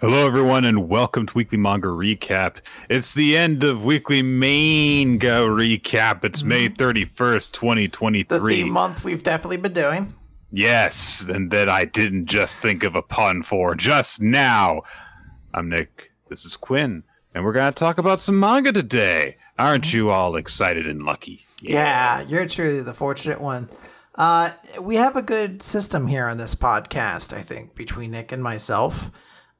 Hello, everyone, and welcome to Weekly Manga Recap. It's the end of Weekly Manga Recap. It's May 31st, 2023. The month we've definitely been doing. Yes, and that I didn't just think of a pun for just now. I'm Nick. This is Quinn, and we're going to talk about some manga today. Aren't you all excited and lucky? Yeah, you're truly the fortunate one. Uh, we have a good system here on this podcast, I think, between Nick and myself.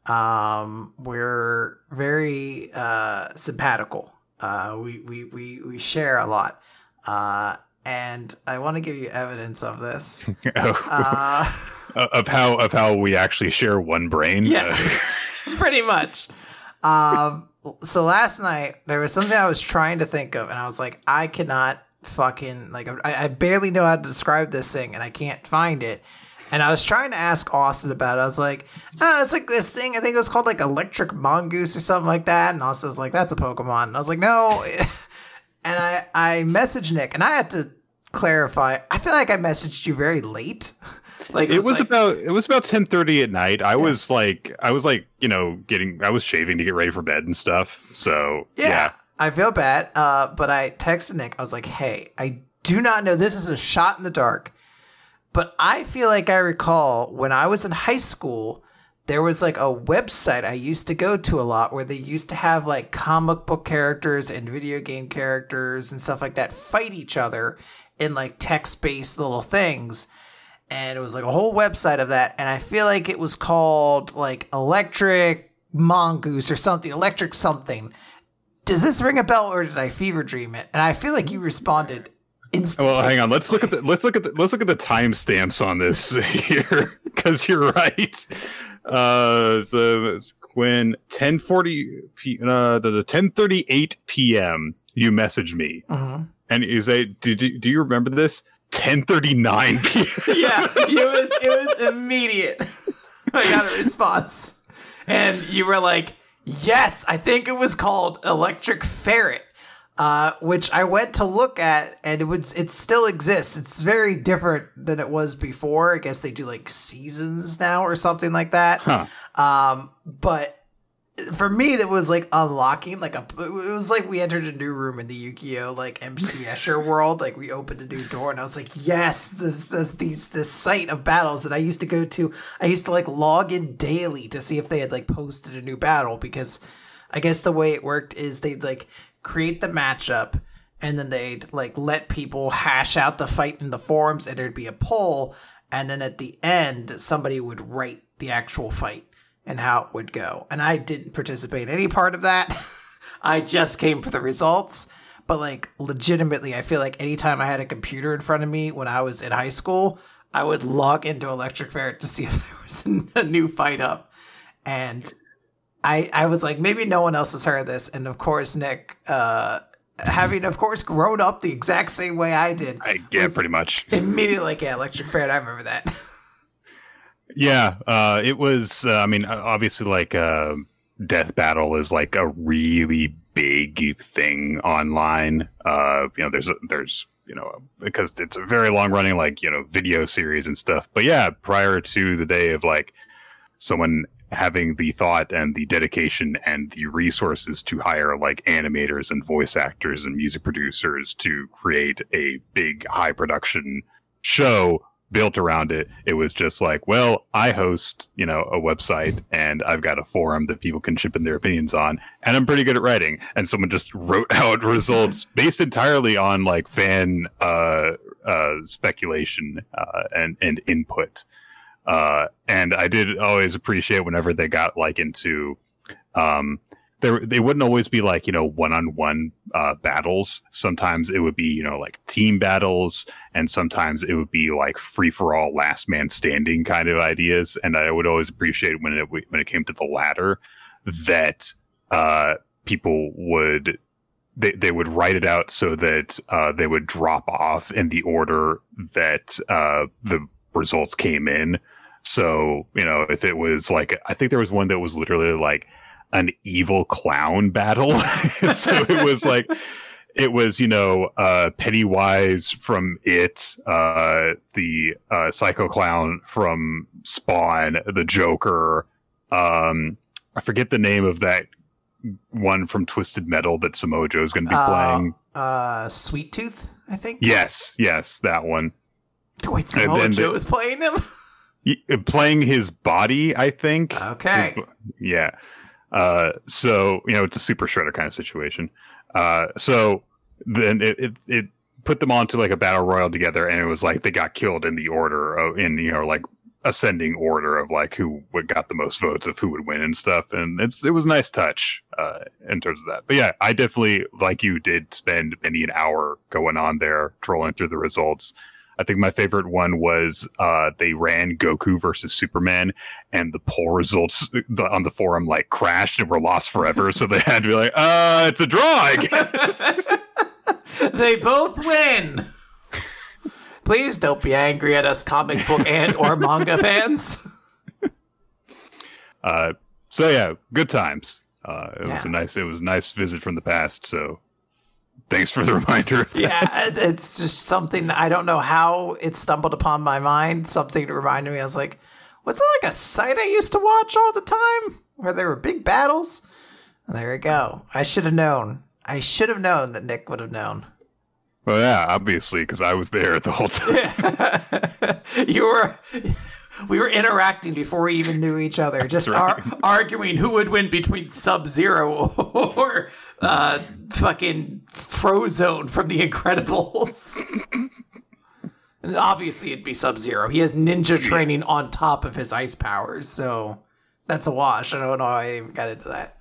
Um, we're very uh, simpatical. Uh, we, we, we, we share a lot. Uh, and I want to give you evidence of this. Uh, of how of how we actually share one brain. Yeah. Uh, pretty much. Um, so last night there was something I was trying to think of, and I was like, I cannot fucking like I, I barely know how to describe this thing, and I can't find it. And I was trying to ask Austin about it. I was like, oh, it's like this thing. I think it was called like Electric Mongoose or something like that. And Austin was like, that's a Pokemon. And I was like, no. and I I messaged Nick, and I had to clarify. I feel like I messaged you very late. like it was like- about it was about 10:30 at night. I was like I was like, you know, getting I was shaving to get ready for bed and stuff. So, Yeah, yeah. I feel bad. Uh, but I texted Nick. I was like, "Hey, I do not know. This is a shot in the dark, but I feel like I recall when I was in high school, there was like a website I used to go to a lot where they used to have like comic book characters and video game characters and stuff like that fight each other in like text based little things." And it was like a whole website of that, and I feel like it was called like Electric Mongoose or something, Electric something does this ring a bell or did I fever dream it? And I feel like you responded. Well, hang on. Let's look at the let's look at the let's look at the timestamps on this here because you're right. Uh, so ten forty p. Uh, the ten thirty eight p.m. You message me, Mhm. and you say, "Do do, do you remember this?" Ten thirty nine p.m. Yeah, it was it was immediate. I got a response, and you were like, "Yes, I think it was called Electric Ferret." Uh, which I went to look at, and it was it still exists. It's very different than it was before. I guess they do like seasons now or something like that. Huh. Um, but for me, that was like unlocking like a. It was like we entered a new room in the Yu-Gi-Oh like MC Escher world. Like we opened a new door, and I was like, yes, this this these this site of battles that I used to go to. I used to like log in daily to see if they had like posted a new battle because I guess the way it worked is they'd like create the matchup and then they'd like let people hash out the fight in the forums and there'd be a poll and then at the end somebody would write the actual fight and how it would go. And I didn't participate in any part of that. I just came for the results. But like legitimately, I feel like anytime I had a computer in front of me when I was in high school, I would log into Electric Ferret to see if there was a new fight up. And I I was like, maybe no one else has heard this. And of course, Nick, uh, having of course grown up the exact same way I did, I, yeah, pretty much. immediately like, yeah, Electric Ferret. I remember that. Yeah, uh, it was. Uh, I mean, obviously, like uh, Death Battle is like a really big thing online. Uh, you know, there's a, there's you know because it's a very long running like you know video series and stuff. But yeah, prior to the day of like someone having the thought and the dedication and the resources to hire like animators and voice actors and music producers to create a big high production show built around it. It was just like, well, I host, you know, a website and I've got a forum that people can chip in their opinions on, and I'm pretty good at writing. And someone just wrote out results based entirely on like fan uh, uh, speculation uh, and and input. Uh, and I did always appreciate whenever they got like into um, there they wouldn't always be like you know one-on-one uh, battles. Sometimes it would be you know like team battles and sometimes it would be like free-for-all last man standing kind of ideas. And i would always appreciate when it when it came to the latter that uh, people would they, they would write it out so that uh, they would drop off in the order that uh, the results came in so you know if it was like i think there was one that was literally like an evil clown battle. so it was like it was, you know, uh Pennywise from It, uh the uh Psycho Clown from Spawn, the Joker, um I forget the name of that one from Twisted Metal that Samoa Joe is going to be Uh, playing. Uh, Sweet Tooth, I think. Yes, yes, that one. Wait, Samoa Joe the- is playing him. Playing his body, I think. Okay. His- yeah. Uh, so you know, it's a super shredder kind of situation. Uh, so then it, it it put them onto like a battle royal together, and it was like they got killed in the order of in you know like ascending order of like who would got the most votes of who would win and stuff. And it's it was a nice touch uh, in terms of that. But yeah, I definitely like you did spend many an hour going on there trolling through the results. I think my favorite one was uh, they ran Goku versus Superman, and the poll results the, on the forum like crashed and were lost forever. so they had to be like, "Uh, it's a draw, I guess." they both win. Please don't be angry at us comic book and or manga fans. uh, so yeah, good times. Uh, it was a nice, it was a nice visit from the past. So thanks for the reminder. Of that. Yeah, it's just something I don't know how it stumbled upon my mind. Something that reminded me. I was like, was it like a site I used to watch all the time where there were big battles? There we go. I should have known. I should have known that Nick would have known. Well, yeah, obviously, because I was there the whole time. you were. We were interacting before we even knew each other, just ar- arguing who would win between Sub Zero or uh, fucking Frozone from The Incredibles. and obviously, it'd be Sub Zero. He has ninja training on top of his ice powers, so that's a wash. I don't know how I even got into that.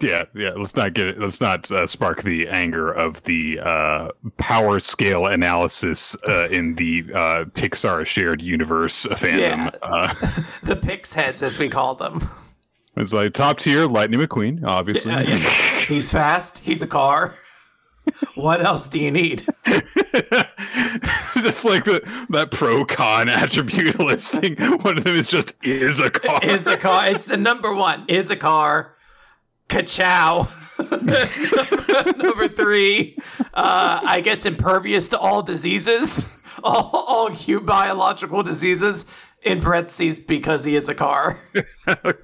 Yeah, yeah. Let's not get it. Let's not uh, spark the anger of the uh, power scale analysis uh, in the uh, Pixar shared universe fandom. Yeah. Uh, The Pix heads, as we call them. it's like top tier Lightning McQueen, obviously. He's fast. He's a car. What else do you need? just like the, that pro con attribute listing. One of them is just is a car. is a car. It's the number one. Is a car. Ka-chow. number three. Uh, I guess impervious to all diseases, all all hu- biological diseases. In parentheses, because he is a car.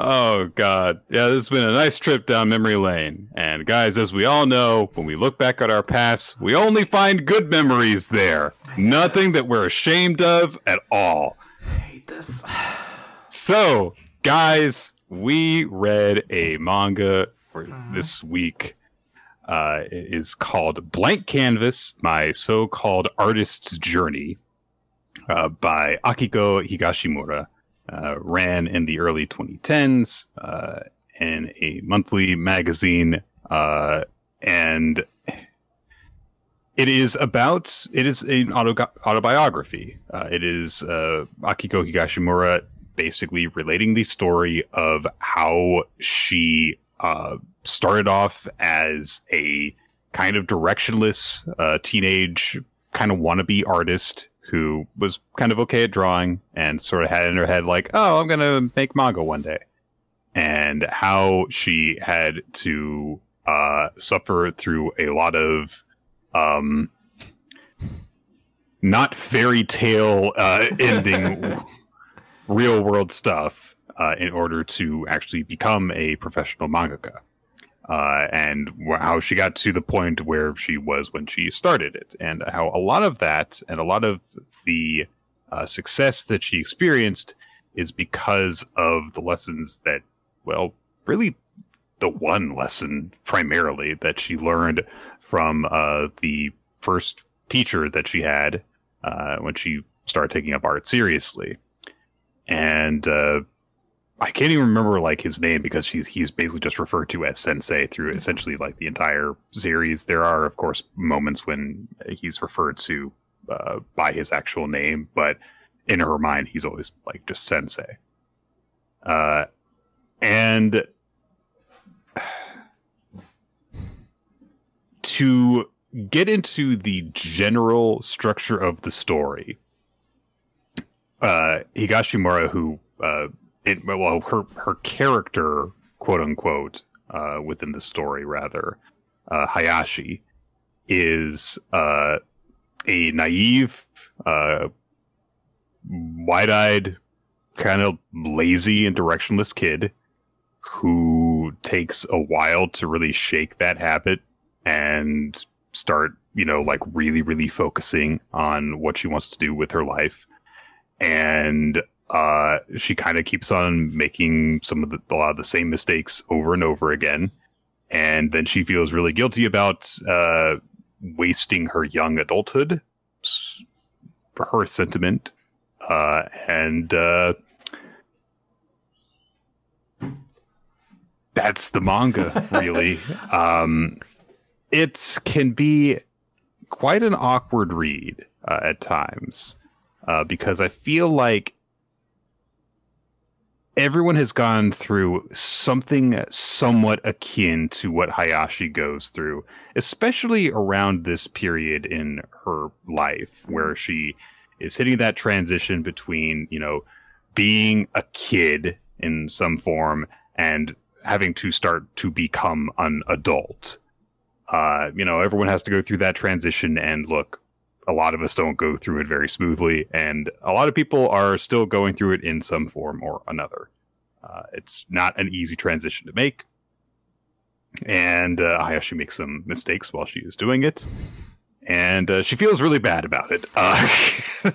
Oh God, yeah, this has been a nice trip down memory lane. And guys, as we all know, when we look back at our past, we only find good memories there. Nothing that we're ashamed of at all. I hate this. So, guys, we read a manga for this week. Uh, it is called Blank Canvas: My So-Called Artist's Journey uh, by Akiko Higashimura. Uh, ran in the early 2010s uh, in a monthly magazine, uh, and it is about it is an auto- autobiography. Uh, it is uh, Akiko Higashimura basically relating the story of how she uh, started off as a kind of directionless uh, teenage kind of wannabe artist who was kind of okay at drawing and sort of had in her head like, oh, I'm gonna make manga one day, and how she had to uh, suffer through a lot of um, not fairy tale uh, ending real world stuff uh, in order to actually become a professional mangaka. Uh, and wh- how she got to the point where she was when she started it, and how a lot of that and a lot of the uh, success that she experienced is because of the lessons that, well, really the one lesson primarily that she learned from uh, the first teacher that she had uh, when she started taking up art seriously. And uh, I can't even remember like his name because he's he's basically just referred to as sensei through essentially like the entire series. There are of course moments when he's referred to uh, by his actual name, but in her mind he's always like just sensei. Uh, and to get into the general structure of the story, uh, Higashimura, who uh, it well her her character quote unquote uh, within the story rather uh, Hayashi is uh, a naive, uh, wide eyed kind of lazy and directionless kid who takes a while to really shake that habit and start, you know, like really, really focusing on what she wants to do with her life. And uh, she kind of keeps on making some of the, a lot of the same mistakes over and over again. And then she feels really guilty about uh, wasting her young adulthood for her sentiment. Uh, and uh, that's the manga, really. um, it can be quite an awkward read uh, at times uh, because I feel like everyone has gone through something somewhat akin to what Hayashi goes through, especially around this period in her life where she is hitting that transition between, you know, being a kid in some form and having to start to become an adult. Uh, you know, everyone has to go through that transition and look, a lot of us don't go through it very smoothly, and a lot of people are still going through it in some form or another. Uh, it's not an easy transition to make, and uh, Hayashi makes some mistakes while she is doing it, and uh, she feels really bad about it. Uh,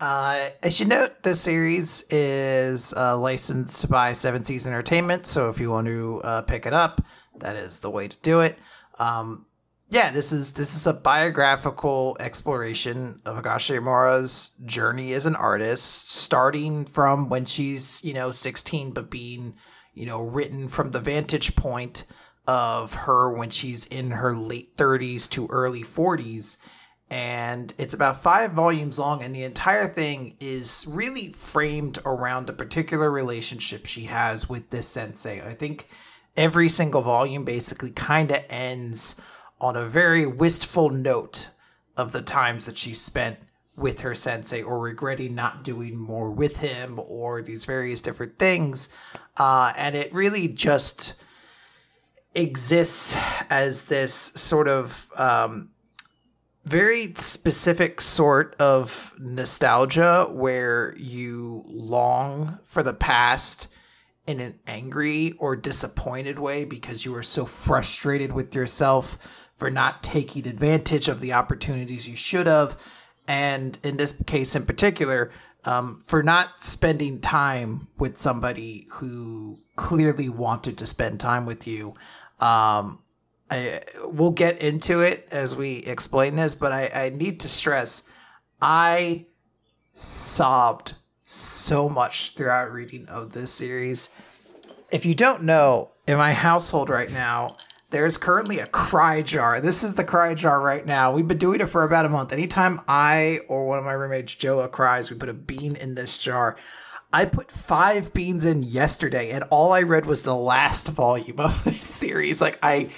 uh, I should note this series is uh, licensed by Seven Seas Entertainment, so if you want to uh, pick it up, that is the way to do it. Um, yeah, this is this is a biographical exploration of Amura's journey as an artist, starting from when she's you know 16, but being you know written from the vantage point of her when she's in her late 30s to early 40s. And it's about five volumes long, and the entire thing is really framed around a particular relationship she has with this sensei. I think every single volume basically kind of ends on a very wistful note of the times that she spent with her sensei or regretting not doing more with him or these various different things. Uh, and it really just exists as this sort of um, very specific sort of nostalgia where you long for the past in an angry or disappointed way because you are so frustrated with yourself for not taking advantage of the opportunities you should have. And in this case in particular, um, for not spending time with somebody who clearly wanted to spend time with you. Um, I, we'll get into it as we explain this, but I, I need to stress I sobbed so much throughout reading of this series. If you don't know, in my household right now, there's currently a cry jar. This is the cry jar right now. We've been doing it for about a month. Anytime I or one of my roommates, Joa, cries, we put a bean in this jar. I put five beans in yesterday, and all I read was the last volume of this series. Like, I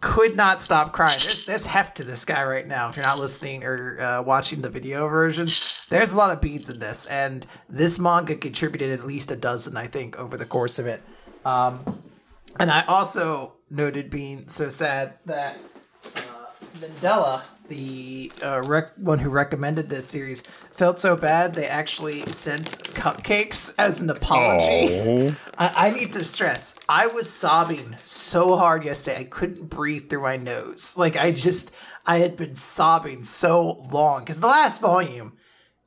could not stop crying. There's, there's heft to this guy right now. If you're not listening or uh, watching the video version, there's a lot of beans in this, and this manga contributed at least a dozen, I think, over the course of it. Um, and I also noted being so sad that uh, Mandela, the uh, rec- one who recommended this series, felt so bad they actually sent cupcakes as an apology. I-, I need to stress, I was sobbing so hard yesterday I couldn't breathe through my nose. Like I just, I had been sobbing so long because the last volume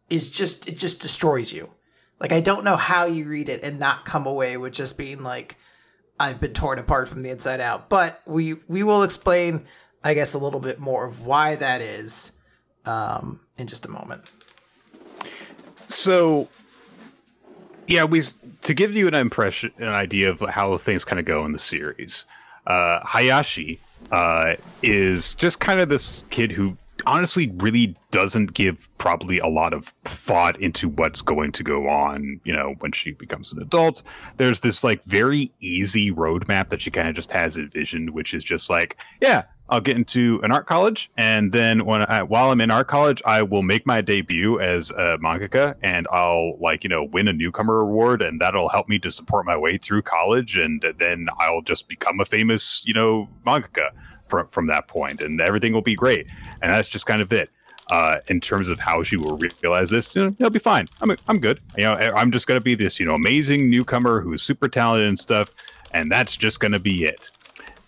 is just it just destroys you. Like I don't know how you read it and not come away with just being like I've been torn apart from the inside out. But we we will explain, I guess, a little bit more of why that is um, in just a moment. So, yeah, we to give you an impression, an idea of how things kind of go in the series. Uh, Hayashi uh, is just kind of this kid who honestly really doesn't give probably a lot of thought into what's going to go on, you know, when she becomes an adult. There's this like very easy roadmap that she kind of just has envisioned, which is just like, yeah, I'll get into an art college, and then when I, while I'm in art college, I will make my debut as a mangaka, and I'll like you know win a newcomer award, and that'll help me to support my way through college, and then I'll just become a famous you know mangaka from from that point, and everything will be great. And that's just kind of it. uh, in terms of how she will realize this, you know, it'll be fine. I'm I'm good. You know, I'm just gonna be this you know amazing newcomer who's super talented and stuff, and that's just gonna be it.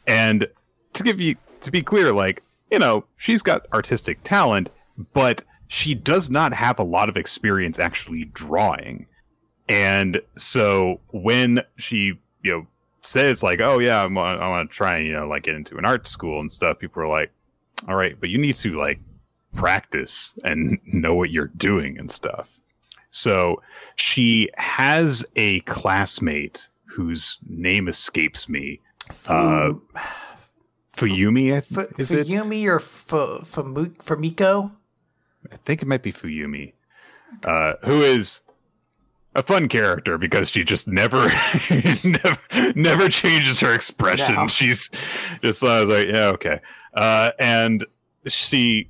And to give you to be clear, like you know, she's got artistic talent, but she does not have a lot of experience actually drawing. And so when she you know says like, "Oh yeah, I'm, I want to try and you know like get into an art school and stuff," people are like, "All right, but you need to like practice and know what you're doing and stuff." So she has a classmate whose name escapes me. Uh, Fuyumi, F- is Fuyumi it? Fuyumi or F- Famu-? I think it might be Fuyumi, uh, who is a fun character because she just never, never, never changes her expression. No. She's just I was like, yeah, okay, uh, and she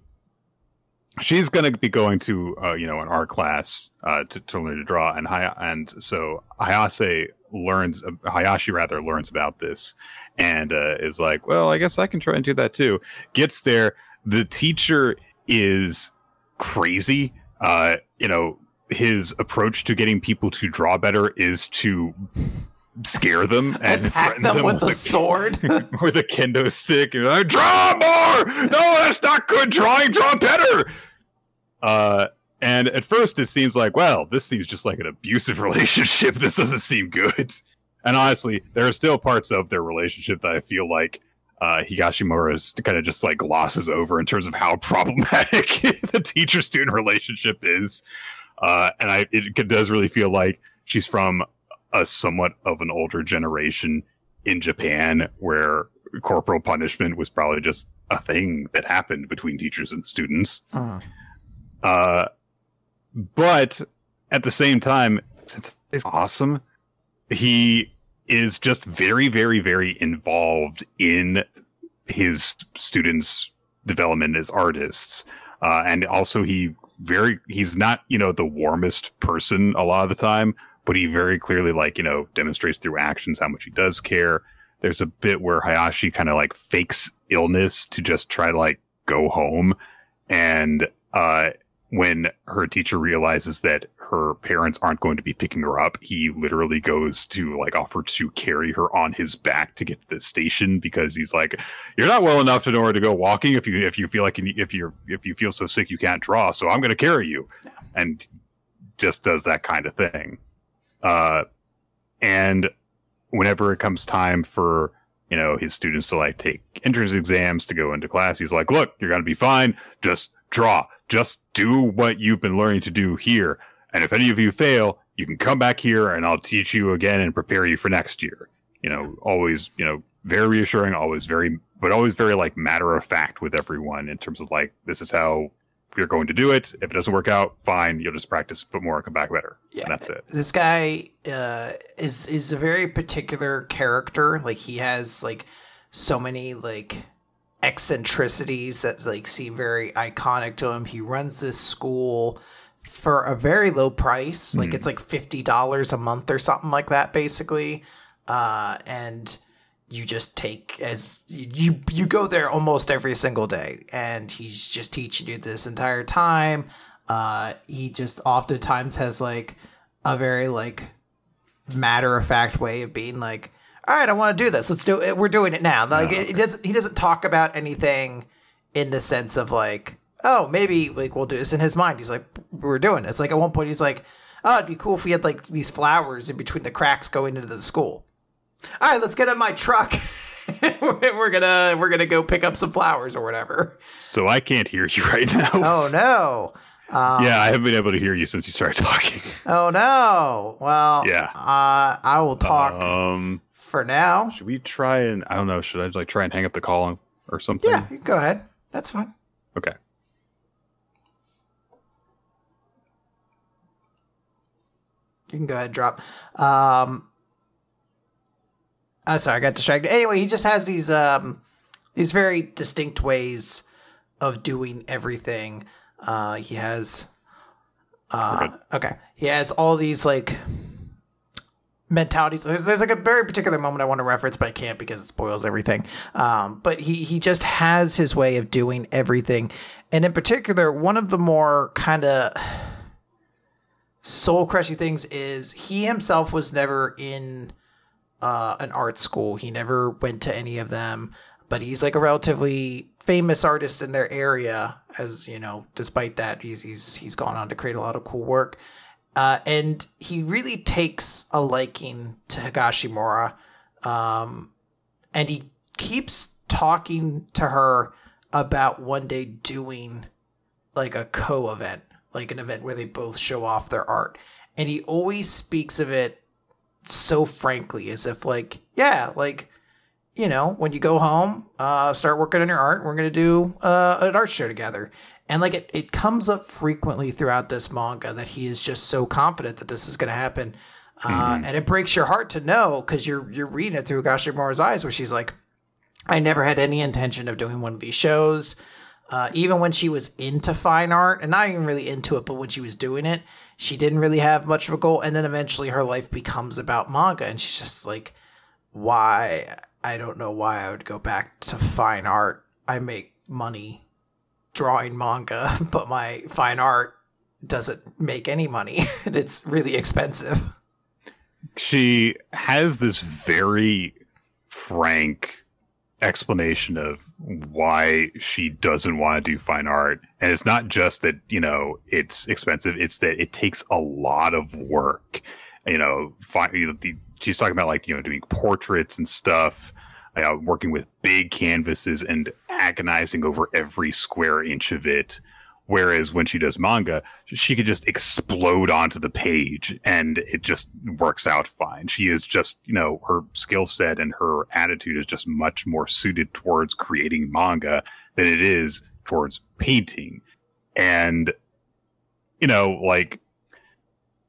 she's going to be going to uh, you know an art class uh, to, to learn to draw, and Hay- and so Hayase learns Hayashi rather learns about this and uh, is like, well, I guess I can try and do that too. Gets there, the teacher is crazy. Uh, you know, his approach to getting people to draw better is to scare them and attack them, them, with, with a, sword? with a kendo stick and like, draw more! No that's not good drawing. Draw better! Uh and at first it seems like well this seems just like an abusive relationship. This doesn't seem good. And honestly there are still parts of their relationship that i feel like uh, Higashimura kind of just like glosses over in terms of how problematic the teacher student relationship is. Uh, and I it does really feel like she's from a somewhat of an older generation in Japan where corporal punishment was probably just a thing that happened between teachers and students. Uh-huh. Uh, but at the same time, since it's awesome, he is just very, very, very involved in his students' development as artists. Uh, and also he very he's not you know the warmest person a lot of the time but he very clearly like you know demonstrates through actions how much he does care. There's a bit where hayashi kind of like fakes illness to just try to like go home. And uh when her teacher realizes that her parents aren't going to be picking her up, he literally goes to like offer to carry her on his back to get to the station because he's like, "You're not well enough to know where to go walking if you if you feel like you, if you're if you feel so sick you can't draw, so I'm going to carry you," and just does that kind of thing. Uh, and whenever it comes time for you know his students to like take entrance exams to go into class, he's like, "Look, you're going to be fine. Just draw." Just do what you've been learning to do here. And if any of you fail, you can come back here and I'll teach you again and prepare you for next year. You know, always, you know, very reassuring, always very, but always very like matter of fact with everyone in terms of like, this is how you're going to do it. If it doesn't work out, fine. You'll just practice, put more, come back better. Yeah, and that's it. This guy uh, is is a very particular character. Like he has like so many like eccentricities that like seem very iconic to him. He runs this school for a very low price. Like mm. it's like fifty dollars a month or something like that, basically. Uh, and you just take as you you go there almost every single day, and he's just teaching you this entire time. Uh, he just oftentimes has like a very like matter of fact way of being like all right, I want to do this. Let's do it. We're doing it now. Like it, it doesn't. He doesn't talk about anything in the sense of like, oh, maybe like we'll do this in his mind. He's like, we're doing this. Like at one point, he's like, oh, it'd be cool if we had like these flowers in between the cracks going into the school. All right, let's get in my truck. we're gonna we're gonna go pick up some flowers or whatever. So I can't hear you right now. Oh no. Um, yeah, I haven't been able to hear you since you started talking. Oh no. Well, yeah. Uh, I will talk. Um, for now. Should we try and I don't know? Should I like try and hang up the call or something? Yeah, you go ahead. That's fine. Okay. You can go ahead and drop. Um, oh, sorry, I got distracted. Anyway, he just has these um, these very distinct ways of doing everything. Uh, he has. Uh, okay. He has all these like mentalities. There's, there's like a very particular moment I want to reference, but I can't because it spoils everything. Um, but he he just has his way of doing everything, and in particular, one of the more kind of soul crushing things is he himself was never in uh, an art school. He never went to any of them, but he's like a relatively famous artist in their area. As you know, despite that, he's he's he's gone on to create a lot of cool work. Uh, and he really takes a liking to Higashimura. Um, and he keeps talking to her about one day doing like a co event, like an event where they both show off their art. And he always speaks of it so frankly, as if, like, yeah, like, you know, when you go home, uh, start working on your art, we're going to do uh, an art show together. And like it, it comes up frequently throughout this manga that he is just so confident that this is going to happen. Uh, mm-hmm. and it breaks your heart to know because you're you're reading it through Higashimura's eyes, where she's like, "I never had any intention of doing one of these shows." Uh, even when she was into fine art, and not even really into it, but when she was doing it, she didn't really have much of a goal. And then eventually, her life becomes about manga, and she's just like, "Why? I don't know why I would go back to fine art. I make money drawing manga, but my fine art doesn't make any money and it's really expensive. She has this very frank explanation of why she doesn't want to do fine art. And it's not just that, you know, it's expensive, it's that it takes a lot of work. You know, fine, the, she's talking about like, you know, doing portraits and stuff uh, working with big canvases and agonizing over every square inch of it. Whereas when she does manga, she could just explode onto the page and it just works out fine. She is just, you know, her skill set and her attitude is just much more suited towards creating manga than it is towards painting. And, you know, like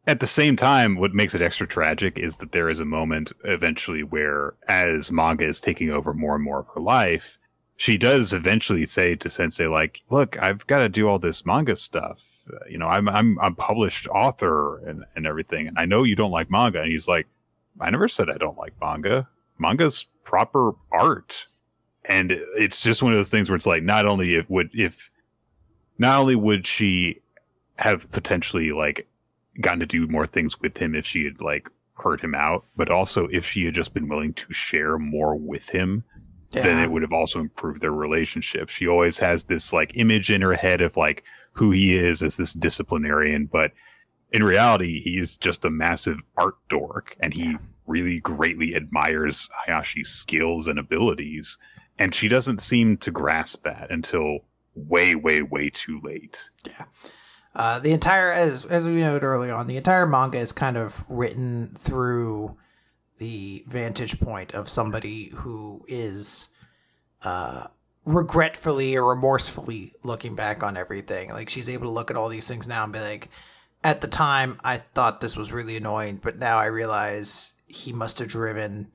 at the same time, what makes it extra tragic is that there is a moment eventually where, as manga is taking over more and more of her life, she does eventually say to Sensei, like, "Look, I've got to do all this manga stuff. You know, I'm I'm a published author and and everything, and I know you don't like manga." And he's like, "I never said I don't like manga. Manga's proper art." And it's just one of those things where it's like, not only if would if, not only would she have potentially like gotten to do more things with him if she had like heard him out, but also if she had just been willing to share more with him, yeah. then it would have also improved their relationship. She always has this like image in her head of like who he is as this disciplinarian, but in reality, he is just a massive art dork and he really greatly admires Hayashi's skills and abilities. And she doesn't seem to grasp that until way, way, way too late. Yeah. Uh, the entire, as as we noted early on, the entire manga is kind of written through the vantage point of somebody who is uh, regretfully or remorsefully looking back on everything. Like she's able to look at all these things now and be like, at the time, I thought this was really annoying, but now I realize he must have driven.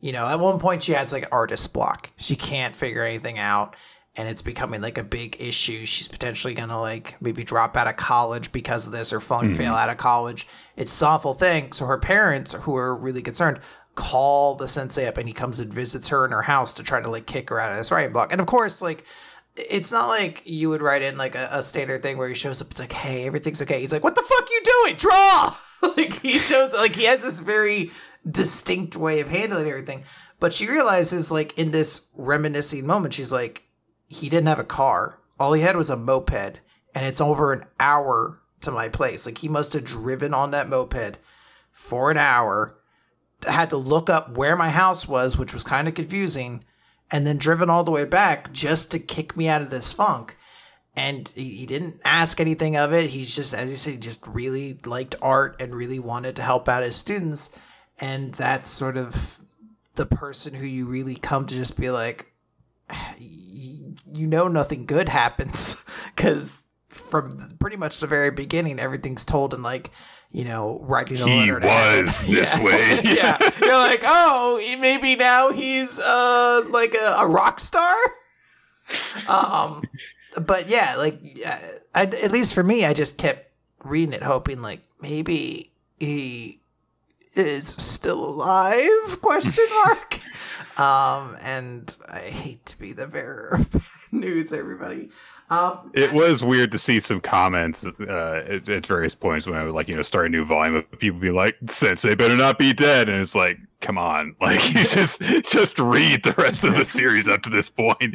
You know, at one point she has like artist block. She can't figure anything out and it's becoming like a big issue. She's potentially gonna like maybe drop out of college because of this or flunk mm-hmm. fail out of college. It's an awful thing. So her parents, who are really concerned, call the sensei up and he comes and visits her in her house to try to like kick her out of this writing block. And of course, like it's not like you would write in like a, a standard thing where he shows up. It's like, hey, everything's okay. He's like, what the fuck you doing? Draw. like he shows like he has this very distinct way of handling everything. But she realizes like in this reminiscing moment, she's like, he didn't have a car. All he had was a moped, and it's over an hour to my place. Like he must have driven on that moped for an hour, had to look up where my house was, which was kind of confusing, and then driven all the way back just to kick me out of this funk. And he, didn't ask anything of it. He's just, as you said, he just really liked art and really wanted to help out his students. And that's sort of the person who you really come to just be like, you know nothing good happens because from pretty much the very beginning everything's told in like you know writing a he letter was this yeah. way yeah you're like oh maybe now he's uh like a, a rock star um but yeah like I, at least for me i just kept reading it hoping like maybe he is still alive? Question mark. Um, and I hate to be the bearer of news, everybody. Um, it was weird to see some comments uh, at, at, various points when I would like you know start a new volume of people be like, "Sensei better not be dead," and it's like, come on, like you just just read the rest of the series up to this point.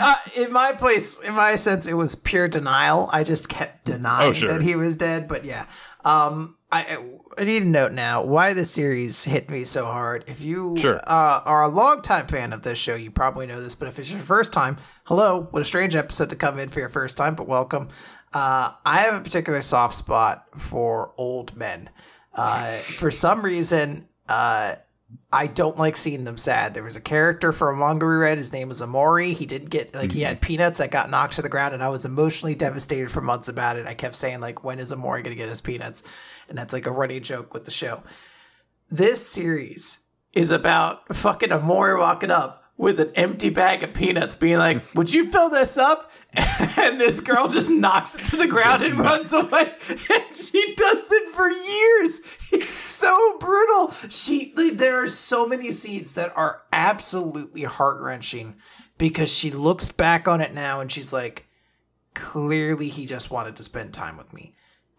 uh, in my place, in my sense, it was pure denial. I just kept denying oh, sure. that he was dead. But yeah, um, I I need to note now why the series hit me so hard. If you sure. uh, are a longtime fan of this show, you probably know this. But if it's your first time, hello! What a strange episode to come in for your first time, but welcome. Uh, I have a particular soft spot for old men. Uh, for some reason, uh, I don't like seeing them sad. There was a character for a manga we read. His name was Amori. He didn't get like he had mm-hmm. peanuts that got knocked to the ground, and I was emotionally devastated for months about it. I kept saying like, when is Amori gonna get his peanuts? And that's like a running joke with the show. This series is about fucking Amori walking up with an empty bag of peanuts, being like, "Would you fill this up?" And this girl just knocks it to the ground and runs away. And she does it for years. It's so brutal. She there are so many scenes that are absolutely heart wrenching because she looks back on it now and she's like, clearly he just wanted to spend time with me.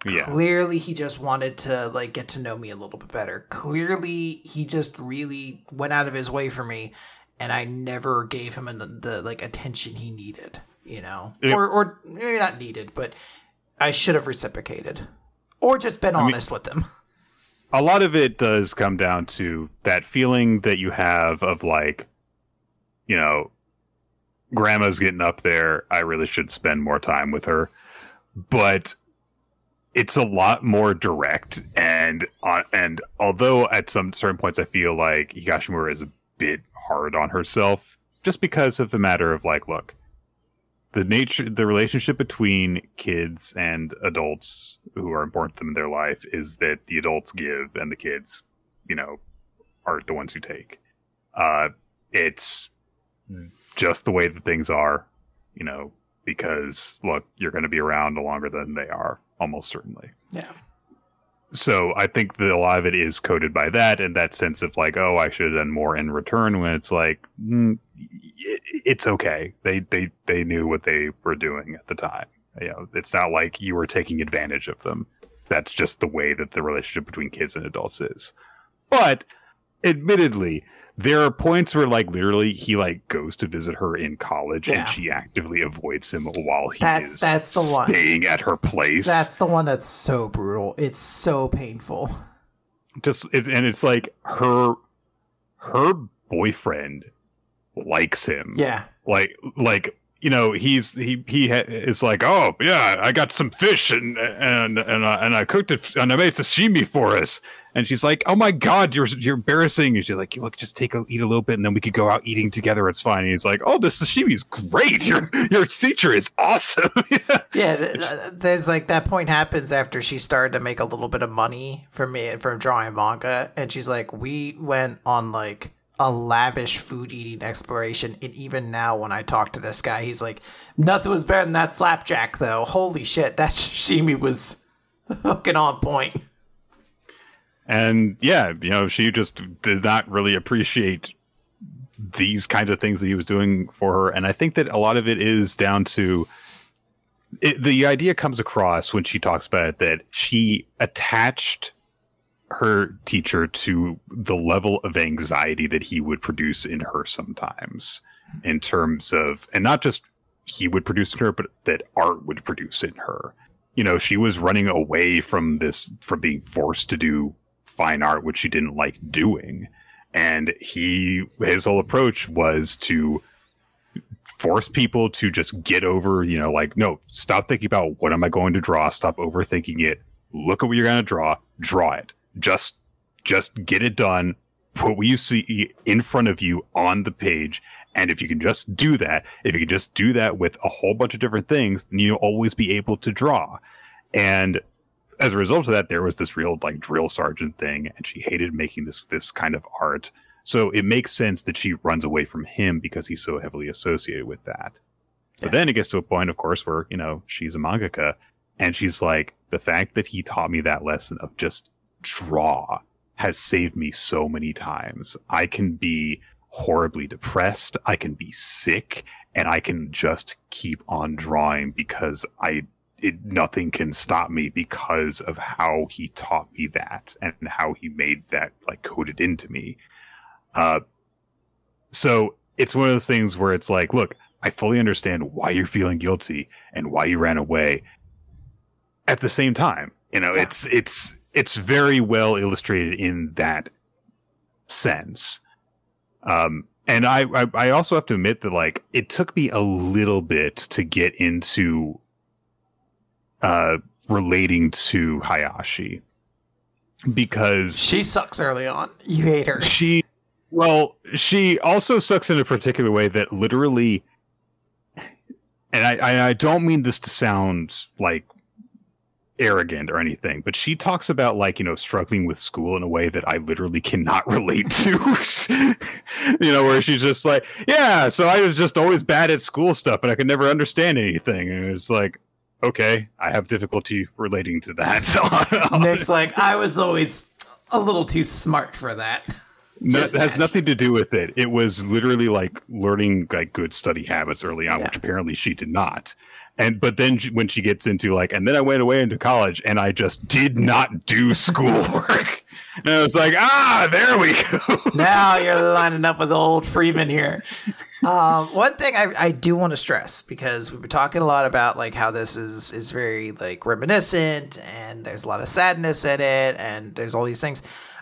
Yeah. Clearly he just wanted to like get to know me a little bit better. Clearly he just really went out of his way for me and I never gave him the, the like attention he needed, you know. It, or or maybe not needed, but I should have reciprocated or just been I honest mean, with them. A lot of it does come down to that feeling that you have of like you know, grandma's getting up there, I really should spend more time with her. But it's a lot more direct and uh, and although at some certain points I feel like Higashimura is a bit hard on herself just because of the matter of like look the nature the relationship between kids and adults who are important to them in their life is that the adults give and the kids you know aren't the ones who take uh it's mm. just the way that things are you know because look you're going to be around longer than they are almost certainly. Yeah. So I think that a lot of it is coded by that and that sense of like, oh, I should have done more in return. When it's like, mm, it's okay. They they they knew what they were doing at the time. You know, it's not like you were taking advantage of them. That's just the way that the relationship between kids and adults is. But admittedly, there are points where like literally he like goes to visit her in college yeah. and she actively avoids him while he that's, is that's the one. staying at her place. That's the one that's so brutal. It's so painful. Just it's, and it's like her her boyfriend likes him. Yeah. Like like you know he's he he ha- is like oh yeah I got some fish and and and I, and I cooked it and I made sashimi for us and she's like, "Oh my god, you're you're embarrassing." And she's like, "Look, just take a eat a little bit, and then we could go out eating together. It's fine." And he's like, "Oh, this sashimi is great. Your your teacher is awesome." yeah, there's like that point happens after she started to make a little bit of money from me from drawing manga, and she's like, "We went on like." a lavish food eating exploration. And even now, when I talk to this guy, he's like, nothing was better than that slapjack, though. Holy shit, that sashimi was fucking on point. And yeah, you know, she just did not really appreciate these kind of things that he was doing for her. And I think that a lot of it is down to it, the idea comes across when she talks about it that she attached her teacher to the level of anxiety that he would produce in her sometimes in terms of and not just he would produce in her but that art would produce in her you know she was running away from this from being forced to do fine art, which she didn't like doing. And he, his whole approach was to force people to just get over, you know, like, no, stop thinking about what am I going to draw? Stop overthinking it. Look at what you're going to draw. Draw it. Just, just get it done. Put what you see in front of you on the page. And if you can just do that, if you can just do that with a whole bunch of different things, then you'll always be able to draw. And as a result of that, there was this real like drill sergeant thing, and she hated making this this kind of art. So it makes sense that she runs away from him because he's so heavily associated with that. But then it gets to a point, of course, where you know she's a mangaka, and she's like, the fact that he taught me that lesson of just draw has saved me so many times. I can be horribly depressed, I can be sick, and I can just keep on drawing because I it, nothing can stop me because of how he taught me that and how he made that like coded into me. Uh, so it's one of those things where it's like, look, I fully understand why you're feeling guilty and why you ran away. At the same time, you know, yeah. it's it's it's very well illustrated in that sense. Um, and I, I, I also have to admit that like it took me a little bit to get into uh relating to Hayashi because she sucks early on. You hate her. She well, she also sucks in a particular way that literally and I, I, don't mean this to sound like arrogant or anything, but she talks about like, you know, struggling with school in a way that I literally cannot relate to. you know, where she's just like, Yeah, so I was just always bad at school stuff and I could never understand anything. And it's like, okay, I have difficulty relating to that. Nick's like, I was always a little too smart for that. No, it has nothing to do with it. It was literally like learning like good study habits early on, yeah. which apparently she did not and but then she, when she gets into like and then i went away into college and i just did not do schoolwork and i was like ah there we go now you're lining up with old freeman here um, one thing I, I do want to stress because we've been talking a lot about like how this is is very like reminiscent and there's a lot of sadness in it and there's all these things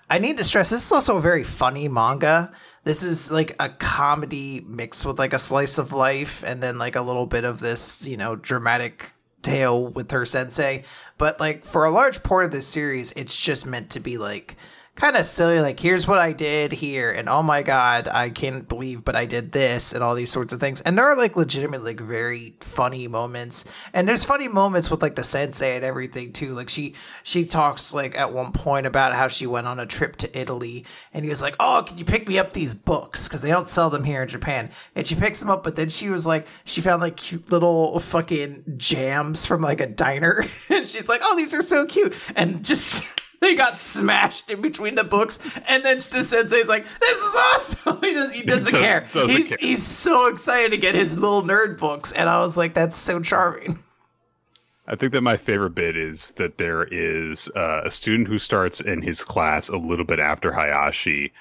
i need to stress this is also a very funny manga this is like a comedy mixed with like a slice of life and then like a little bit of this, you know, dramatic tale with her sensei. But like for a large part of this series, it's just meant to be like kind of silly like here's what i did here and oh my god i can't believe but i did this and all these sorts of things. And there are like legitimate like very funny moments. And there's funny moments with like the sensei and everything too. Like she she talks like at one point about how she went on a trip to italy and he was like oh can you pick me up these books? Because they don't sell them here in japan. And she picks them up but then she was like she found like cute little fucking jams from like a diner. And she's like oh these are so cute. And just they got smashed in between the books, and then the sensei's like, "This is awesome." he, does, he doesn't so, care. Doesn't he's care. he's so excited to get his little nerd books, and I was like, "That's so charming." I think that my favorite bit is that there is uh, a student who starts in his class a little bit after Hayashi,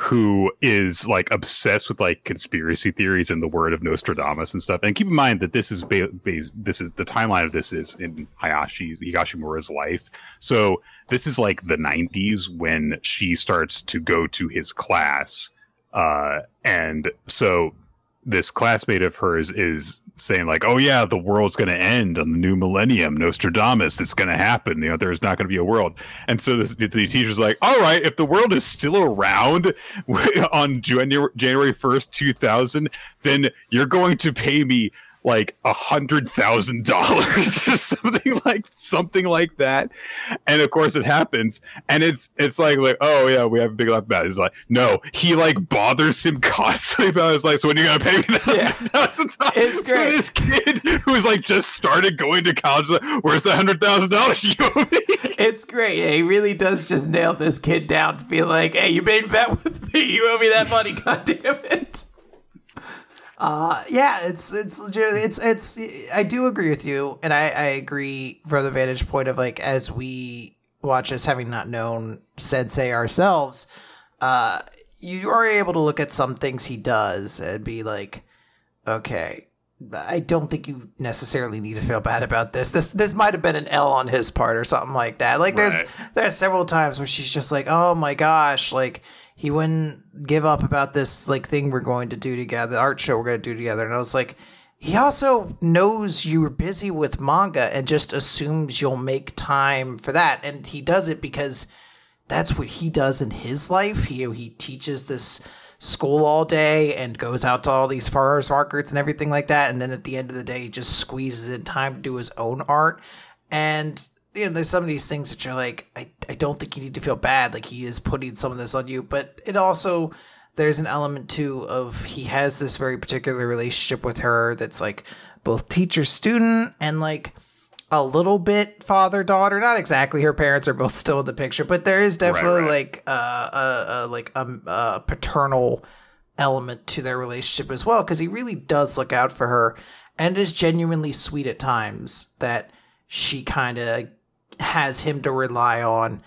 who is like obsessed with like conspiracy theories and the word of Nostradamus and stuff. And keep in mind that this is ba- ba- this is the timeline of this is in Hayashi Higashimura's life. So this is like the 90s when she starts to go to his class. Uh, and so this classmate of hers is saying like, "Oh yeah, the world's going to end on the new millennium, Nostradamus. It's going to happen. You know, there's not going to be a world." And so the, the teacher's like, "All right, if the world is still around on January January first, two thousand, then you're going to pay me." Like a hundred thousand dollars something like something like that. And of course it happens. And it's it's like like oh yeah we have a big laugh about it. It's like no he like bothers him constantly about it. it's like so when are you gonna pay me that yeah. thousand dollars it's great. for this kid who's like just started going to college like, where's the hundred thousand dollars? You owe me it's great. Yeah, he really does just nail this kid down to be like hey you made a bet with me. You owe me that money. God damn it uh, yeah, it's it's legit. It's it's. I do agree with you, and I I agree from the vantage point of like as we watch this, having not known Sensei ourselves, uh, you are able to look at some things he does and be like, okay, I don't think you necessarily need to feel bad about this. This this might have been an L on his part or something like that. Like there's right. there's several times where she's just like, "Oh my gosh, like he wouldn't give up about this like thing we're going to do together, the art show we're going to do together. And I was like, he also knows you're busy with manga and just assumes you'll make time for that. And he does it because that's what he does in his life. He he teaches this school all day and goes out to all these farmers markets and everything like that. And then at the end of the day, he just squeezes in time to do his own art. And you know, there's some of these things that you're like, I, I don't think you need to feel bad. Like he is putting some of this on you, but it also, there's an element too of he has this very particular relationship with her that's like both teacher student and like a little bit father daughter, not exactly. Her parents are both still in the picture, but there is definitely right. like uh, a, a like a, a paternal element to their relationship as well because he really does look out for her and is genuinely sweet at times that she kind of has him to rely on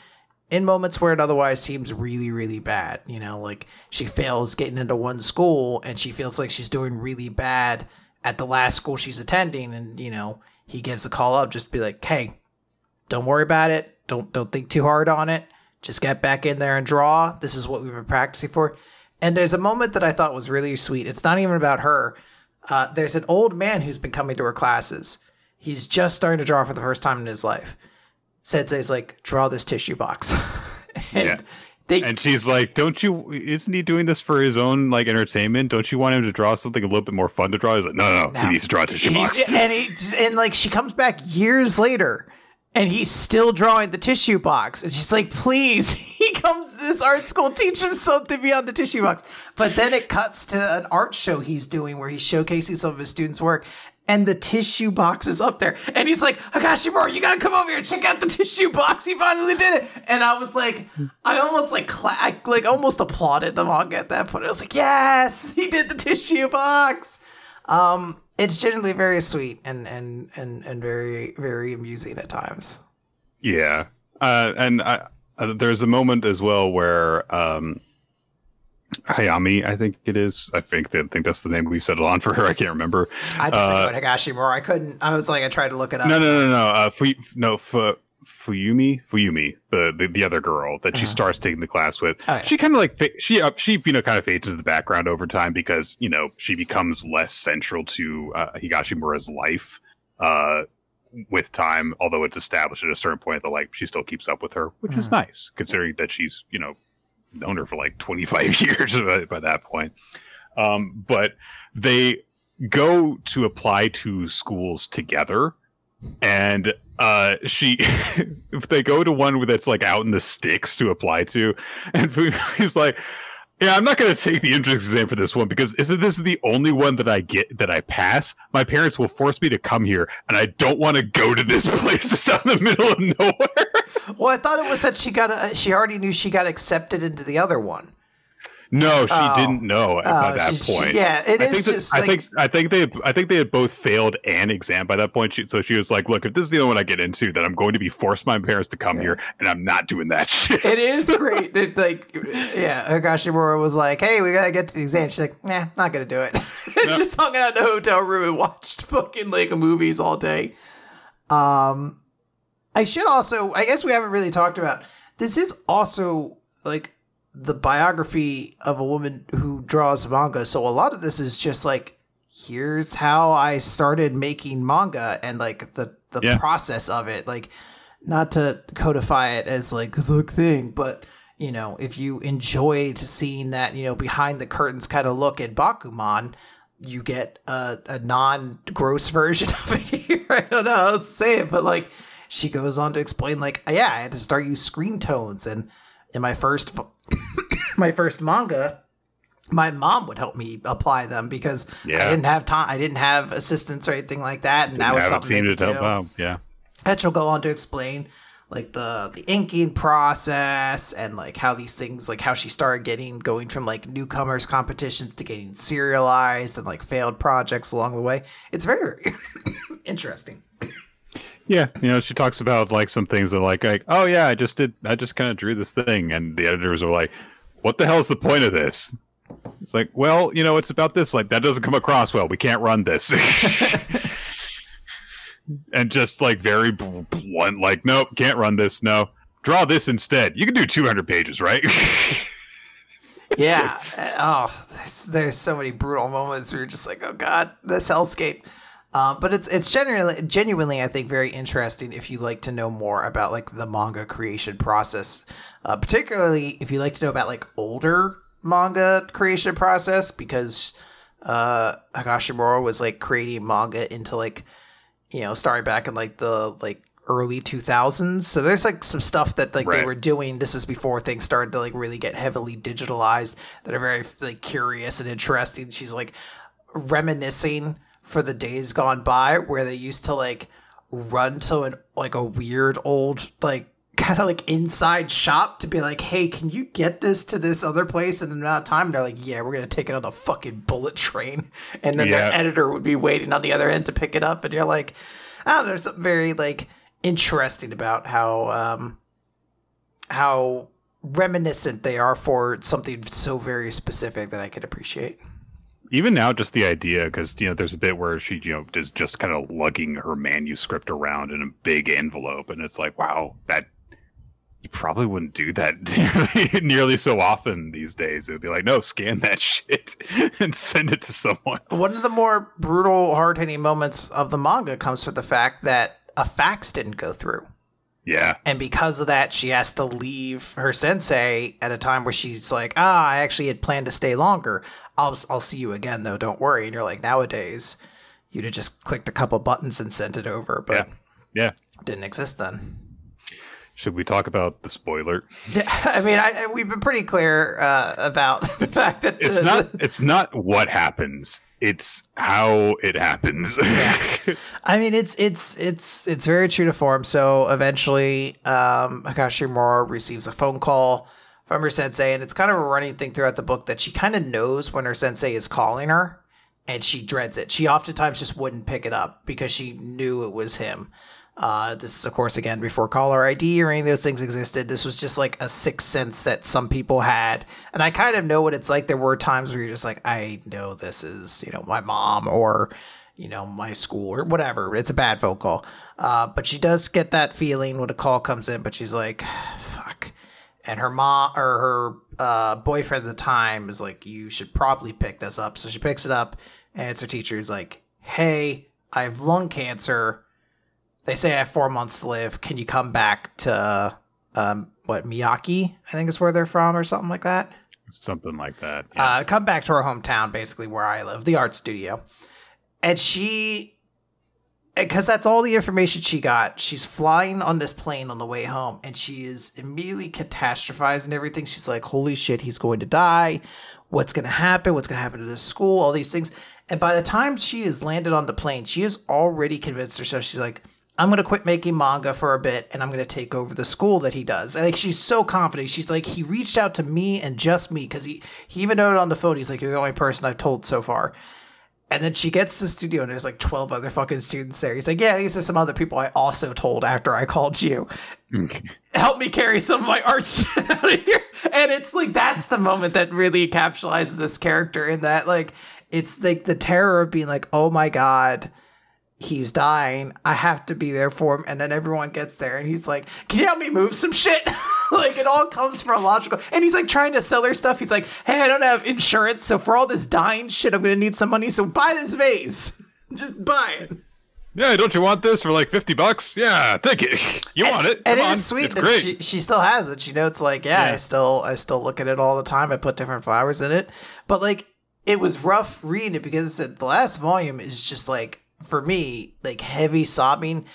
in moments where it otherwise seems really really bad you know like she fails getting into one school and she feels like she's doing really bad at the last school she's attending and you know he gives a call up just to be like hey don't worry about it. Don't don't think too hard on it. Just get back in there and draw. This is what we've been practicing for. And there's a moment that i thought was really sweet. It's not even about her. Uh, there's an old man who's been coming to her classes. He's just starting to draw for the first time in his life Sensei's like, draw this tissue box. and Yeah. they And she's like, "Don't you? Isn't he doing this for his own like entertainment? Don't you want him to draw something a little bit more fun to draw?" He's like, "No, no, no. No. he needs to draw a tissue box." and he and like she comes back years later and he's still drawing the tissue box. And she's like, please, he comes to this art school, teach him something beyond the tissue box. But then it cuts to an art show he's doing where he's showcasing some of his students' work. And the tissue box is up there. And he's like, Higashimura, you gotta come over here and check out the tissue box. He finally did it. And I was like, I almost like, cla- I like almost applauded the manga at that point. I was like, yes, he did the tissue box. Um, it's genuinely very sweet and and and and very very amusing at times. Yeah, uh, and I, uh, there's a moment as well where um, Hayami, I think it is. I think that I think that's the name we settled on for her. I can't remember. I just Uh, think about Higashimura. I couldn't. I was like, I tried to look it up. No, no, no, no. Uh, Fu, no, Fu, Fuyumi, Fuyumi, the, the the other girl that she starts taking the class with. Uh-huh. Oh, yeah. She kind of like fa- she uh, she you know kind of fades into the background over time because you know she becomes less central to uh, Higashimura's life uh, with time. Although it's established at a certain point that like she still keeps up with her, which is Mhm. nice considering that she's you know known her for like 25 years by, that point. Um, but they go to apply to schools together and uh she if they go to one that's like out in the sticks to apply to and he's like yeah i'm not going to take the entrance exam for this one because if this is the only one that i get that i pass my parents will force me to come here and i don't want to go to this place that's out in the middle of nowhere Well, I thought it was that she got. A, she already knew she got accepted into the other one. no she Oh. didn't know at Oh, that she- she- point yeah, it I is think that- just I think I think they I think they had both failed an exam by that point. She, so she was like, "Look, if this is the only one I get into, then I'm going to be forced by my parents to come here, and I'm not doing that shit." It is great. That, like, yeah, Higashimura was like, "Hey, we gotta get to the exam." She's like, "Nah, not gonna do it." Just hung out in a hotel room and watched fucking like movies all day. Um, I should also, I guess we haven't really talked about. This is also like the biography of a woman who draws manga. So a lot of this is just like, here's how I started making manga and like the the Yeah. process of it. Like, not to codify it as like the thing, but you know, if you enjoyed seeing that, you know, behind the curtains kind of look at Bakuman, you get a, a non gross version of it here. I don't know how else to say it, but like she goes on to explain, like, yeah, I had to start use screen tones, and in my first my first manga, my mom would help me apply them because I didn't have time. I didn't have assistants or anything like that, and that was something seen they it. could Help out. Yeah, And she'll go on to explain like the the inking process and like how these things like how she started getting going from like newcomers competitions to getting serialized and like failed projects along the way. It's very, very interesting. Yeah. You know, she talks about like some things that like, like, oh yeah, I just did, I just kind of drew this thing, and the editors were like, "What the hell's the point of this?" It's like, well, you know, it's about this. Like that doesn't come across well. We can't run this. and just like very blunt, like, nope, can't run this. No, draw this instead. You can do 200 pages, right? Yeah. Eh, oh, there's, there's so many brutal moments where you're just like, oh god, this hellscape. Uh, but it's it's genuinely genuinely I think very interesting if you like to know more about like the manga creation process, uh, particularly if you like to know about like older manga creation process because uh, Higashimura was like creating manga into like you know starting back in like the like early 2000s so there's like some stuff that like they were doing. This is before things started to like really get heavily digitalized that are very like curious and interesting. She's like reminiscing for the days gone by where they used to like run to an like a weird old like kind of like inside shop to be like, hey, can you get this to this other place in an amount of time? And they're like, yeah, we're gonna take it on the fucking bullet train, and then Yeah. the editor would be waiting on the other end to pick it up, and you're like, I don't know, there's something very like interesting about how um how reminiscent they are for something so very specific that I could appreciate. Even now just the idea because you know there's a bit where she you know is just kind of lugging her manuscript around in a big envelope and it's like wow that you probably wouldn't do that nearly, nearly so often these days it would be like no scan that shit and send it to someone One of the more brutal, hard hitting moments of the manga comes from the fact that a fax didn't go through. yeah And because of that, she has to leave her sensei at a time where she's like, ah, I actually had planned to stay longer. I'll, I'll see you again, though. Don't worry. And you're like, nowadays, you'd have just clicked a couple buttons and sent it over, but yeah yeah didn't exist then. should we talk about the spoiler Yeah, I mean, I, we've been pretty clear uh, about the fact that it's the- not it's not what happens it's how it happens I mean, it's it's it's it's very true to form. So eventually, um, Higashimura receives a phone call from her sensei, and it's kind of a running thing throughout the book that she kind of knows when her sensei is calling her, and she dreads it. She oftentimes just wouldn't pick it up because she knew it was him. Uh, this is, of course, again before caller ID or any of those things existed. This was just like a sixth sense that some people had, and I kind of know what it's like. There were times where you're just like, I know this is, you know, my mom or you know, my school or whatever. It's a bad phone call. Uh, but she does get that feeling when a call comes in, but she's like, fuck. And her mom or her uh, boyfriend at the time is like, you should probably pick this up. So she picks it up, and it's her teacher who's like, hey, I have lung cancer. They say I have four months to live. Can you come back to, um, what, Miyazaki? I think is where they're from or something like that. something like that yeah. Uh, come back to her hometown, basically where I live, the art studio. And she, because that's all the information she got. She's flying on this plane on the way home, and she is immediately catastrophizing everything. She's like, "Holy shit, he's going to die! What's going to happen? What's going to happen to this school? All these things." And by the time she is landed on the plane, she has already convinced herself. She's like, I'm gonna quit making manga for a bit and I'm gonna take over the school that he does. And like she's so confident. She's like, he reached out to me and just me because he he even noted on the phone. He's like, you're the only person I've told so far. And then she gets to the studio and there's like 12 other fucking students there. He's like, yeah, these are some other people I also told after I called you. Help me carry some of my art out of here. And it's like that's the moment that really encapsulates this character in that like it's like the terror of being like, oh my god he's dying. I have to be there for him. And then everyone gets there and he's like, Can you help me move some shit? like it all comes from a logical. And he's like trying to sell her stuff. He's like, Hey, I don't have insurance. So for all this dying shit, I'm going to need some money. So buy this vase. Just buy it. yeah don't you want this for like 50 bucks yeah take it you want it And Come it on. is sweet it's that great she, she still has it. She notes like, yeah, I still I still look at it all the time. I put different flowers in it. But like it was rough reading it because it said the last volume is just like for me, like heavy sobbing,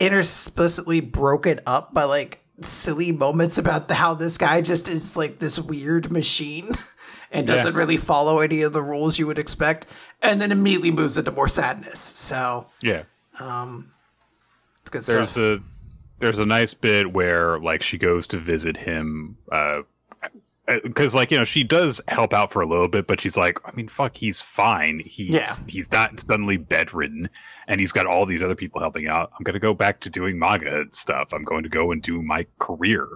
interspersely broken up by like silly moments about how this guy just is like this weird machine and doesn't really follow any of the rules you would expect, and then immediately moves into more sadness. So yeah it's good there's stuff. a there's a nice bit where like she goes to visit him uh because like you know she does help out for a little bit but she's like i mean fuck he's fine. He's Yeah. he's not suddenly bedridden and he's got all these other people helping out. I'm gonna go back to doing manga stuff. I'm going to go and do my career.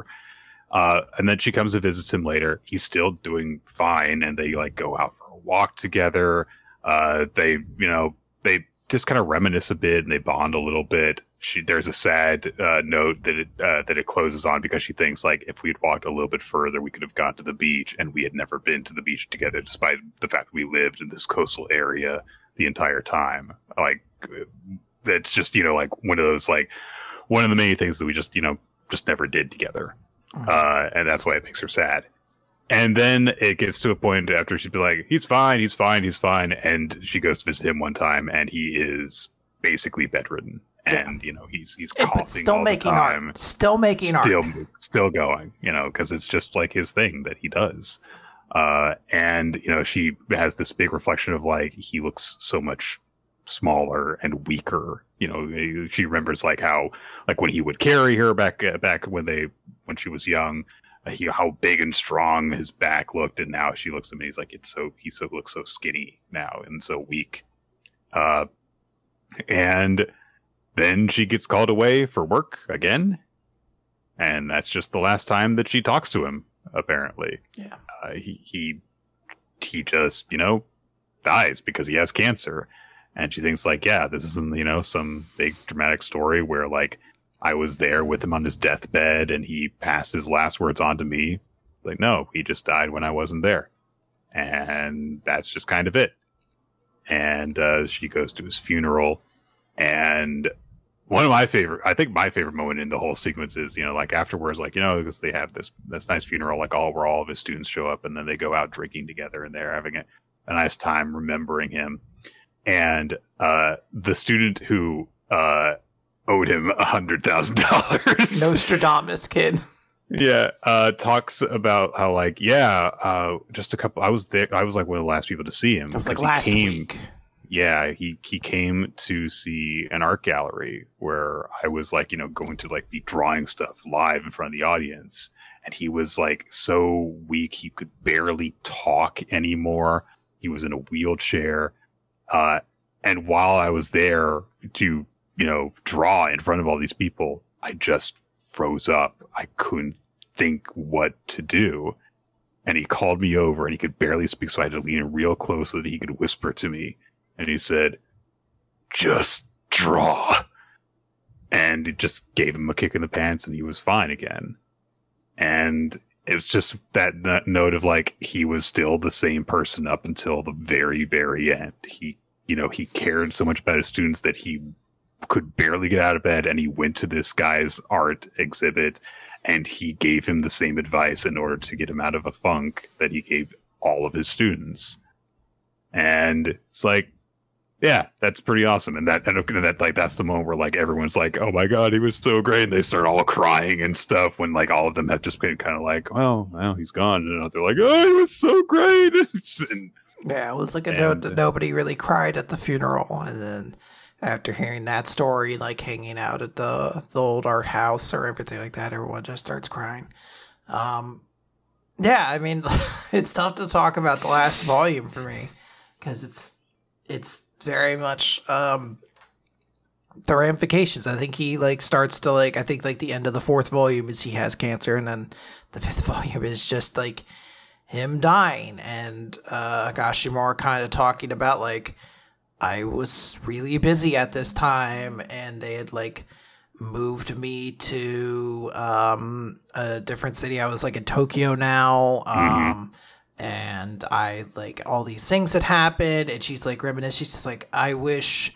Uh and then she comes and visits him later. He's still doing fine and they like go out for a walk together. Uh they you know they just kind of reminisce a bit and they bond a little bit. She there's a sad uh, note that it uh, that it closes on because she thinks like if we had walked a little bit further, we could have gone to the beach, and we had never been to the beach together, despite the fact that we lived in this coastal area the entire time. Like that's just you know like one of those like one of the many things that we just you know just never did together, uh, and that's why it makes her sad. And then it gets to a point after she'd be like, he's fine, he's fine, he's fine. And she goes to visit him one time and he is basically bedridden. And, you know, he's he's coughing still all making the time. art. Still making Still, art. still going, you know, because it's just like his thing that he does. Uh, and, you know, she has this big reflection of like, he looks so much smaller and weaker. You know, she remembers like how like when he would carry her back uh, back when they when she was young, uh, he, how big and strong his back looked, and now she looks at me. He's like, it's so he so looks so skinny now and so weak. Uh, and then she gets called away for work again, and that's just the last time that she talks to him. Apparently, yeah. Uh, he he he just you know dies because he has cancer, and she thinks like, yeah, this isn't you know some big dramatic story where like I was there with him on his deathbed and he passed his last words on to me. Like, no, he just died when I wasn't there. And that's just kind of it. And uh, she goes to his funeral. And one of my favorite, I think my favorite moment in the whole sequence is, you know, like afterwards, like, you know, because they have this, this nice funeral, like all where all of his students show up and then they go out drinking together and they're having a, a nice time remembering him. And uh, the student who uh, owed him a hundred thousand dollars. Nostradamus kid. Yeah, uh, talks about how like yeah, uh, just a couple. I was there. I was like one of the last people to see him. It was like last came, week. Yeah, he he came to see an art gallery where I was like you know going to like be drawing stuff live in front of the audience, and he was like so weak he could barely talk anymore. He was in a wheelchair, uh, and while I was there to you know, draw in front of all these people, I just froze up. I couldn't think what to do. And he called me over and he could barely speak, so I had to lean in real close so that he could whisper to me. And he said, Just draw. And it just gave him a kick in the pants and he was fine again. And it was just that, that note of like he was still the same person up until the very, very end. He, you know, he cared so much about his students that he could barely get out of bed and he went to this guy's art exhibit and he gave him the same advice in order to get him out of a funk that he gave all of his students. And it's like, yeah, that's pretty awesome. And that, and that, like, that's the moment where like everyone's like, oh my God, he was so great. And they start all crying and stuff when like all of them have just been kind of like, oh, well, he's gone. And they're like, oh, he was so great. and, yeah, it was like a and, note that nobody really cried at the funeral. And then after hearing that story, like hanging out at the the old art house or everything like that, everyone just starts crying. Um, yeah, I mean, it's tough to talk about the last volume for me because it's it's very much um, the ramifications. I think he like starts to like I think like the end of the fourth volume is he has cancer, and then the fifth volume is just like him dying, and uh, Gashimura kind of talking about like I was really busy at this time, and they had like moved me to um, a different city. I was like in Tokyo now. Mm-hmm. Um, mm-hmm. And I like all these things that happened, and she's like reminiscing. She's just like, I wish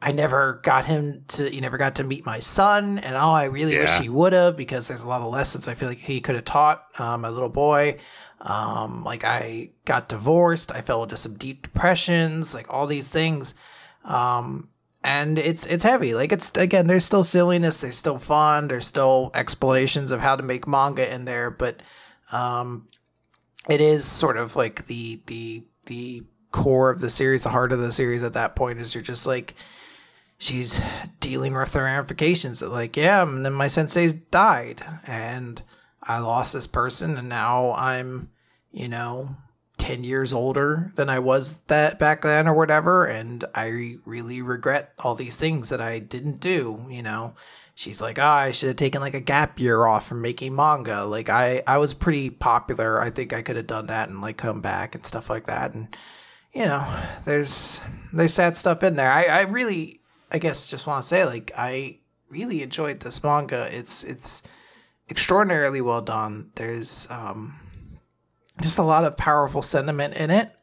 I never got him to, you never got to meet my son, and oh, I really yeah. wish he would have because there's a lot of lessons I feel like he could have taught um, my little boy. Um, like I got divorced, I fell into some deep depressions, like all these things. Um, and it's it's heavy. Like it's again, there's still silliness, there's still fun, there's still explanations of how to make manga in there, but um, it is sort of like the the the core of the series, the heart of the series at that point is you're just like she's dealing with the ramifications of like, yeah, and then my sensei's died and I lost this person and now I'm, you know, 10 years older than I was that back then or whatever and I really regret all these things that I didn't do, you know. She's like, "Oh, I should have taken like a gap year off from making manga. Like I I was pretty popular. I think I could have done that and like come back and stuff like that and you know, there's there's sad stuff in there. I I really I guess just want to say like I really enjoyed this manga. It's it's extraordinarily well done. There's um, just a lot of powerful sentiment in it.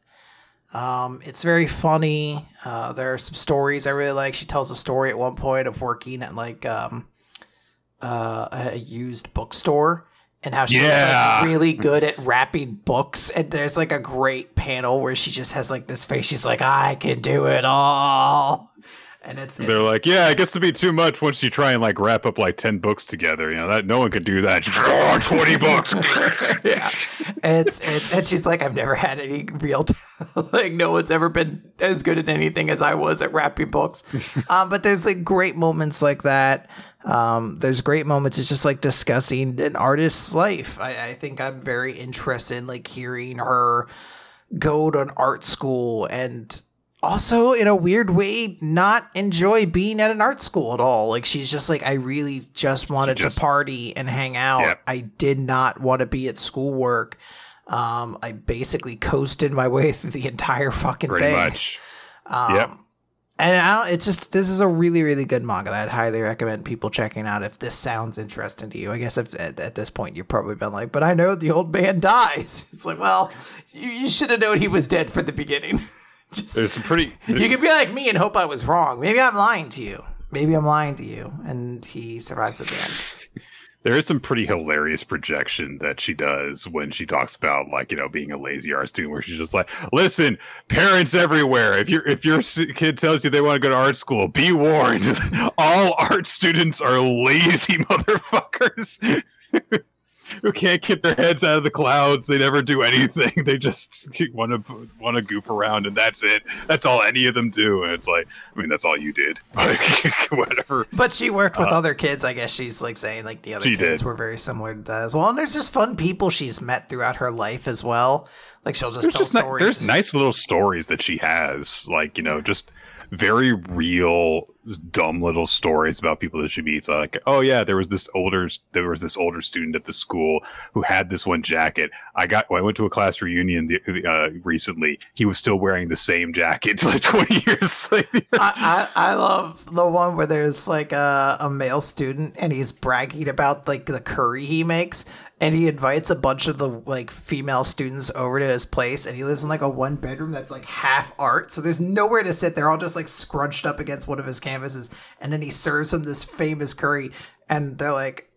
Um, it's very funny. Uh, there are some stories I really like. She tells a story at one point of working at like um, uh, a used bookstore and how she's yeah. like really good at wrapping books. And there's like a great panel where she just has like this face. She's like, I can do it all and it's, They're like, yeah, it gets to be too much once you try and like wrap up like ten books together. You know that no one could do that. oh, 20 books. yeah, it's it's and she's like, I've never had any real t- like no one's ever been as good at anything as I was at wrapping books. um, but there's like great moments like that. Um, there's great moments. It's just like discussing an artist's life. I, I think I'm very interested in like hearing her go to an art school and also in a weird way not enjoy being at an art school at all like she's just like i really just wanted just- to party and hang out Yep. i did not want to be at schoolwork um i basically coasted my way through the entire fucking Pretty thing much. um, Yep. and I don't, it's just this is a really really good manga that I'd highly recommend people checking out if this sounds interesting to you. I guess if at, at this point you've probably been like, but I know the old man dies. It's like, well, you, you should have known he was dead from the beginning. just, There's some pretty. you could be like me and hope I was wrong. Maybe I'm lying to you. Maybe I'm lying to you, and he survives at the end. there is some pretty hilarious projection that she does when she talks about like you know being a lazy art student where she's just like listen parents everywhere if your if your kid tells you they want to go to art school be warned all art students are lazy motherfuckers who can't get their heads out of the clouds they never do anything they just want to want to goof around and that's it that's all any of them do and it's like i mean that's all you did whatever But she worked with other kids. I guess she's like saying like the other Uh, kids did. were very similar to that as well. And there's just fun people she's met throughout her life as well. Like she'll just there's tell just ni- stories. there's nice little stories that she has like you know just very real dumb little stories about people that she meets like oh yeah there was this older there was this older student at the school who had this one jacket. I got when i went to a class reunion the, uh, recently. He was still wearing the same jacket like 20 years later. I, I, I love the one where there's like a, a male student and he's bragging about like the curry he makes and he invites a bunch of the like female students over to his place and he lives in like a one bedroom that's like half art so there's nowhere to sit. They're all just like scrunched up against one of his canvases and then he serves them this famous curry and they're like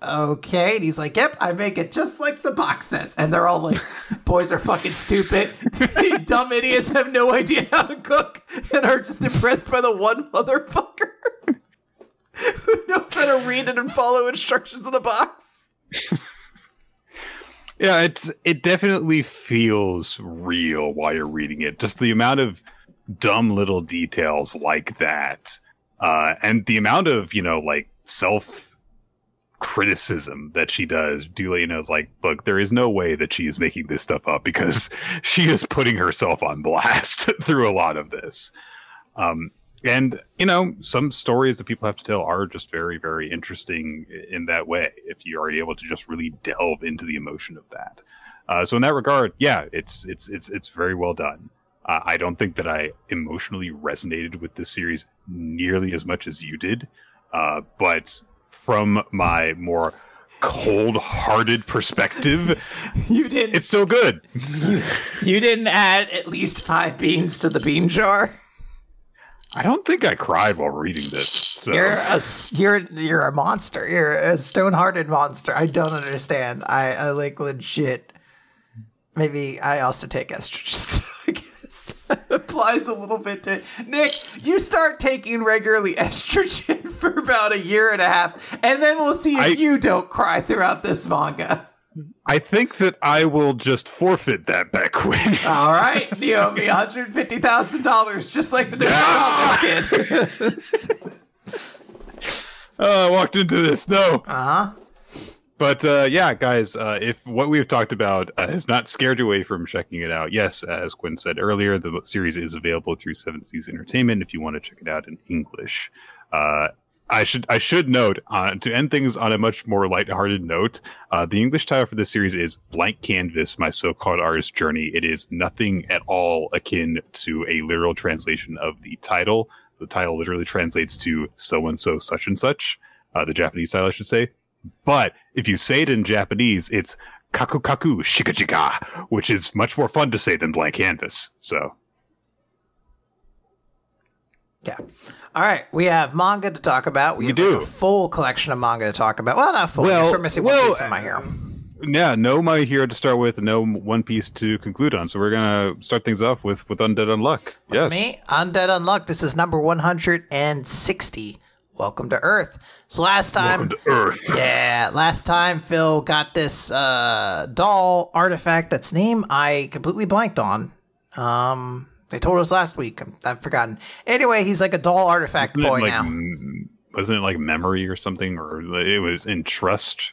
okay and he's like yep i make it just like the box says and they're all like boys are fucking stupid. These dumb idiots have no idea how to cook and are just impressed by the one motherfucker who knows how to read it and follow instructions in a box Yeah, it's it definitely feels real while you're reading it. Just the amount of dumb little details like that, uh, and the amount of you know like self criticism that she does. Dula knows like, look, there is no way that she is making this stuff up because she is putting herself on blast through a lot of this. Um, and you know, some stories that people have to tell are just very, very interesting in that way. If you're able to just really delve into the emotion of that. Uh, so in that regard, yeah, it's it's it's it's very well done. Uh, I don't think that I emotionally resonated with this series nearly as much as you did, uh, but from my more cold-hearted perspective, you didn't it's so good. you didn't add at least five beans to the bean jar I don't think I cried while reading this. So. you're a you're you're a monster you're a stone-hearted monster i don't understand i i like legit maybe i also take estrogen so i guess that applies a little bit to nick you start taking regularly estrogen for about a year and a half and then we'll see if I- you don't cry throughout this manga I think that I will just forfeit that bet, Quinn. all right you owe me $150000 just like the new kid Oh, I walked into this. No. uh-huh But uh, yeah, guys, uh, if what we've talked about uh, has not scared you away from checking it out, yes, as Quinn said earlier, the series is available through Seven Seas Entertainment if you want to check it out in English. I should I should note uh, to end things on a much more lighthearted note. Uh, the English title for this series is Blank Canvas: My So-Called Artist Journey. It is nothing at all akin to a literal translation of the title. The title literally translates to "so and so, such and such." Uh, the Japanese title, I should say. But if you say it in Japanese, it's kaku kaku shikajika, which is much more fun to say than blank canvas. So Yeah. All right, we have manga to talk about. We, We have do. a full collection of manga to talk about. Well, not full. Well, we're missing well, one piece in my here. yeah, no My Hero to start with, no One Piece to conclude on. So we're gonna start things off with with Undead Unluck. Yes, Me, Undead Unluck. This is number 160. Welcome to Earth. So last time, Welcome to Earth. yeah, last time Phil got this uh, doll artifact that's name I completely blanked on. Um, they told us last week. I've forgotten. Anyway, he's like a doll artifact Wasn't boy like, now. m- Wasn't it like memory or something, or it was in trust?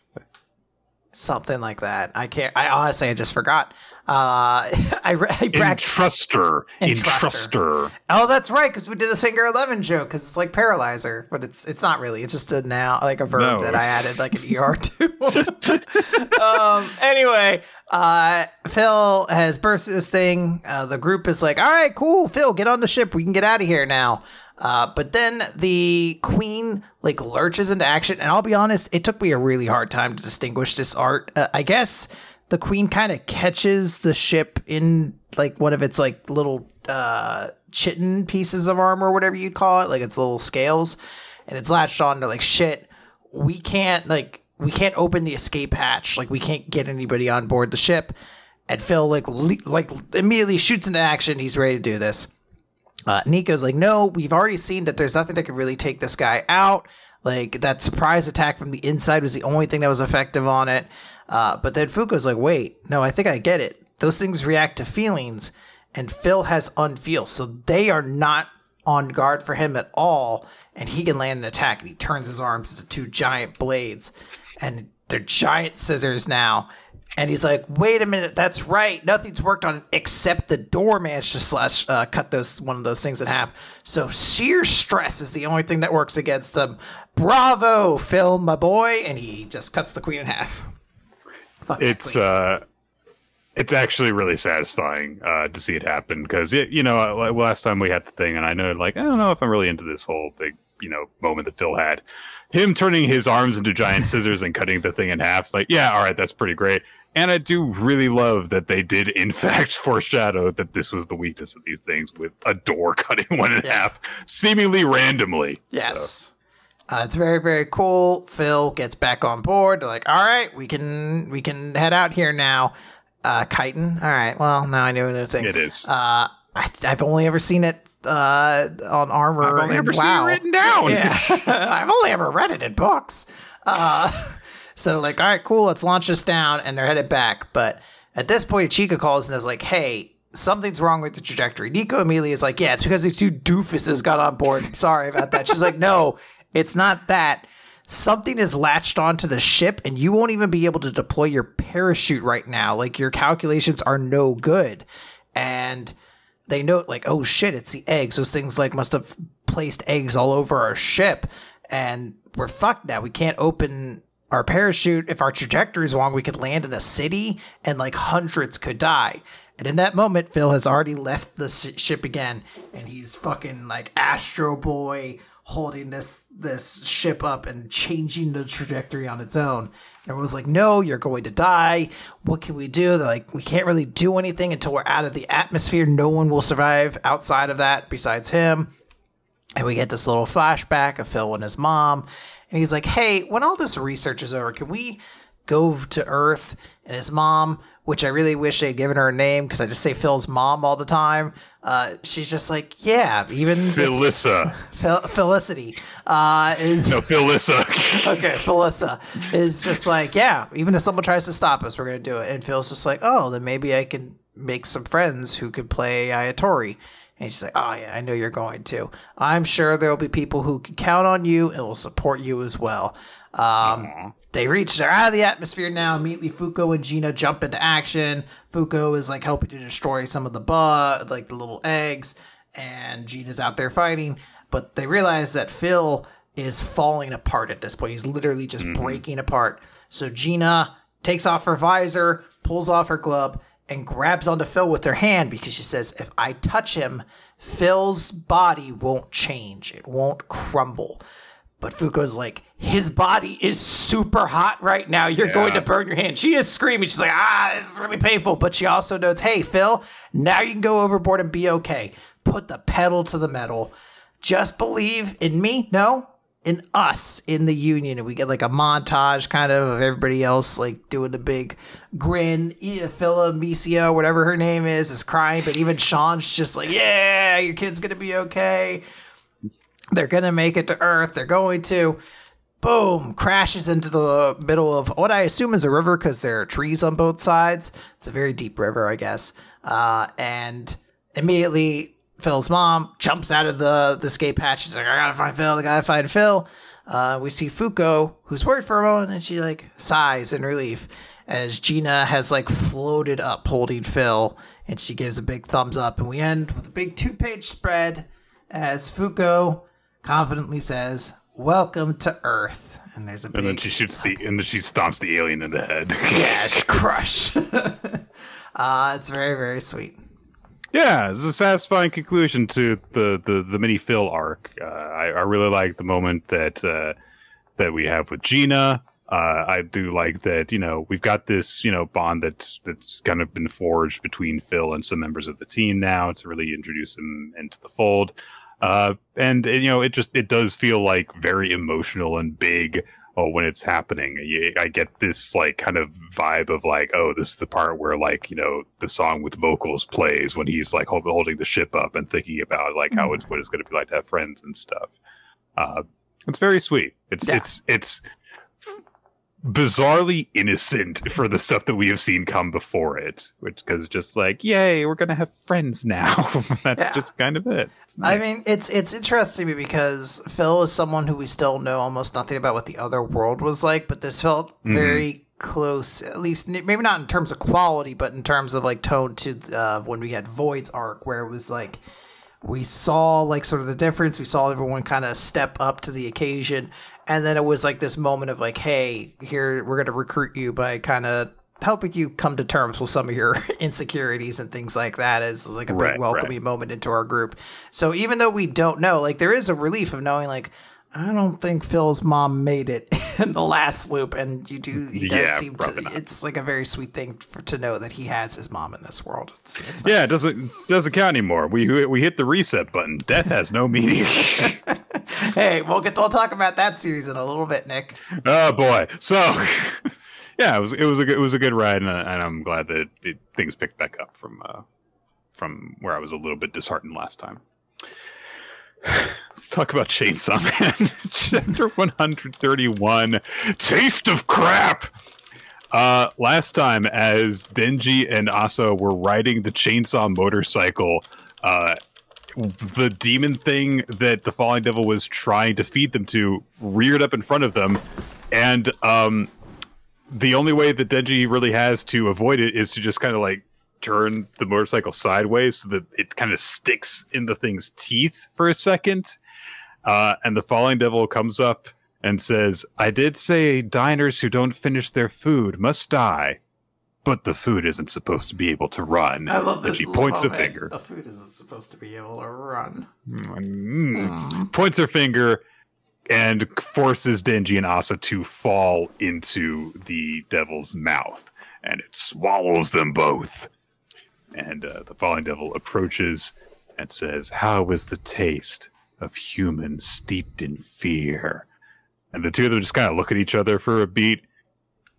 Something like that. I can't. I honestly, I just forgot. Uh, I, re- I bragged. Entruster. Entruster. Entruster. Oh, that's right, because we did a finger eleven joke. Because it's like paralyzer, but it's it's not really. It's just a now like a verb No. that I added like an er to. um. Anyway, uh, Phil has burst this thing. Uh, the group is like, "All right, cool, Phil, get on the ship. We can get out of here now." Uh, but then the queen like lurches into action, and I'll be honest, it took me a really hard time to distinguish this art. Uh, I guess the queen kind of catches the ship in like one of its like little uh chitin pieces of armor, whatever you'd call it, like its little scales, and it's latched on to like shit. We can't like we can't open the escape hatch. Like we can't get anybody on board the ship. And Phil like le- like immediately shoots into action. He's ready to do this. Uh, Nico's like, no, we've already seen that there's nothing that can really take this guy out. Like that surprise attack from the inside was the only thing that was effective on it. Uh, but then Fuko's like, wait, no, I think I get it. Those things react to feelings, and Phil has unfeel, so they are not on guard for him at all, and he can land an attack. And he turns his arms into two giant blades, and they're giant scissors now. And he's like, "Wait a minute, that's right. Nothing's worked on it except the door managed to slash uh, cut those one of those things in half. So sheer stress is the only thing that works against them. Bravo, Phil, my boy!" And he just cuts the queen in half. Fuck It's uh, it's actually really satisfying uh, to see it happen because you know uh, last time we had the thing, and I know like I don't know if I'm really into this whole big you know moment that Phil had. Him turning his arms into giant scissors and cutting the thing in half. It's like, yeah, all right, that's pretty great. And I do really love that they did, in fact, foreshadow that this was the weakness of these things with a door cutting one in Yeah. half, seemingly randomly. So, Yes. Uh, it's very very cool. Phil gets back on board. They're like, "All right, we can we can head out here now." Uh, chitin. All right. Well, now I know another thing. it is. Uh, I, I've only ever seen it uh, on armor. I've only and ever seen it WoW. written down. Yeah, I've only ever read it in books. Uh, so like, all right, cool. Let's launch this down, and they're headed back. But at this point, Chica calls and is like, "Hey." Something's wrong with the trajectory. Nico immediately is like, Yeah, it's because these two doofuses got on board. Sorry about that. She's like, No, it's not that. Something is latched onto the ship, and you won't even be able to deploy your parachute right now. Like, your calculations are no good. And they note like, oh shit, it's the eggs. Those things like must have placed eggs all over our ship, and we're fucked now. We can't open our parachute. If our trajectory is wrong, we could land in a city, and like hundreds could die. And in that moment, Phil has already left the s- ship again, and he's fucking like Astro Boy holding this this ship up and changing the trajectory on its own. And everyone's like, "No, you're going to die. What can we do?" They're like, "We can't really do anything until we're out of the atmosphere. No one will survive outside of that besides him." And we get this little flashback of Phil and his mom. And he's like, hey, when all this research is over, can we go to Earth? And his mom, which I really wish they'd given her a name because I just say Phil's mom all the time. Uh, she's just like, yeah, even Felissa. Fel- Felicity uh, is No, Felissa. okay. Felissa is just like, yeah, even if someone tries to stop us, we're gonna do it. And Phil's just like, oh, then maybe I can make some friends who could play Ayatori. And she's like, oh yeah, I know you're going to. I'm sure there will be people who can count on you and will support you as well. Um, they reach, they're out of the atmosphere now. Immediately, Fuko and Gina jump into action. Fuko is like helping to destroy some of the bug, like the little eggs, and Gina's out there fighting. But they realize that Phil is falling apart at this point. He's literally just breaking apart. So Gina takes off her visor, pulls off her glove, and grabs onto Phil with her hand because she says, If I touch him, Phil's body won't change, it won't crumble. But Fuko's like, his body is super hot right now. You're going to burn your hand. She is screaming. She's like, ah, this is really painful. But she also notes, hey, Phil, now you can go overboard and be okay. Put the pedal to the metal. Just believe in me. No, in us in the union and we get like a montage kind of of everybody else like doing the big grin phila Amicia, whatever her name is is crying but even sean's just like yeah your kid's gonna be okay they're gonna make it to earth they're going to boom crashes into the middle of what i assume is a river because there are trees on both sides it's a very deep river i guess uh, and immediately Phil's mom jumps out of the, the escape hatch. She's like, I gotta find Phil, I gotta find Phil. Uh, we see Fuko, who's worried for a moment, and she like sighs in relief as Gina has like floated up holding Phil, and she gives a big thumbs up. And we end with a big two page spread as Fuko confidently says, Welcome to Earth. And there's a big. And then she shoots the, and then she stomps the alien in the head. yeah, crush. uh, it's very, very sweet. Yeah, it's a satisfying conclusion to the the, the mini Phil arc. Uh, I, I really like the moment that uh, that we have with Gina. Uh, I do like that. You know, we've got this you know bond that's that's kind of been forged between Phil and some members of the team now to really introduce him into the fold. Uh, and, and you know, it just it does feel like very emotional and big oh, when it's happening, I get this like kind of vibe of like, oh, this is the part where like you know the song with vocals plays when he's like holding the ship up and thinking about like how it's what it's going to be like to have friends and stuff. Uh, it's very sweet. It's yeah. it's it's bizarrely innocent for the stuff that we have seen come before it, which because just like, yay, we're gonna have friends now. That's yeah. just kind of it. Nice. I mean, it's it's interesting because Phil is someone who we still know almost nothing about what the other world was like, but this felt mm-hmm. very close, at least maybe not in terms of quality, but in terms of like tone to uh, when we had Void's arc, where it was like we saw like sort of the difference. We saw everyone kind of step up to the occasion, and then it was like this moment of like, hey, here we're going to recruit you by kind of helping you come to terms with some of your insecurities and things like that is like a big welcoming right. moment into our group. So even though we don't know, like there is a relief of knowing like I don't think Phil's mom made it in the last loop, and you do. He does yeah, seem to. Not. It's like a very sweet thing for, to know that he has his mom in this world. It's, it's nice. Yeah, it doesn't doesn't count anymore. We we hit the reset button. Death has no meaning. hey, we'll get. We'll talk about that series in a little bit, Nick. Oh boy. So. yeah, it was it was a it was a good ride, and, and I'm glad that it, things picked back up from uh, from where I was a little bit disheartened last time. Let's talk about Chainsaw Man. Chapter 131 Taste of Crap. Uh, last time, as Denji and Asa were riding the chainsaw motorcycle, uh, the demon thing that the Falling Devil was trying to feed them to reared up in front of them. And um, the only way that Denji really has to avoid it is to just kind of like turn the motorcycle sideways so that it kind of sticks in the thing's teeth for a second. Uh, and the falling devil comes up and says, I did say diners who don't finish their food must die, but the food isn't supposed to be able to run. I love this. And she points a finger. The food isn't supposed to be able to run. Mm. Mm. Points her finger and forces Denji and Asa to fall into the devil's mouth, and it swallows them both. And uh, the falling devil approaches and says, How is the taste of humans steeped in fear? And the two of them just kind of look at each other for a beat.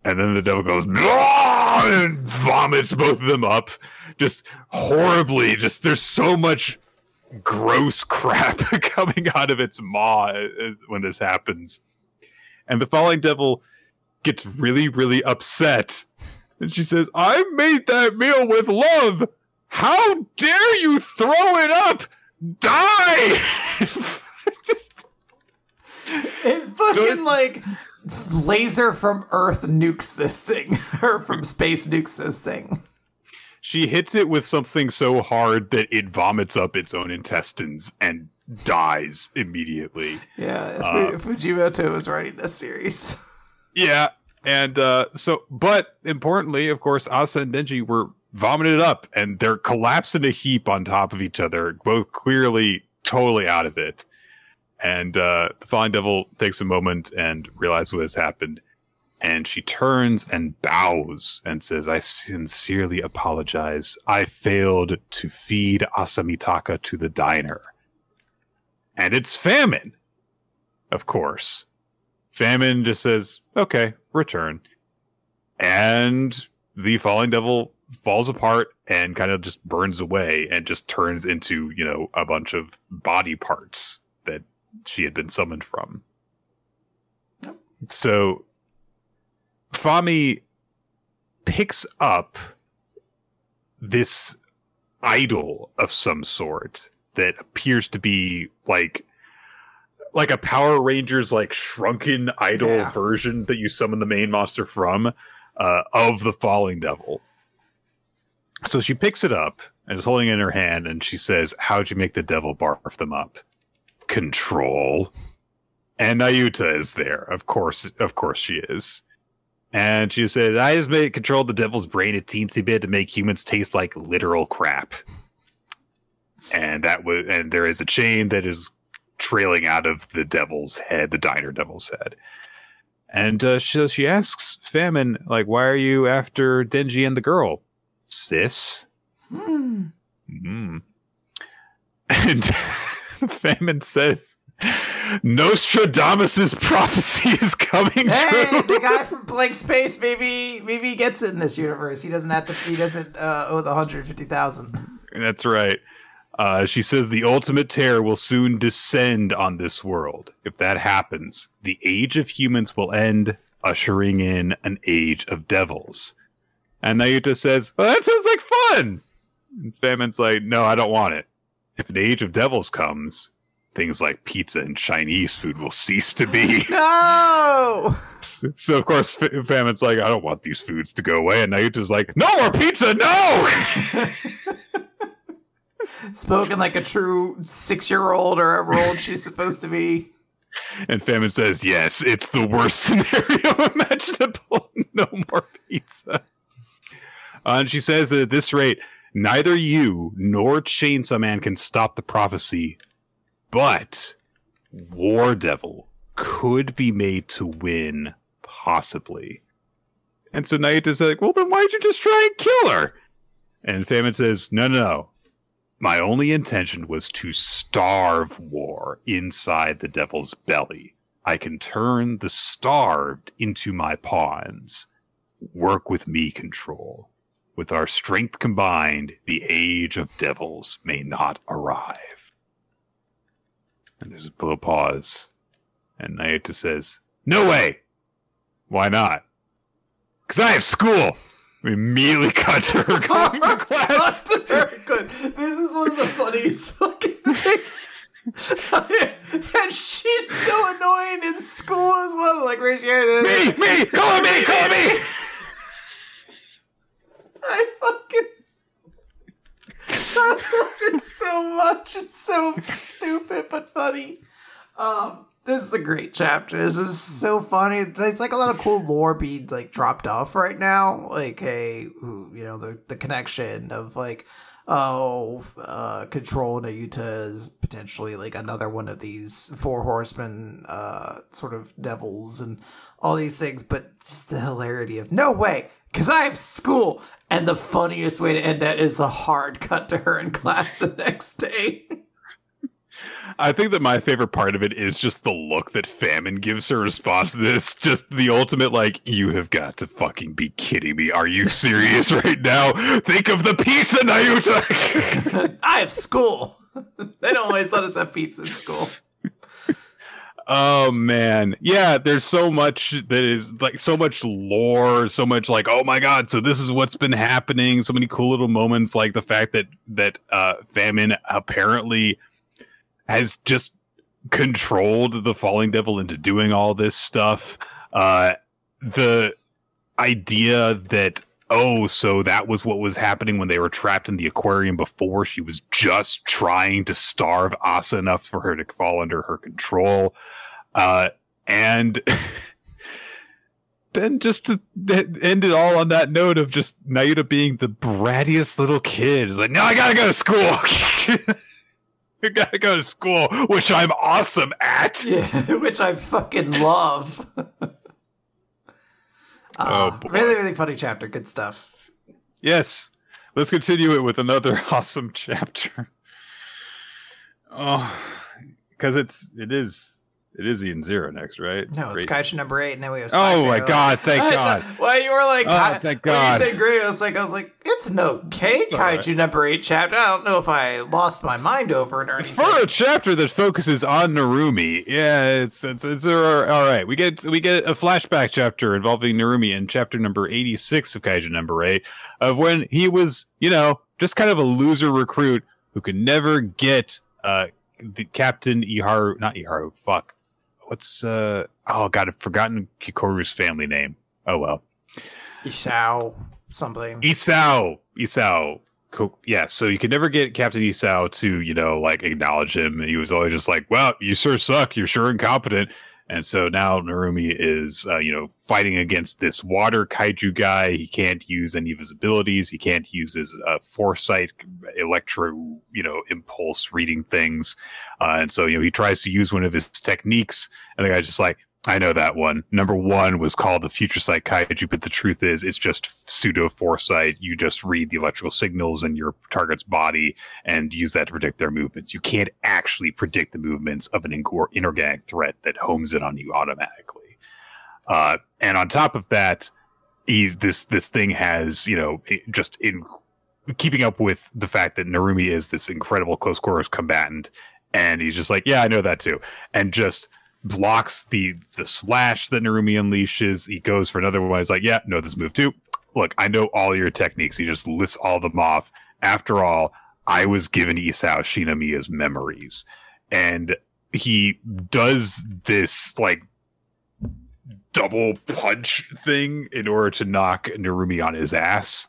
And then the devil goes, and vomits both of them up just horribly. Just there's so much gross crap coming out of its maw when this happens. And the falling devil gets really, really upset and she says, I made that meal with love. How dare you throw it up? Die! Just. It fucking like laser from Earth nukes this thing, or from space nukes this thing. She hits it with something so hard that it vomits up its own intestines and dies immediately. Yeah, uh, Fujimoto was writing this series. Yeah, and uh, so, but importantly, of course, Asa and Denji were vomited up and they're collapsed in a heap on top of each other, both clearly totally out of it. And uh, the Falling Devil takes a moment and realizes what has happened. And she turns and bows and says, I sincerely apologize. I failed to feed Asa Mitaka to the diner. And it's famine. of course. Famine just says, okay, return. And the falling devil falls apart and kind of just burns away and just turns into, you know, a bunch of body parts that she had been summoned from. So Fami picks up this idol of some sort that appears to be like like a Power Rangers like shrunken idol Yeah. version that you summon the main monster from uh, of the falling devil. So she picks it up and is holding it in her hand, and she says, "How'd you make the devil barf them up?" Control. And Nayuta is there, of course. Of course, she is. And she says, "I just made control the devil's brain a teensy bit to make humans taste like literal crap." And that was, and there is a chain that is trailing out of the devil's head, the diner devil's head. And uh, she, she asks Famine, like, why are you after Denji and the girl? Sis? Hmm. Mm. And Famine says, Nostradamus's prophecy is coming Hey, true. the guy from Blank Space, maybe maybe he gets it in this universe. He doesn't have to. He doesn't uh, owe the hundred fifty thousand. That's right. Uh, she says the ultimate terror will soon descend on this world. If that happens, the age of humans will end, ushering in an age of devils. And Nayuta says, well, that sounds like fun. And Famine's like, no, I don't want it. If an age of devils comes, things like pizza and Chinese food will cease to be. No. so, of course, F- Famine's like, I don't want these foods to go away. And Nayuta's like, no more pizza, no! Spoken like a true six-year-old or however old she's supposed to be. And Famine says, Yes, it's the worst scenario imaginable. no more pizza. Uh, and she says that at this rate, neither you nor Chainsaw Man can stop the prophecy, but War Devil could be made to win, possibly. And so Nayuta's like, Well, then why'd you just try and kill her? And Famine says, No, no, no. My only intention was to starve war inside the devil's belly. I can turn the starved into my pawns. Work with me, control. With our strength combined, the age of devils may not arrive. And there's a little pause. And Nayuta says, No way! Why not? Because I have school! We immediately cut to her going to class. Busted her good. This is one of the funniest fucking things. and she's so annoying in school as well. Like raise your hand. me, me, call me, call me. I fucking. I love it so much. It's so stupid but funny. Um, this is a great chapter. This is so funny. There's like a lot of cool lore being like dropped off right now. Like, hey, you know, the the connection of like, oh, uh, Control Nayuta is potentially like another one of these four horsemen, uh, sort of devils and all these things. But just the hilarity of no way, because I have school. And the funniest way to end that is a hard cut to her in class the next day. I think that my favorite part of it is just the look that Famine gives her response to this. Just the ultimate, like, you have got to fucking be kidding me. Are you serious right now? Think of the pizza, Nayuta! I have school. they don't always let us have pizza in school. oh, man. Yeah, there's so much that is like so much lore, so much like, oh my god, so this is what's been happening. So many cool little moments, like the fact that, that, uh, Famine apparently has just controlled the falling devil into doing all this stuff. Uh the idea that oh so that was what was happening when they were trapped in the aquarium before. She was just trying to starve asa enough for her to fall under her control. Uh and then just to end it all on that note of just Nayuta being the brattiest little kid. Is like, no, I gotta go to school. I gotta go to school, which I'm awesome at. Yeah, which I fucking love. Oh, Uh, boy. really, really funny chapter. Good stuff. Yes. Let's continue it with another awesome chapter. Oh, because it's it is It is Eden Zero next, right? No, it's. Kaiju number eight, and then we have. Spy Oh my god! Thank God. Well, you were like, Oh, thank when God. you said great, I was like, I was like, it's an okay right. Kaiju number eight chapter. I don't know if I lost my mind over it or anything. For a chapter that focuses on Narumi, yeah, it's it's, it's all right. We get we get a flashback chapter involving Narumi in chapter number eighty six of Kaiju number eight, of when he was, you know, just kind of a loser recruit who could never get uh the Captain Iharu, not Iharu, fuck, what's uh oh god, I've forgotten Kikoru's family name. Oh well, Isao something. Isao, Isao. Cool. Yeah, so you could never get Captain Isao to, you know, like acknowledge him. He was always just like, "Well, you sure suck. You're sure incompetent." And so now Narumi is, uh, you know, fighting against this water kaiju guy. He can't use any of his abilities. He can't use his uh, foresight, electro, you know, impulse reading things. Uh, and so, you know, he tries to use one of his techniques, and the guy's just like, I know that one. Number one was called the Future Kaiju, but the truth is, it's just pseudo foresight. You just read the electrical signals in your target's body and use that to predict their movements. You can't actually predict the movements of an inorganic threat that homes in on you automatically. Uh, and on top of that, he's this this thing has you know just in keeping up with the fact that Narumi is this incredible close quarters combatant, and he's just like, yeah, I know that too, and just blocks the the slash that Narumi unleashes. He goes for another one. He's like, yeah, know this move too. Look, I know all your techniques. He just lists all them off. After all, I was given Isao Shinomiya's memories, and he does this like double punch thing in order to knock Narumi on his ass.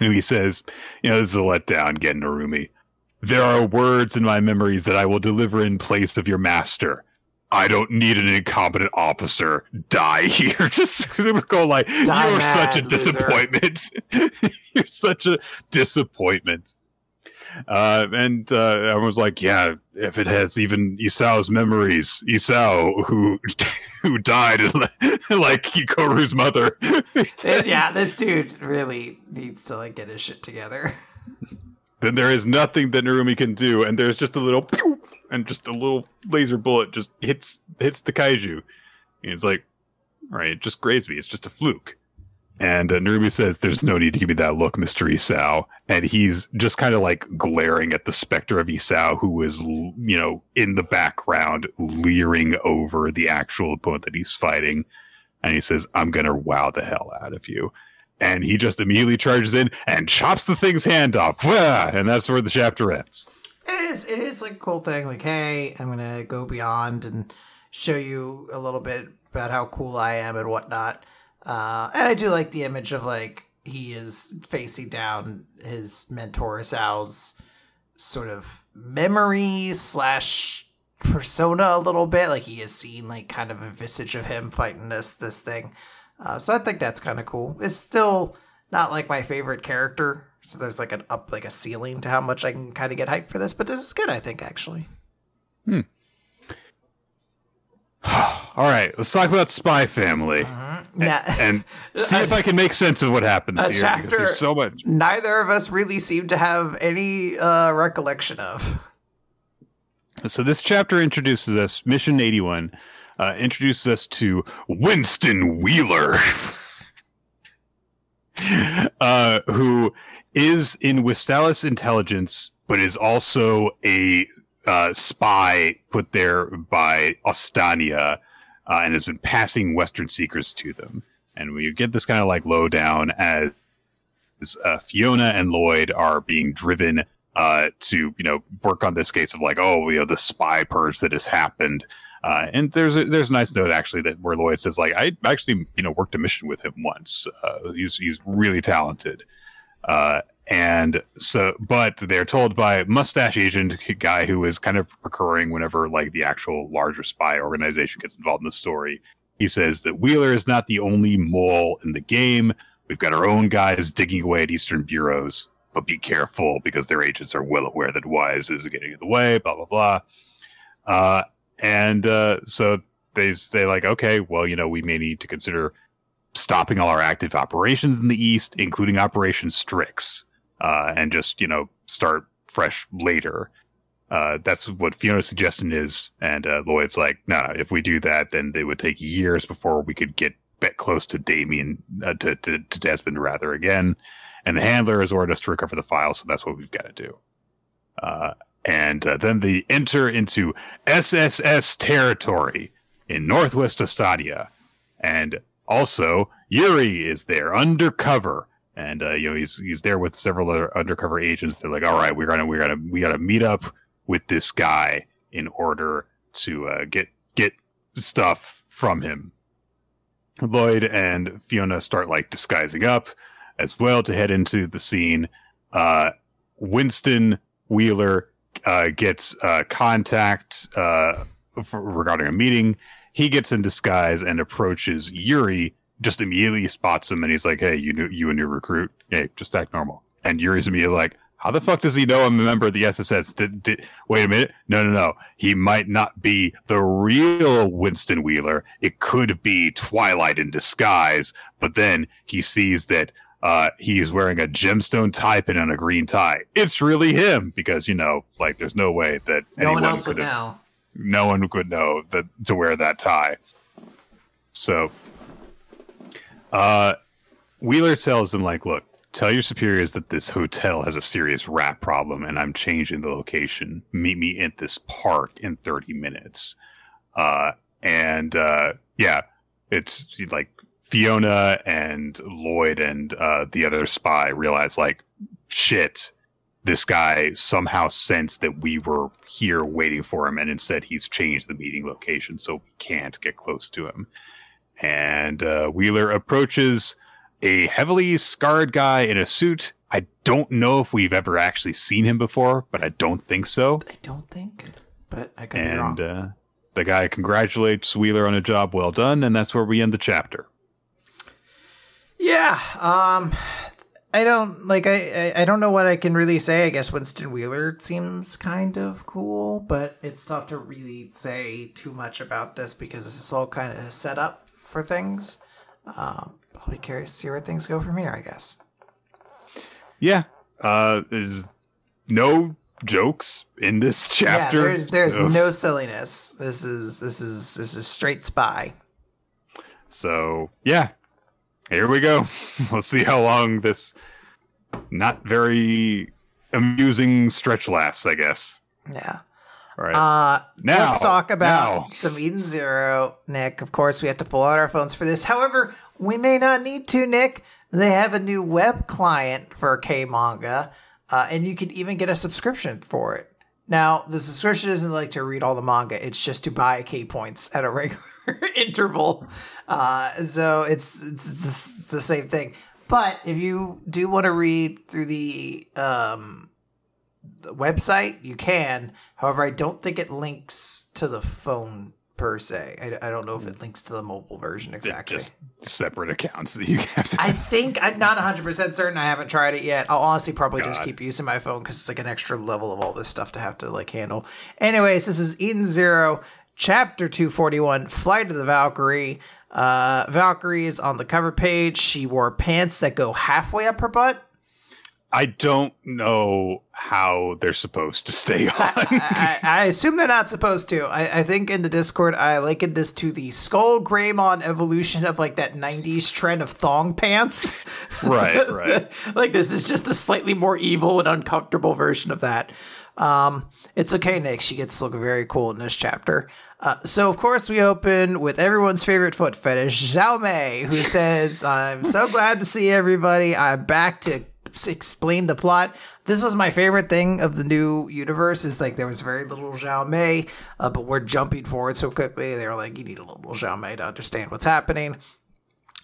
And he says, you know, this is a letdown, Gen Narumi. There are words in my memories that I will deliver in place of your master. I don't need an incompetent officer. Die here. Just going like Die you're such a loser." disappointment. you're such a disappointment. Uh, and uh, everyone's like, yeah, if it has even Isao's memories, Isao who who died like Kikoru's mother. Yeah, this dude really needs to like get his shit together. then there is nothing that Narumi can do, and there's just a little pew, and just a little laser bullet just hits hits the kaiju. And it's like, all right, it just grazed me. It's just a fluke. And uh, says, "There's no need to give me that look, Mister Isao." And he's just kind of like glaring at the specter of Isao, who is, you know, in the background, leering over the actual opponent that he's fighting. And he says, "I'm gonna wow the hell out of you." and he just immediately charges in and chops the thing's hand off. And that's where the chapter ends. It is. It is like a cool thing. Like, hey, I'm gonna go beyond and show you a little bit about how cool I am and whatnot. Uh, and I do like the image of like he is facing down his mentor Sal's sort of memory slash persona a little bit. Like he has seen like kind of a visage of him fighting this this thing. Uh, so I think that's kind of cool. It's still not like my favorite character. So there's like an up like a ceiling to how much I can kind of get hyped for this, but this is good, I think actually. All right, let's talk about Spy Family Now, and see if I can make sense of what happens A here because there's so much. neither of us really seem to have any uh, recollection of. So this chapter introduces us. Mission 81 uh, introduces us to Winston Wheeler, uh, who is in Westalis intelligence, but is also a uh, spy put there by Ostania, uh, and has been passing Western secrets to them. And we get this kind of like lowdown as uh, Fiona and Lloyd are being driven uh, to you know work on this case of like oh you know the spy purge that has happened. Uh, and there's a, there's a nice note actually that where Lloyd says like I actually you know worked a mission with him once. Uh, he's he's really talented. Uh, and so, but they're told by mustache agent guy who is kind of recurring whenever like the actual larger spy organization gets involved in the story. He says that Wheeler is not the only mole in the game. We've got our own guys digging away at Eastern bureaus, but be careful because their agents are well aware that Wise is getting in the way. Blah blah blah. Uh, and uh, so they say like, okay, well, you know, we may need to consider stopping all our active operations in the east, including Operation Strix, uh, and just you know start fresh later. uh, that's what Fiona's suggestion is. And uh, Lloyd's like, no, no, if we do that, then it would take years before we could get back close to Damien, uh, to, to, to Desmond rather again. And the handler has ordered us to recover the file, so that's what we've got to do. And uh, then they enter into SSS territory in Northwest Estadia. And also, Yuri is there undercover. And uh, you know he's he's there with several other undercover agents. They're like, "All right, we're gonna we're gonna we gotta meet up with this guy in order to uh, get get stuff from him." Lloyd and Fiona start like disguising up as well to head into the scene. Uh, Winston Wheeler uh, gets uh, contact uh, for, regarding a meeting. He gets in disguise and approaches Yuri. Just immediately spots him and he's like, "Hey, you new, you a new recruit? Hey, just act normal." And Yuri's immediately like, "How the fuck does he know I'm a member of the SSS? Did, did, wait a minute, no, no, no. He might not be the real Winston Wheeler. It could be Twilight in disguise." But then he sees that uh, he's wearing a gemstone tie pin and a green tie. It's really him because you know, like, there's no way that No one anyone else could would know. no one could know that to wear that tie. So, uh, Wheeler tells him, like, look, tell your superiors that this hotel has a serious rat problem, and I'm changing the location. Meet me at this park in 30 minutes. Uh, and uh, yeah, it's like Fiona and Lloyd and uh, the other spy realize, like, shit, this guy somehow sensed that we were here waiting for him, and instead he's changed the meeting location, so we can't get close to him. And uh, Wheeler approaches a heavily scarred guy in a suit. I don't know if we've ever actually seen him before, but I don't think so. I don't think, but I could be wrong. And uh, the guy congratulates Wheeler on a job well done, and that's where we end the chapter. Yeah, um I don't like I, I don't know what I can really say. I guess Winston Wheeler seems kind of cool, but it's tough to really say too much about this because this is all kind of set up for things. Um, I'll be curious to see where things go from here. I guess. Yeah, uh, there's no jokes in this chapter. Yeah, there's there's Ugh. no silliness. This is this is this is straight spy. So yeah, here we go. Let's see how long this not very amusing stretch lasts. I guess. Yeah. All right. Uh, Now, let's talk about now. some Eden Zero, Nick. Of course, we have to pull out our phones for this. However, we may not need to, Nick. They have a new web client for K manga, uh, and you can even get a subscription for it. Now, the subscription isn't like to read all the manga; it's just to buy K points at a regular interval. Uh, so it's, it's the same thing. But if you do want to read through the um, the website, you can. However, I don't think it links to the phone per se. I, I don't know if it links to the mobile version They're exactly. Just separate accounts that you have to. I think I'm not 100% certain. I haven't tried it yet. I'll honestly probably just keep using my phone because it's like an extra level of all this stuff to have to like handle. Anyways, this is Eden Zero, chapter 241, Flight of the Valkyrie. Uh, Valkyrie is on the cover page. She wore pants that go halfway up her butt. I don't know how they're supposed to stay on. I, I assume they're not supposed to. I, I think in the Discord I likened this to the Skull Greymon evolution of like that '90s trend of thong pants. right, right. like this is just a slightly more evil and uncomfortable version of that. Um, it's okay, Nick. She gets to look very cool in this chapter. Uh, so of course we open with everyone's favorite foot fetish, Xiaomei, who says, "I'm so glad to see everybody. I'm back to explain the plot." This was my favorite thing of the new universe is like there was very little Xiaomei, uh, but we're jumping forward so quickly. They were like, "You need a little Xiaomei to understand what's happening."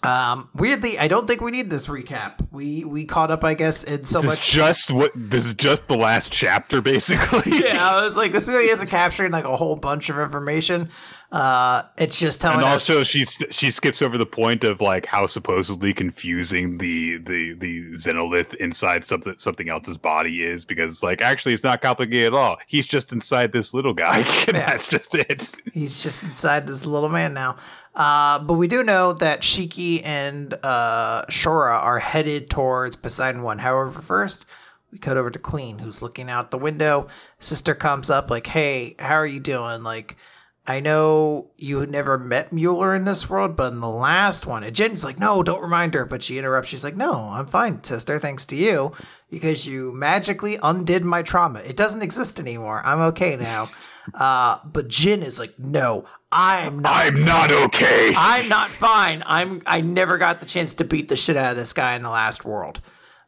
Um, weirdly, I don't think we need this recap. We we caught up, I guess, in so this much. is just what this is just the last chapter, basically. yeah, I was like, this really isn't capturing like a whole bunch of information. Uh, it's just telling and us. also she she skips over the point of like how supposedly confusing the the the xenolith inside something something else's body is because like actually it's not complicated at all he's just inside this little guy and Yeah. that's just it He's just inside this little man now. Uh, but we do know that Shiki and uh, Shura are headed towards Poseidon One. However, first We cut over to Kleene, who's looking out the window. Sister comes up, like, hey, how are you doing? Like, I know you had never met Mueller in this world, but in the last one, and Jin's like, no, don't remind her. But she interrupts. She's like, no, I'm fine, sister, thanks to you, because you magically undid my trauma. It doesn't exist anymore. I'm okay now. Uh, but Jin is like, no, I'm not. I'm not okay. I'm not fine. I'm. I never got the chance to beat the shit out of this guy in the last world.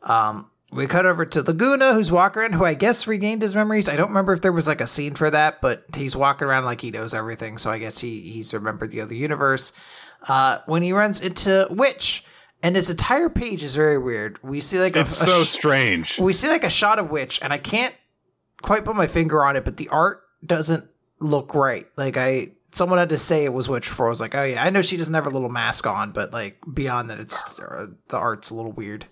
Um, we cut over to Laguna, who's walking around, who I guess regained his memories. I don't remember if there was like a scene for that, but he's walking around like he knows everything. So I guess he he's remembered the other universe. Uh, when he runs into Witch, and his entire page is very weird. We see like it's a, a so sh- strange. we see like a shot of Witch, and I can't quite put my finger on it, but the art doesn't look right. Like I, someone had to say it was Witch before. I was like, oh yeah, I know she doesn't have her little mask on, but like beyond that, it's uh, the art's a little weird.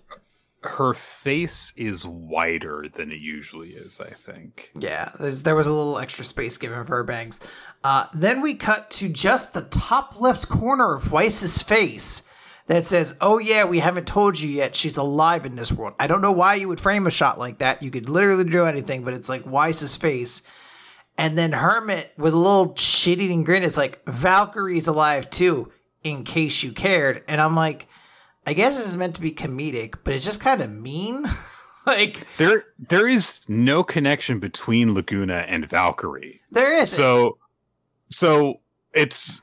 Her face is wider than it usually is. I think. Yeah, there's, there was a little extra space given for her bangs. Uh, then we cut to just the top left corner of Weisz's face that says, "Oh yeah, we haven't told you yet. She's alive in this world." I don't know why you would frame a shot like that. You could literally do anything, but it's like Weisz's face. And then Hermit with a little shit-eating grin is like, "Valkyrie's alive too, in case you cared." And I'm like, I guess this is meant to be comedic, but it's just kind of mean. like There, there is no connection between Laguna and Valkyrie. there is So, so it's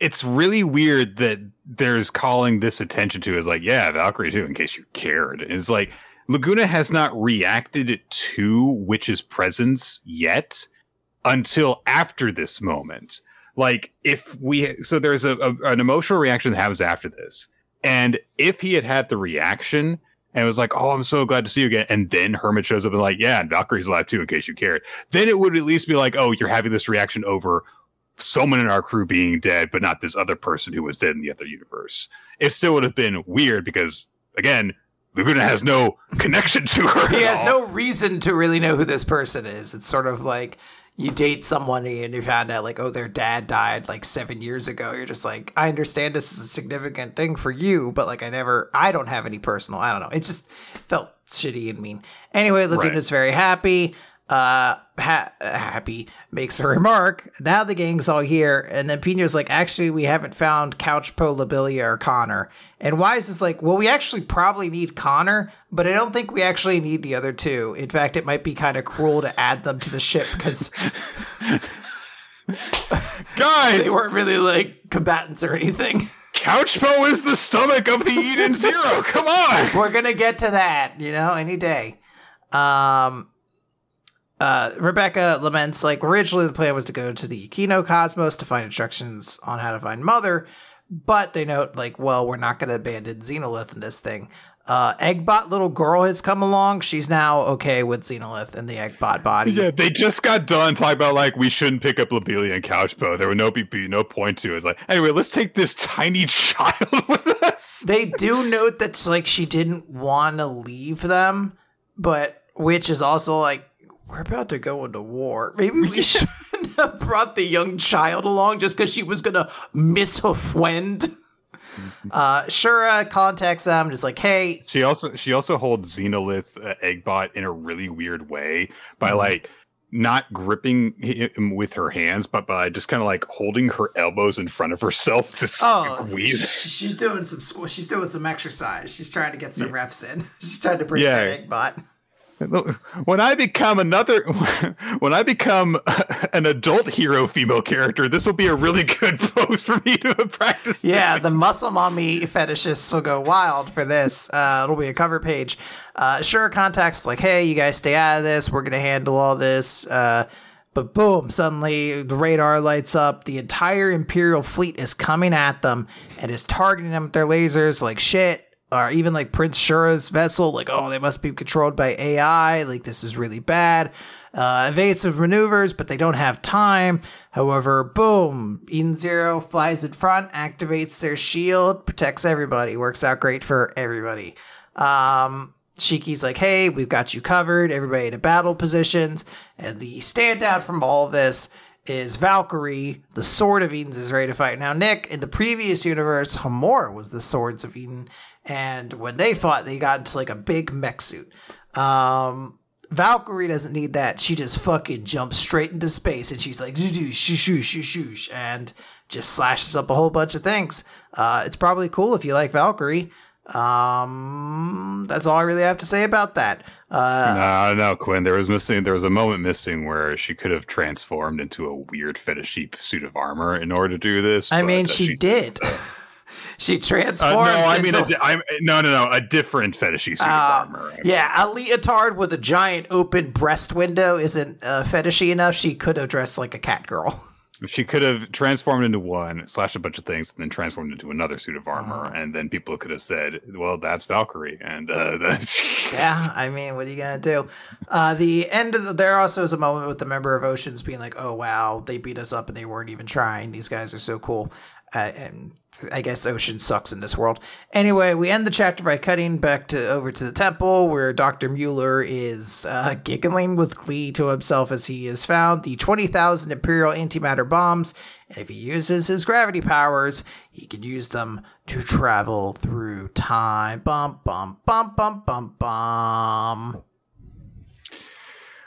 it's really weird that there's calling this attention to is like, yeah, Valkyrie too, in case you cared. And it's like Laguna has not reacted to Witch's presence yet until after this moment. Like if we so there's a, a an emotional reaction that happens after this. And if he had had the reaction and was like, oh, I'm so glad to see you again. And then Hermit shows up and like, yeah, and Valkyrie's alive too, in case you cared. Then it would at least be like, oh, you're having this reaction over someone in our crew being dead, but not this other person who was dead in the other universe. It still would have been weird because, again, Laguna has no connection to her. he has all. no reason to really know who this person is. It's sort of like you date someone and you found out like, oh, their dad died like seven years ago. You're just like, I understand this is a significant thing for you, but like I never, I don't have any personal. I don't know. It just felt shitty and mean. Anyway, Laguna's very happy. Uh, ha- happy makes a remark. Now the gang's all here, and then Pino's like, actually, we haven't found Couch Po, Labilia, or Connor. And Weisz is like, well, we actually probably need Connor, but I don't think we actually need the other two. In fact, it might be kind of cruel to add them to the ship because Guys, they weren't really like combatants or anything. Couchpo is the stomach of the Eden Zero. Come on. We're gonna get to that, you know, any day. Um, uh, Rebecca laments like originally the plan was to go to the Yukino Cosmos to find instructions on how to find Mother, but they note like, well, we're not gonna abandon Xenolith in this thing. Uh, Eggbot little girl has come along. She's now okay with Xenolith and the Eggbot body. Yeah, they just got done talking about like we shouldn't pick up Labilia and Couchpo. There would no be no point to. it. It's like anyway, let's take this tiny child with us. they do note that like she didn't want to leave them, but which is also like we're about to go into war. Maybe we shouldn't have brought the young child along just because she was gonna miss her friend. Uh, Shura contacts them, just like, hey, She also she also holds Xenolith uh, Eggbot in a really weird way by Mhm. like not gripping him with her hands, but by just kind of like holding her elbows in front of herself to oh, squeeze. sh- she's doing some she's doing some exercise. She's trying to get some reps in. She's trying to bring Yeah. that Eggbot. When I become another, when I become an adult hero female character, this will be a really good pose for me to practice. Yeah, the muscle mommy fetishists will go wild for this. Uh, it'll be a cover page. Uh, sure, contacts like, hey, you guys stay out of this. We're gonna handle all this. Uh, but boom, suddenly the radar lights up. The entire Imperial fleet is coming at them and is targeting them with their lasers like shit. Or even like Prince Shura's vessel, like, oh, they must be controlled by AI. Like, this is really bad. Uh, evasive maneuvers, but they don't have time. However, boom, Eden Zero flies in front, activates their shield, protects everybody, works out great for everybody. Um, Shiki's like, hey, we've got you covered, everybody in battle positions. And the standout from all of this is Valkyrie, the Sword of Eden's is ready to fight. Now, Nick, in the previous universe, Homura was the Swords of Eden. And when they fought, they got into like a big mech suit. Um, Valkyrie doesn't need that. She just fucking jumps straight into space and she's like, shoo shoo shoo shoo and just slashes up a whole bunch of things. Uh, it's probably cool if you like Valkyrie. Um, that's all I really have to say about that. Uh, no, no, Quinn. There was missing. There was a moment missing where she could have transformed into a weird fetishy suit of armor in order to do this. I mean, uh, she, she, did. So. she transformed. Uh, no, I mean, into... a, I'm, no, no, no, a different fetishy suit uh, of armor. Yeah, a leotard with a giant open breast window isn't uh, fetishy enough. She could have dressed like a cat girl. She could have transformed into one, slashed a bunch of things, and then transformed into another suit of armor, uh, and then people could have said, "Well, that's Valkyrie." And uh, that's yeah, I mean, what are you gonna do? Uh, the end of the, there also is a moment with the member of Oceans being like, "Oh wow, they beat us up and they weren't even trying. These guys are so cool." Uh, I guess ocean sucks in this world. Anyway, we end the chapter by cutting back to over to the temple where Dr. Mueller is uh, giggling with glee to himself as he has found the 20,000 Imperial antimatter bombs. And if he uses his gravity powers, he can use them to travel through time. Bum, bum, bum, bum, bum, bum.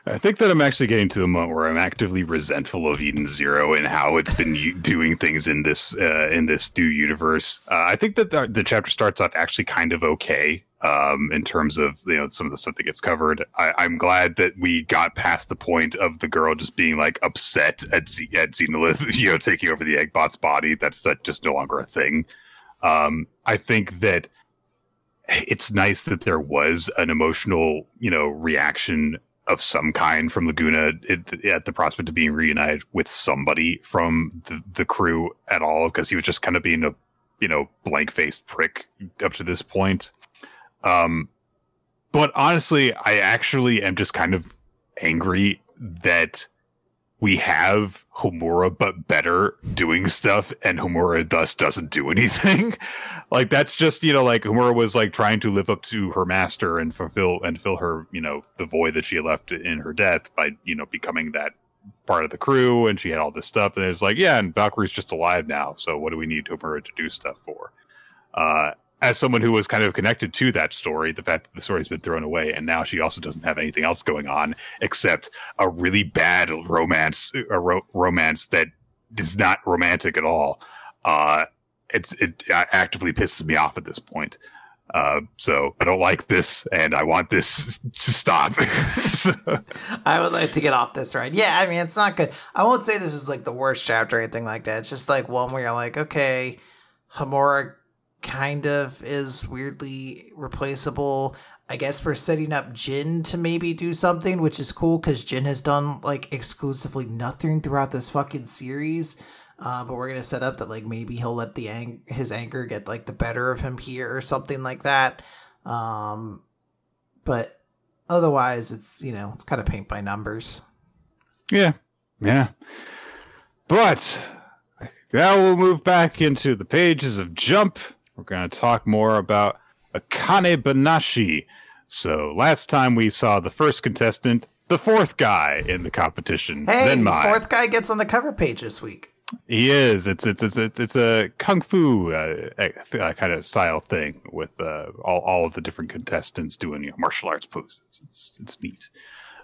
I think that I'm actually getting to the moment where I'm actively resentful of Eden Zero and how it's been doing things in this uh, in this new universe. Uh, I think that the, the, chapter starts off actually kind of okay um, in terms of you know some of the stuff that gets covered. I, am glad that we got past the point of the girl just being like upset at Z- at Xenolith, you know, taking over the Eggbot's body. That's just no longer a thing. Um, I think that it's nice that there was an emotional, you know, reaction of some kind from Laguna at, at the prospect of being reunited with somebody from the, the crew at all because he was just kind of being a you know blank faced prick up to this point. Um, but honestly, I actually am just kind of angry that we have Homura but better doing stuff and Homura thus doesn't do anything. like that's just, you know, like Homura was like trying to live up to her master and fulfill and fill her, you know, the void that she left in her death by, you know, becoming that part of the crew and she had all this stuff and it's like, yeah, and Valkyrie's just alive now. So what do we need Homura to do stuff for? Uh as someone who was kind of connected to that story, the fact that the story's been thrown away and now she also doesn't have anything else going on except a really bad romance, a ro- romance that is not romantic at all. Uh, it's it actively pisses me off at this point. Uh, so I don't like this, and I want this to stop. I would like to get off this ride. Yeah, I mean it's not good. I won't say this is like the worst chapter or anything like that. It's just like one where you're like, okay, Homura kind of is weirdly replaceable. I guess we're setting up Jin to maybe do something, which is cool because Jin has done like exclusively nothing throughout this fucking series. Uh, but we're gonna set up that like maybe he'll let the ang- his anger get like the better of him here or something like that. Um, but otherwise, it's you know it's kind of paint by numbers. Yeah, yeah. But now we'll move back into the pages of Jump we're going to talk more about Akane Banashi. So last time we saw the first contestant, the fourth guy in the competition, hey, Zenmai. fourth guy gets on the cover page this week. He is. It's it's it's it's, a kung fu uh, uh, kind of style thing with uh, all all of the different contestants doing you know, martial arts poses. It's it's neat.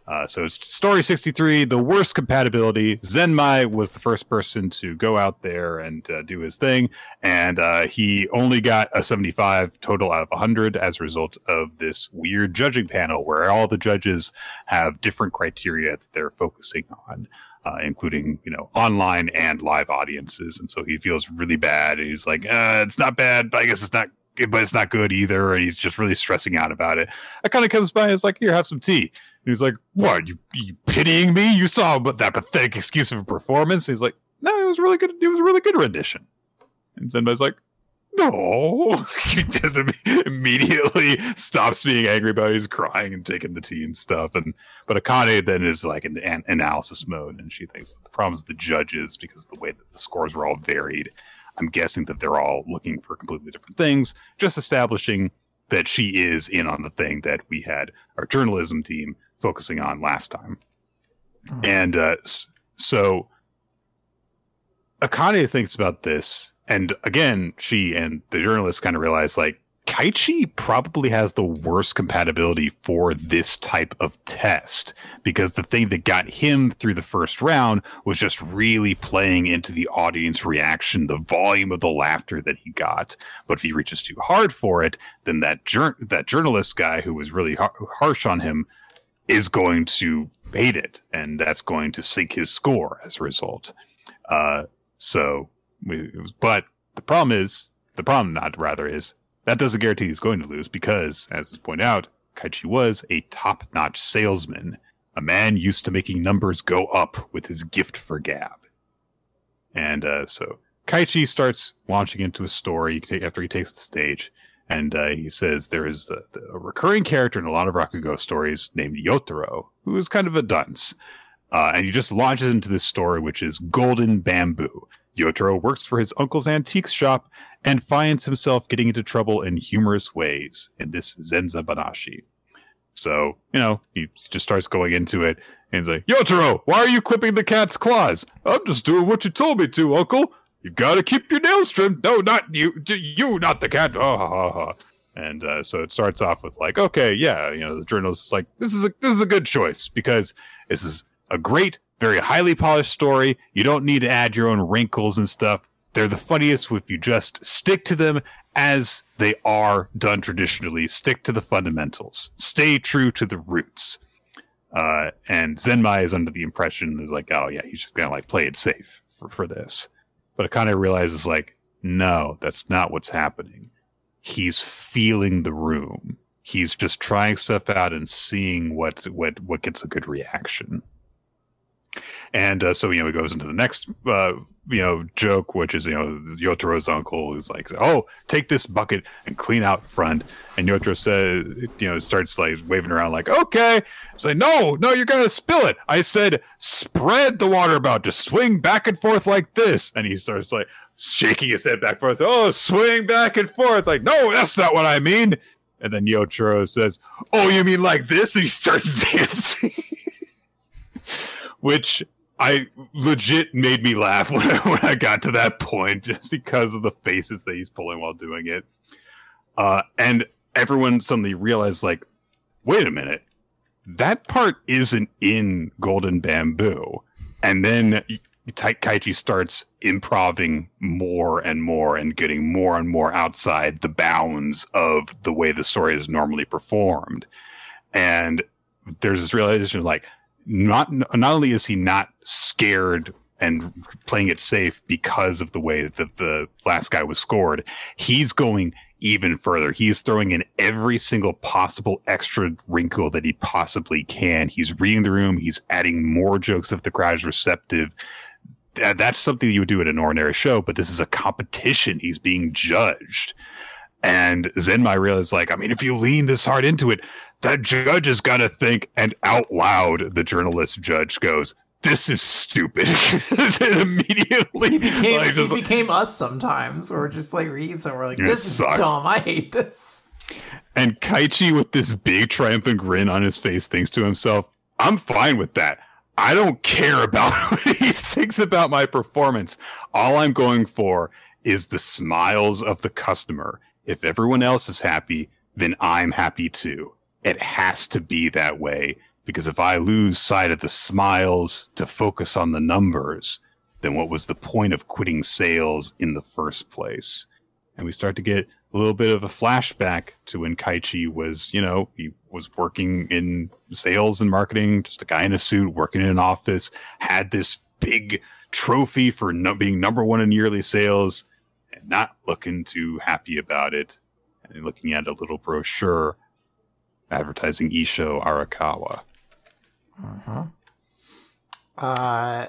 Uh, so it's story 63, the worst compatibility. Zenmai was the first person to go out there and uh, do his thing, and uh, he only got a 75 total out of 100 as a result of this weird judging panel where all the judges have different criteria that they're focusing on. Uh, including you know online and live audiences, and so he feels really bad. And he's like, uh, "It's not bad, but I guess it's not but it's not good either. And he's just really stressing out about it. I kind of comes by is like, here, have some tea. And he's like, "What? You, you pitying me? You saw that pathetic excuse of a performance?" And he's like, "No, it was really good. It was a really good rendition." And Zenmai's like, "No." he immediately stops being angry about it. He's crying and taking the tea and stuff. And but Akane then is like in an analysis mode, and she thinks that the problem is the judges because the way that the scores were all varied. I'm guessing that they're all looking for completely different things. Just establishing that she is in on the thing that we had our journalism team focusing on last time. Oh. And uh, so Akane thinks about this, and again, she and the journalist kind of realize like Kaichi probably has the worst compatibility for this type of test because the thing that got him through the first round was just really playing into the audience reaction, the volume of the laughter that he got. But if he reaches too hard for it, then that jur- that journalist guy who was really har- harsh on him is going to hate it, and that's going to sink his score as a result. Uh, so, we, but the problem is the problem, not rather, is that doesn't guarantee he's going to lose because, as is pointed out, Kaichi was a top notch salesman, a man used to making numbers go up with his gift for gab. And uh, so Kaichi starts launching into a story after he takes the stage. And uh, he says there is a, a, recurring character in a lot of Rakugo stories named Yotaro, who is kind of a dunce. Uh, and he just launches into this story, which is Golden Bamboo. Yotaro works for his uncle's antiques shop and finds himself getting into trouble in humorous ways in this Zenza Banashi. So, you know, he just starts going into it and he's like, Yotaro, why are you clipping the cat's claws? I'm just doing what you told me to, uncle. You've got to keep your nails trimmed. No, not you. You, not the cat. Oh, ha, ha, ha. And uh, so it starts off with like, okay, yeah, you know, the journalist is like, this is a this is a good choice because this is a great very highly polished story. You don't need to add your own wrinkles and stuff. They're the funniest if you just stick to them as they are done traditionally. Stick to the fundamentals. Stay true to the roots. Uh, and Zenmai is under the impression is like, oh yeah, he's just gonna like play it safe for, for this. But of realizes like, no, that's not what's happening. He's feeling the room. He's just trying stuff out and seeing what what what gets a good reaction. And uh, so, you know, he goes into the next, uh, you know, joke, which is, you know, Yotaro's uncle is like, oh, take this bucket and clean out front. And Yotaro says, you know, starts like waving around like, okay. It's like, no, no, you're to spill it. I said, spread the water about, just swing back and forth like this. And he starts like shaking his head back and forth. Oh, swing back and forth. Like, no, that's not what I mean. And then Yotaro says, oh, you mean like this? And he starts dancing. Which I legit made me laugh when I, when I got to that point just because of the faces that he's pulling while doing it. Uh, and everyone suddenly realized, like, wait a minute, that part isn't in Golden Bamboo. And then Kaichi starts improving more and more and getting more and more outside the bounds of the way the story is normally performed. And there's this realization like, not not only is he not scared and playing it safe because of the way that the last guy was scored, he's going even further. He's throwing in every single possible extra wrinkle that he possibly can. He's reading the room. He's adding more jokes if the crowd is receptive. That's something you would do at an ordinary show, but this is a competition. He's being judged. And Zenmai realized, like, I mean, if you lean this hard into it, that judge is going to think. And out loud, the journalist judge goes, "This is stupid." immediately, he became, like, he became us sometimes. Or just like read something, we're like, "This is sucks. dumb. I hate this." And Kaichi, with this big triumphant grin on his face, thinks to himself, "I'm fine with that." I don't care about what he thinks about my performance. All I'm going for is the smiles of the customer if everyone else is happy, then I'm happy too. It has to be that way because if I lose sight of the smiles to focus on the numbers, then what was the point of quitting sales in the first place? And we start to get a little bit of a flashback to when Kaichi was, you know, he was working in sales and marketing, just a guy in a suit working in an office, had this big trophy for no, being number one in yearly sales not looking too happy about it and looking at a little brochure advertising Isho Arakawa. Uh-huh. Uh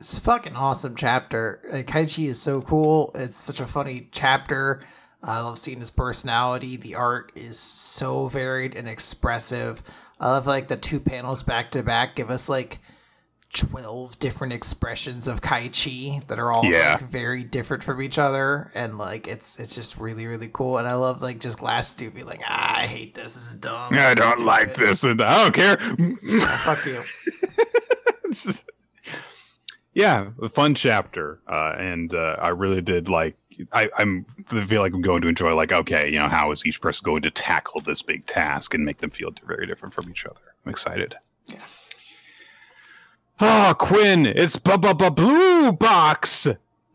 it's fucking awesome chapter. Uh, Kaichi is so cool. It's such a funny chapter. I love seeing his personality. The art is so varied and expressive. I love like the two panels back to back give us like 12 different expressions of Kaichi that are all yeah. like very different from each other and like it's it's just really really cool and I love like just Glass Stew being like ah, I hate this this is dumb this I don't like this and I don't care fuck you yeah a fun chapter uh, and uh, I really did like I, I'm I feel like I'm going to enjoy like okay, you know, how is each person going to tackle this big task and make them feel very different from each other. I'm excited. Yeah. Oh, Quinn, it's bu- bu- bu- blue box.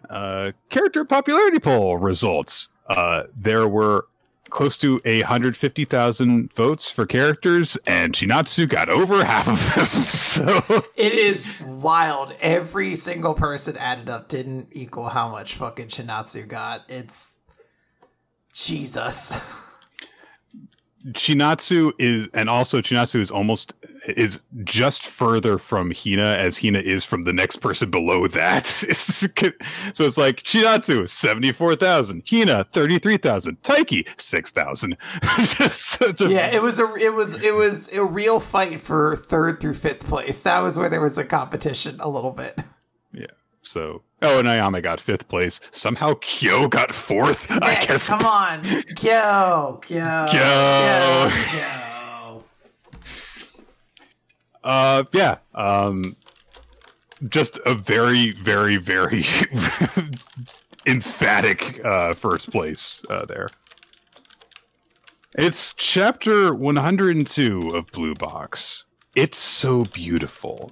Uh, character popularity poll results. Uh, there were close to a hundred fifty thousand votes for characters, and Chinatsu got over half of them. so It is wild. Every single person added up didn't equal how much fucking Chinatsu got. It's Jesus. Chinatsu is, and also Chinatsu is almost is just further from Hina as Hina is from the next person below that. so it's like Chinatsu seventy four thousand, Hina thirty three thousand, Taiki six thousand. yeah, it was a it was it was a real fight for third through fifth place. That was where there was a competition a little bit. Yeah. So oh, and Ayame got fifth place. Somehow Kyo got fourth. I guess. Come on, Kyo, Kyo, Kyo. Kyo. Uh, yeah. Um, just a very, very, very emphatic uh, first place uh, there. It's chapter 102 of Blue Box. It's so beautiful.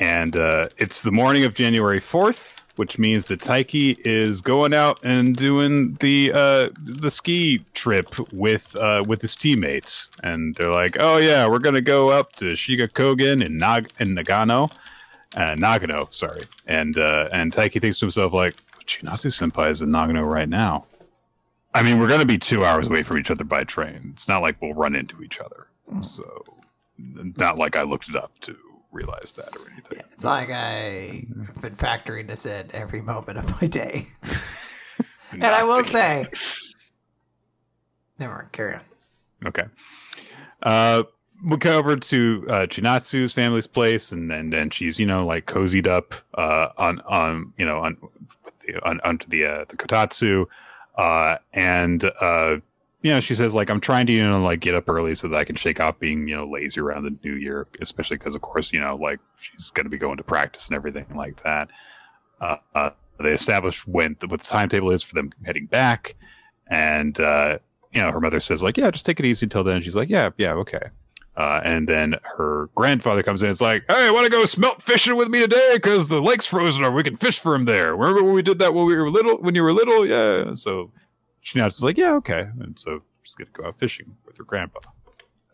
And uh, it's the morning of January 4th, which means that Taiki is going out and doing the uh, the ski trip with uh, with his teammates. And they're like, "Oh yeah, we're gonna go up to Shigakogen in Nag in Nagano, uh, Nagano, sorry." And uh, and Taiki thinks to himself like, "Chinatsu Senpai is in Nagano right now. I mean, we're gonna be two hours away from each other by train. It's not like we'll run into each other. So, not like I looked it up to." Realize that or anything. Yeah, it's like I've been factoring this in every moment of my day. and I will say, never mind, carry on. Okay. Uh, we go over to uh, Chinatsu's family's place, and and and she's you know like cozied up uh, on on you know on the, on onto the uh, the kotatsu, uh, and uh, you know she says like I'm trying to you know like get up early so that I can shake off being you know lazy around the new year, especially because of course you know like she's going to be going to practice and everything like that. Uh, uh, they establish when the, what the timetable is for them heading back, and uh, you know her mother says like yeah just take it easy until then. she's like yeah yeah okay. Uh, and then her grandfather comes in. It's like, "Hey, want to go smelt fishing with me today? Because the lake's frozen, or we can fish for him there. Remember when we did that when we were little? When you were little, yeah." So Chinatsu's like, "Yeah, okay." And so she's gonna go out fishing with her grandpa.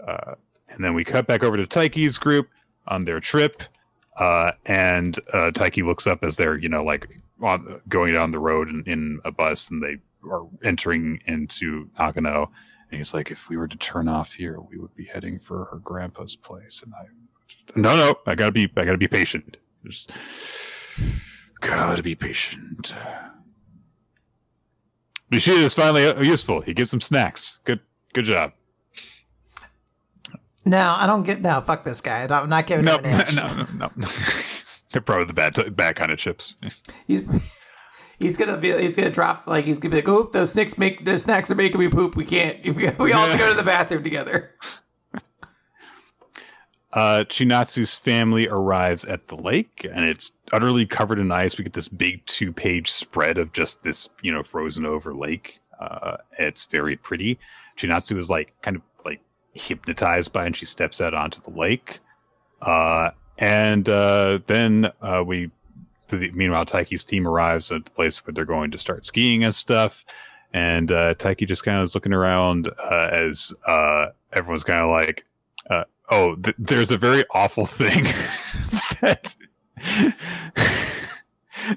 Uh, and then we cut back over to Taiki's group on their trip, uh, and uh, Taiki looks up as they're you know like on, going down the road in, in a bus, and they are entering into Nagano. And he's like, if we were to turn off here, we would be heading for her grandpa's place. And I, no, no, I gotta be, I gotta be patient. Just gotta be patient. Nishida is finally uh, useful. He gives them snacks. Good, good job. No, I don't get. No, fuck this guy. I'm not giving No, him an inch. no, no, no. They're probably the bad, bad kind of chips. He's he's gonna be. He's gonna drop. Like he's gonna be like, "Oop, those snacks make those snacks are making me poop. We can't. We all have to go to the bathroom together." Uh, Chinatsu's family arrives at the lake, and it's utterly covered in ice. We get this big two-page spread of just this, you know, frozen over lake. Uh, it's very pretty. Chinatsu is like kind of like hypnotized by, it, and she steps out onto the lake. Uh, and uh, then uh, we, the, meanwhile, Taiki's team arrives at the place where they're going to start skiing and stuff. And uh, Taiki just kind of is looking around uh, as uh, everyone's kind of like, uh, oh, th- there's a very awful thing that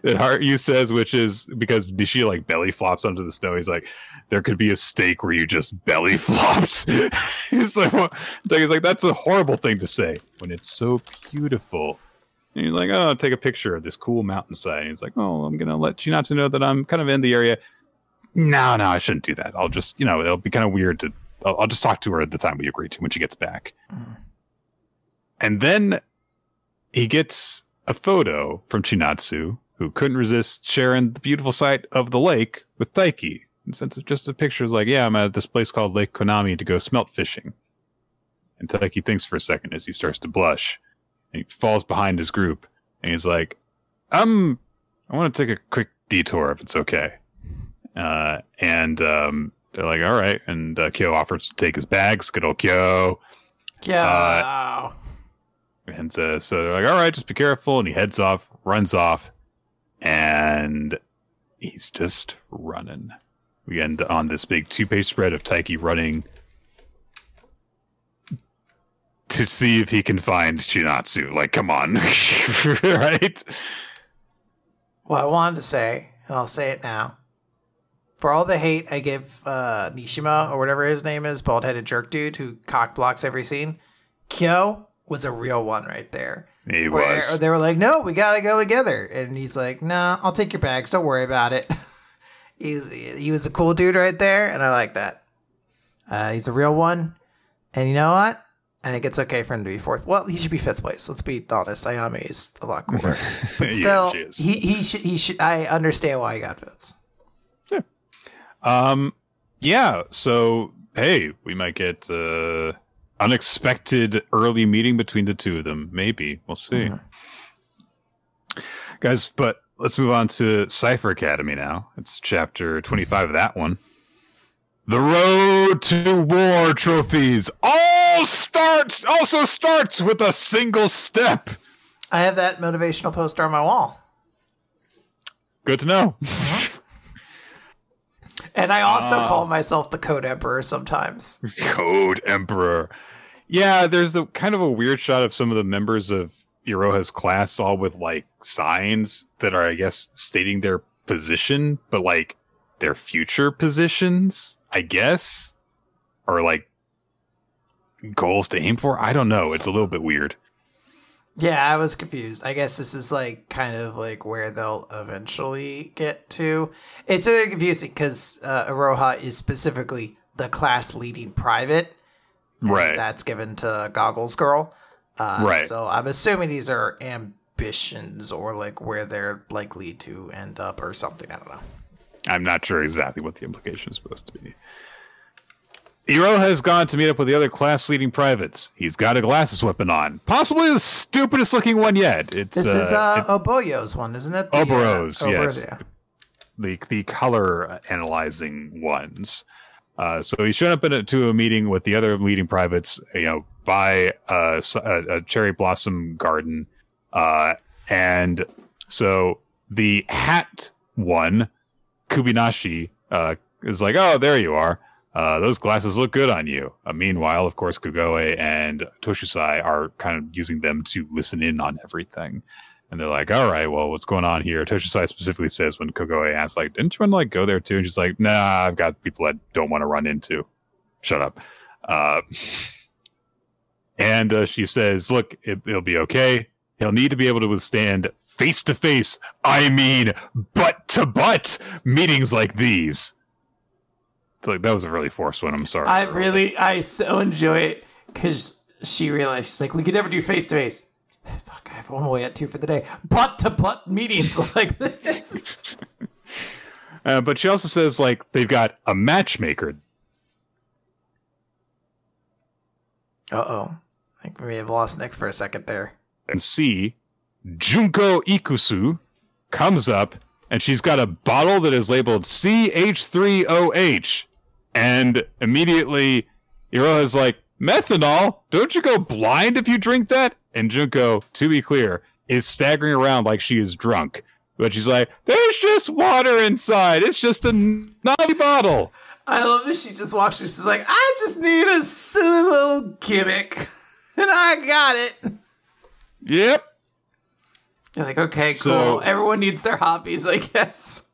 that Haru says, which is because Nishi like belly flops onto the snow. He's like, there could be a stake where you just belly flopped. he's like, well, he's like, that's a horrible thing to say when it's so beautiful. And he's like, oh, take a picture of this cool mountainside. And he's like, oh, I'm gonna let you not to know that I'm kind of in the area. No, no, I shouldn't do that. I'll just, you know, it'll be kind of weird to. I'll, I'll just talk to her at the time we agree to when she gets back. And then he gets a photo from Chinatsu, who couldn't resist sharing the beautiful sight of the lake with Taiki. And since it's just a picture, is like, yeah, I'm at this place called Lake Konami to go smelt fishing. And Taiki thinks for a second as he starts to blush. And he falls behind his group. And he's like, um, I want to take a quick detour if it's okay. Uh, and um, they're like, all right. And uh, Kyo offers to take his bags. Good old Kyo. Yeah. And uh, so they're like, all right, just be careful. And he heads off, runs off, and he's just running. We end on this big two page spread of Taiki running to see if he can find Chinatsu. Like, come on. right? Well, I wanted to say, and I'll say it now. For all the hate I give uh, Nishima, or whatever his name is, bald headed jerk dude who cock blocks every scene, Kyo was a real one right there. He Where was. they were like, "No, we gotta go together," and he's like, "Nah, I'll take your bags. Don't worry about it." he's he was a cool dude right there, and I like that. Uh, he's a real one, and you know what? I think it's okay for him to be fourth. Well, he should be fifth place. Let's be honest. Ayame is a lot cooler, but still, yeah, he he should he should. I understand why he got votes. Um, yeah. So hey, we might get uh, unexpected early meeting between the two of them. Maybe we'll see, Mhm. guys. But let's move on to Cipher Academy now. It's chapter twenty-five of that one. The road to war trophies all starts also starts with a single step. I have that motivational poster on my wall, Good to know. And I also Ah. call myself the Code Emperor sometimes. Code Emperor. Yeah, there's a kind of a weird shot of some of the members of Iroha's class all with like signs that are, I guess, stating their position, but like their future positions, I guess, or like goals to aim for. I don't know. It's a little bit weird. Yeah, I was confused. I guess this is like kind of like where they'll eventually get to. It's really confusing because uh, Iroha is specifically the class leading private. Right. That's given to Goggles Girl. Uh, Right. So I'm assuming these are ambitions or like where they're likely to end up or something. I don't know. I'm not sure exactly what the implication is supposed to be. Iro has gone to meet up with the other class leading privates. He's got a glasses weapon on. Possibly the stupidest looking one yet. It's This is uh, uh, Oboyo's one, isn't it? The, uh, Obero's, Obero's, yes. the the color analyzing ones. Uh, so he's shown up in a, to a meeting with the other leading privates, you know, by a a, a cherry blossom garden, uh, and so the hat one, Kubinashi, uh, is like, "Oh, there you are. Uh, those glasses look good on you." Uh, meanwhile, of course, Kogoe and Toshusai are kind of using them to listen in on everything. And they're like, all right, well, what's going on here? Toshusai specifically says when Kogoe asks, like, didn't you want to like go there too? And she's like, nah, I've got people I don't want to run into. Shut up. Uh, and uh, she says, look, it, it'll be okay. He'll need to be able to withstand face to face, I mean, butt to butt meetings like these. It's Like that was a really forced one. I'm sorry. I really, I so enjoy it because she realized she's like, we could never do face to face. Fuck, I have one way at two for the day. Butt to butt meetings like this. Uh, but she also says like they've got a matchmaker Uh oh. I think we may have lost Nick for a second there. and see Junko Ikusu comes up and she's got a bottle that is labeled CH3OH. And immediately Iroha's like, methanol? Don't you go blind if you drink that? And Junko, to be clear, is staggering around like she is drunk. But she's like, there's just water inside. It's just a naughty bottle. I love that she just walks through. She's like, I just need a silly little gimmick. And I got it. Yep. You're like, okay, cool. So- Everyone needs their hobbies, I guess.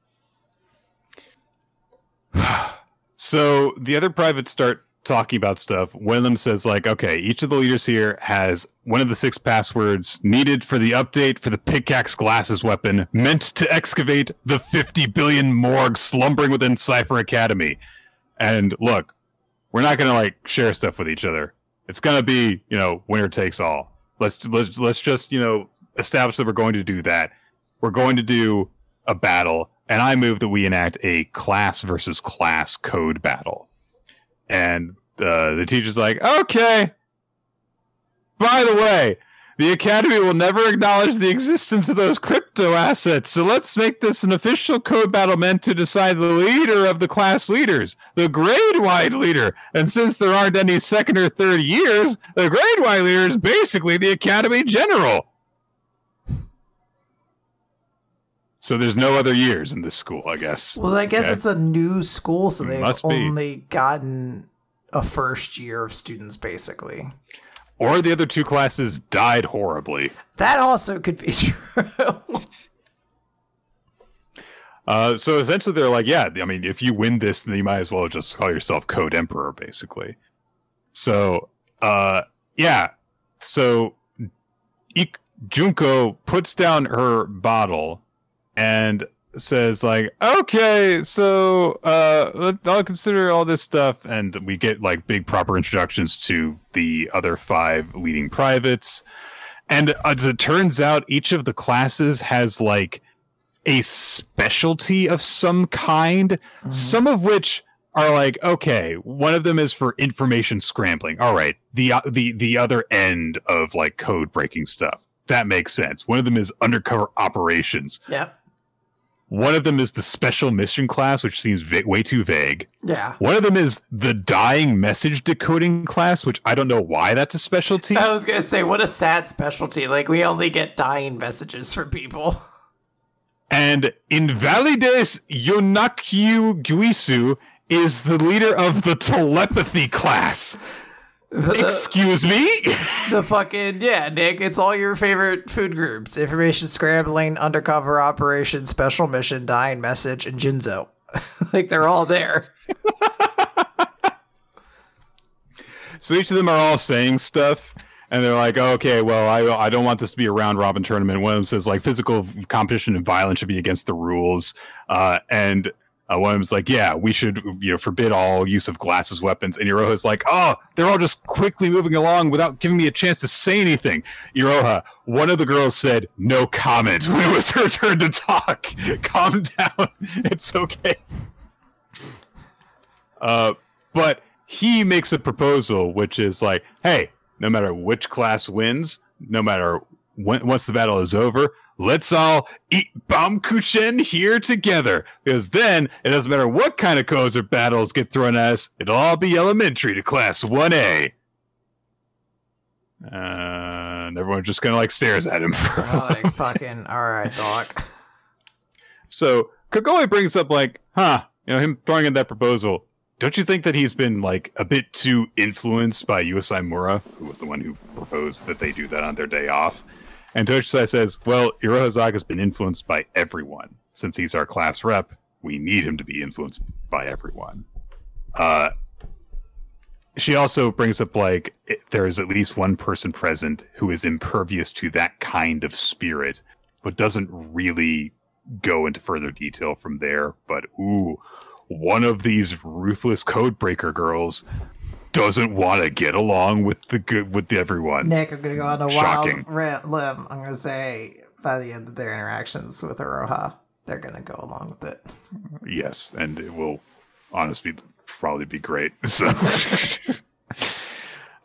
So the other privates start talking about stuff. One of them says, like, okay, each of the leaders here has one of the six passwords needed for the update for the pickaxe glasses weapon meant to excavate the 50 billion morgue slumbering within Cipher Academy. And look, we're not to like share stuff with each other. It's to be, you know, winner takes all. Let's, let's, let's just, you know, establish that we're going to do that. We're going to do a battle, and I move that we enact a class versus class code battle. And uh, the teacher's like, okay. By the way, the Academy will never acknowledge the existence of those crypto assets. So let's make this an official code battle meant to decide the leader of the class leaders, the grade wide leader. And since there aren't any second or third years, the grade wide leader is basically the Academy General. So there's no other years in this school, I guess. Well, I guess Okay. it's a new school, so they've only gotten a first year of students, basically. Or the other two classes died horribly. That also could be true. Uh, so essentially, they're like, yeah, I mean, if you win this, then you might as well just call yourself Code Emperor, basically. So, uh, yeah. So, Ik- Junko puts down her bottle and says, like, okay, so uh, I'll consider all this stuff, and we get like big proper introductions to the other five leading privates. And as it turns out, each of the classes has like a specialty of some kind, some of which are like okay one of them is for information scrambling. All right the the the other end of like code breaking stuff. That makes sense. One of them is undercover operations. Yep. One of them is the special mission class which seems va- way too vague Yeah. one of them is the dying message decoding class which i don't know why that's a specialty I was gonna say, what a sad specialty. Like we only get dying messages from people. and invalides yonakyu guisu is the leader of the telepathy class The, excuse me the fucking yeah, Nick. It's all your favorite food groups: information scrambling, undercover operation, special mission, dying message, and Jinzo. like they're all there. So each of them are all saying stuff, and they're like, "Okay, well, I I don't want this to be a round robin tournament." One of them says like physical competition and violence should be against the rules, uh, and uh, them's like, "Yeah, we should you know forbid all use of glasses weapons." And Iroha's like, "Oh, they're all just quickly moving along without giving me a chance to say anything." Iroha, one of the girls said, "No comment." When it was her turn to talk, calm down. It's okay. Uh, but he makes a proposal, which is like, hey, no matter which class wins, no matter when, once the battle is over, let's all eat Baumkuchen here together. Because then it doesn't matter what kind of codes or battles get thrown at us, it'll all be elementary to class 1A. Uh, and everyone just kind of like stares at him. For like fucking all right, doc. So Kagome brings up like, huh, you know, him throwing in that proposal. Don't you think that he's been like a bit too influenced by Yuasai Mura, who was the one who proposed that they do that on their day off? And Toshusai says, well, Iroha has been influenced by everyone. Since he's our class rep, we need him to be influenced by everyone. Uh, she also brings up like it, there is at least one person present who is impervious to that kind of spirit, but doesn't really go into further detail from there. But ooh, one of these ruthless codebreaker girls doesn't want to get along with the good with everyone. Nick, I'm gonna go on a Shocking. wild limb. I'm gonna say by the end of their interactions with Iroha, they're gonna go along with it. Yes, and it will honestly probably be great. So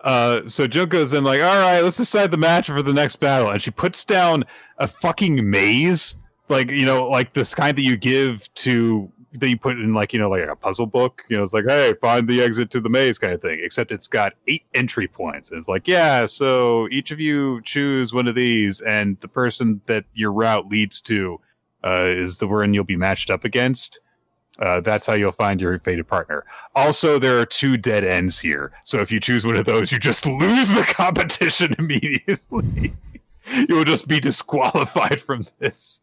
Uh, so Junko's then like, all right, let's decide the match for the next battle, and she puts down a fucking maze, like you know, like this kind that you give to that you put in like you know like a puzzle book. You know, it's like, hey, find the exit to the maze kind of thing. Except it's got eight entry points, and it's like, yeah, so each of you choose one of these, and the person that your route leads to uh, is the one you'll be matched up against. Uh, that's how you'll find your fated partner. Also, there are two dead ends here. So if you choose one of those, you just lose the competition immediately. you will just be disqualified from this.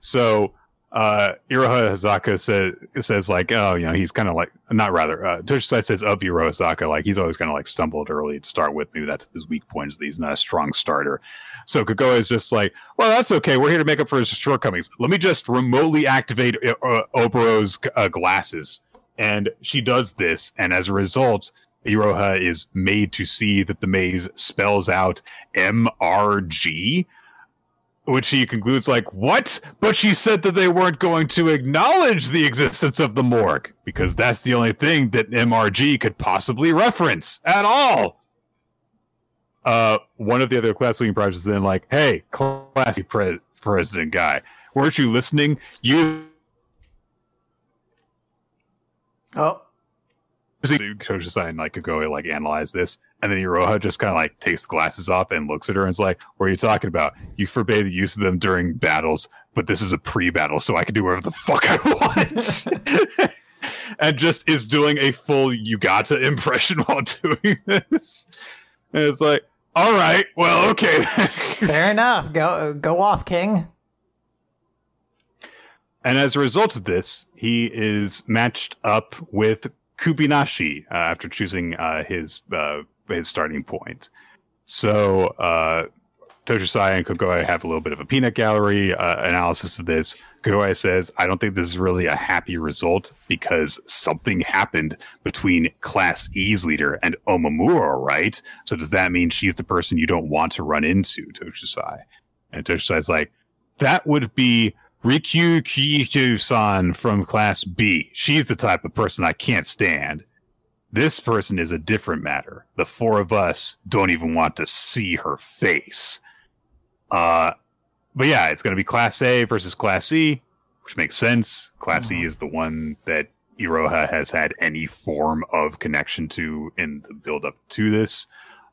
So uh Iroha Hazaka says says like, oh, you know, he's kind of like not rather uh Toshusai says of Iroha Hazaka, like he's always kind of like stumbled early to start with. Maybe that's his weak point is that he's not a strong starter. So Kogoe is just like, well, that's okay. We're here to make up for his shortcomings. Let me just remotely activate uh, uh, Obero's uh, glasses. And she does this, and as a result, Iroha is made to see that the maze spells out MRG, which he concludes like, what? But she said that they weren't going to acknowledge the existence of the morgue, because that's the only thing that MRG could possibly reference at all. uh, one of the other class leading projects then like, hey, class pre- president guy, weren't you listening? You Oh, Coach Sign like could go like analyze this, and then Iroha just kind of like takes the glasses off and looks at her and is like, "What are you talking about? You forbade the use of them during battles, but this is a pre-battle, so I can do whatever the fuck I want." and just is doing a full Yugata impression while doing this. And it's like, all right, well, okay. fair enough. Go go off, King. And as a result of this, he is matched up with Kubinashi uh, after choosing uh, his uh, his starting point. So uh, Toshusai and Kogoe have a little bit of a peanut gallery uh, analysis of this. Kogoe says, "I don't think this is really a happy result because something happened between Class E's leader and Omamura, right? So does that mean she's the person you don't want to run into?" Toshusai and Toshusai's like, "That would be." Rikyu Kiito-san from Class B. She's the type of person I can't stand. This person is a different matter. The four of us don't even want to see her face. Uh, but yeah, it's going to be Class A versus Class C, which makes sense. Class C Mhm. is the one that Iroha has had any form of connection to in the build up to this.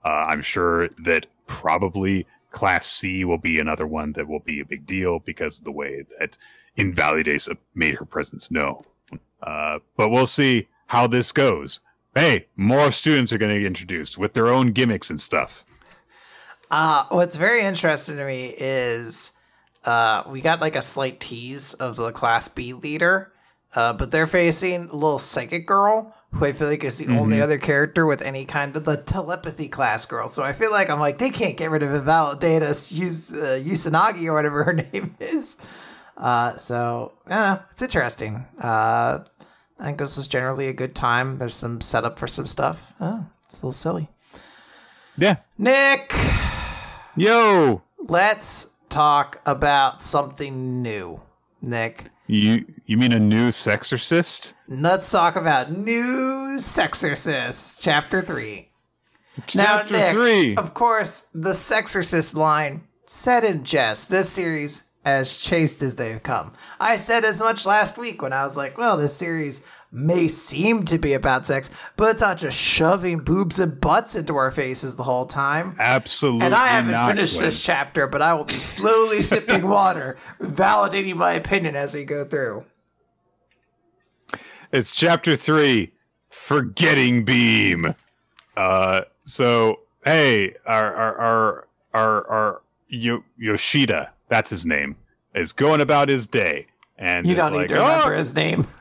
Uh, I'm sure that probably Class C will be another one that will be a big deal because of the way that Invalidates made her presence known. Uh, but we'll see how this goes. Hey, more students are going to get introduced with their own gimmicks and stuff. Uh, what's very interesting to me is uh, we got like a slight tease of the Class B leader, uh, but they're facing a little psychic girl who I feel like is the only Mhm. other character with any kind of the telepathy class girl. So I feel like I'm like they can't get rid of Invalidate us use uh, Yusanagi or whatever her name is. Uh, so I don't know. It's interesting. Uh, I think this was generally a good time. There's some setup for some stuff. Oh, it's a little silly. Yeah. Nick. Yo, let's talk about something new, Nick. you you mean a new sexorcist? Let's talk about New Sexorcist, Chapter 3. Now, Chapter Nick, three. Of course, the Sexorcist line said in jest. This series as chaste as they've come. I said as much last week when I was like, well, this series may seem to be about sex, but it's not just shoving boobs and butts into our faces the whole time. Absolutely. And I haven't finished this chapter, but I will be slowly sipping water, validating my opinion as we go through. It's chapter three, forgetting beam. Uh, so hey, our our our our, our Yo- Yoshida, that's his name, is going about his day, and You don't like, need to remember "Oh, his name.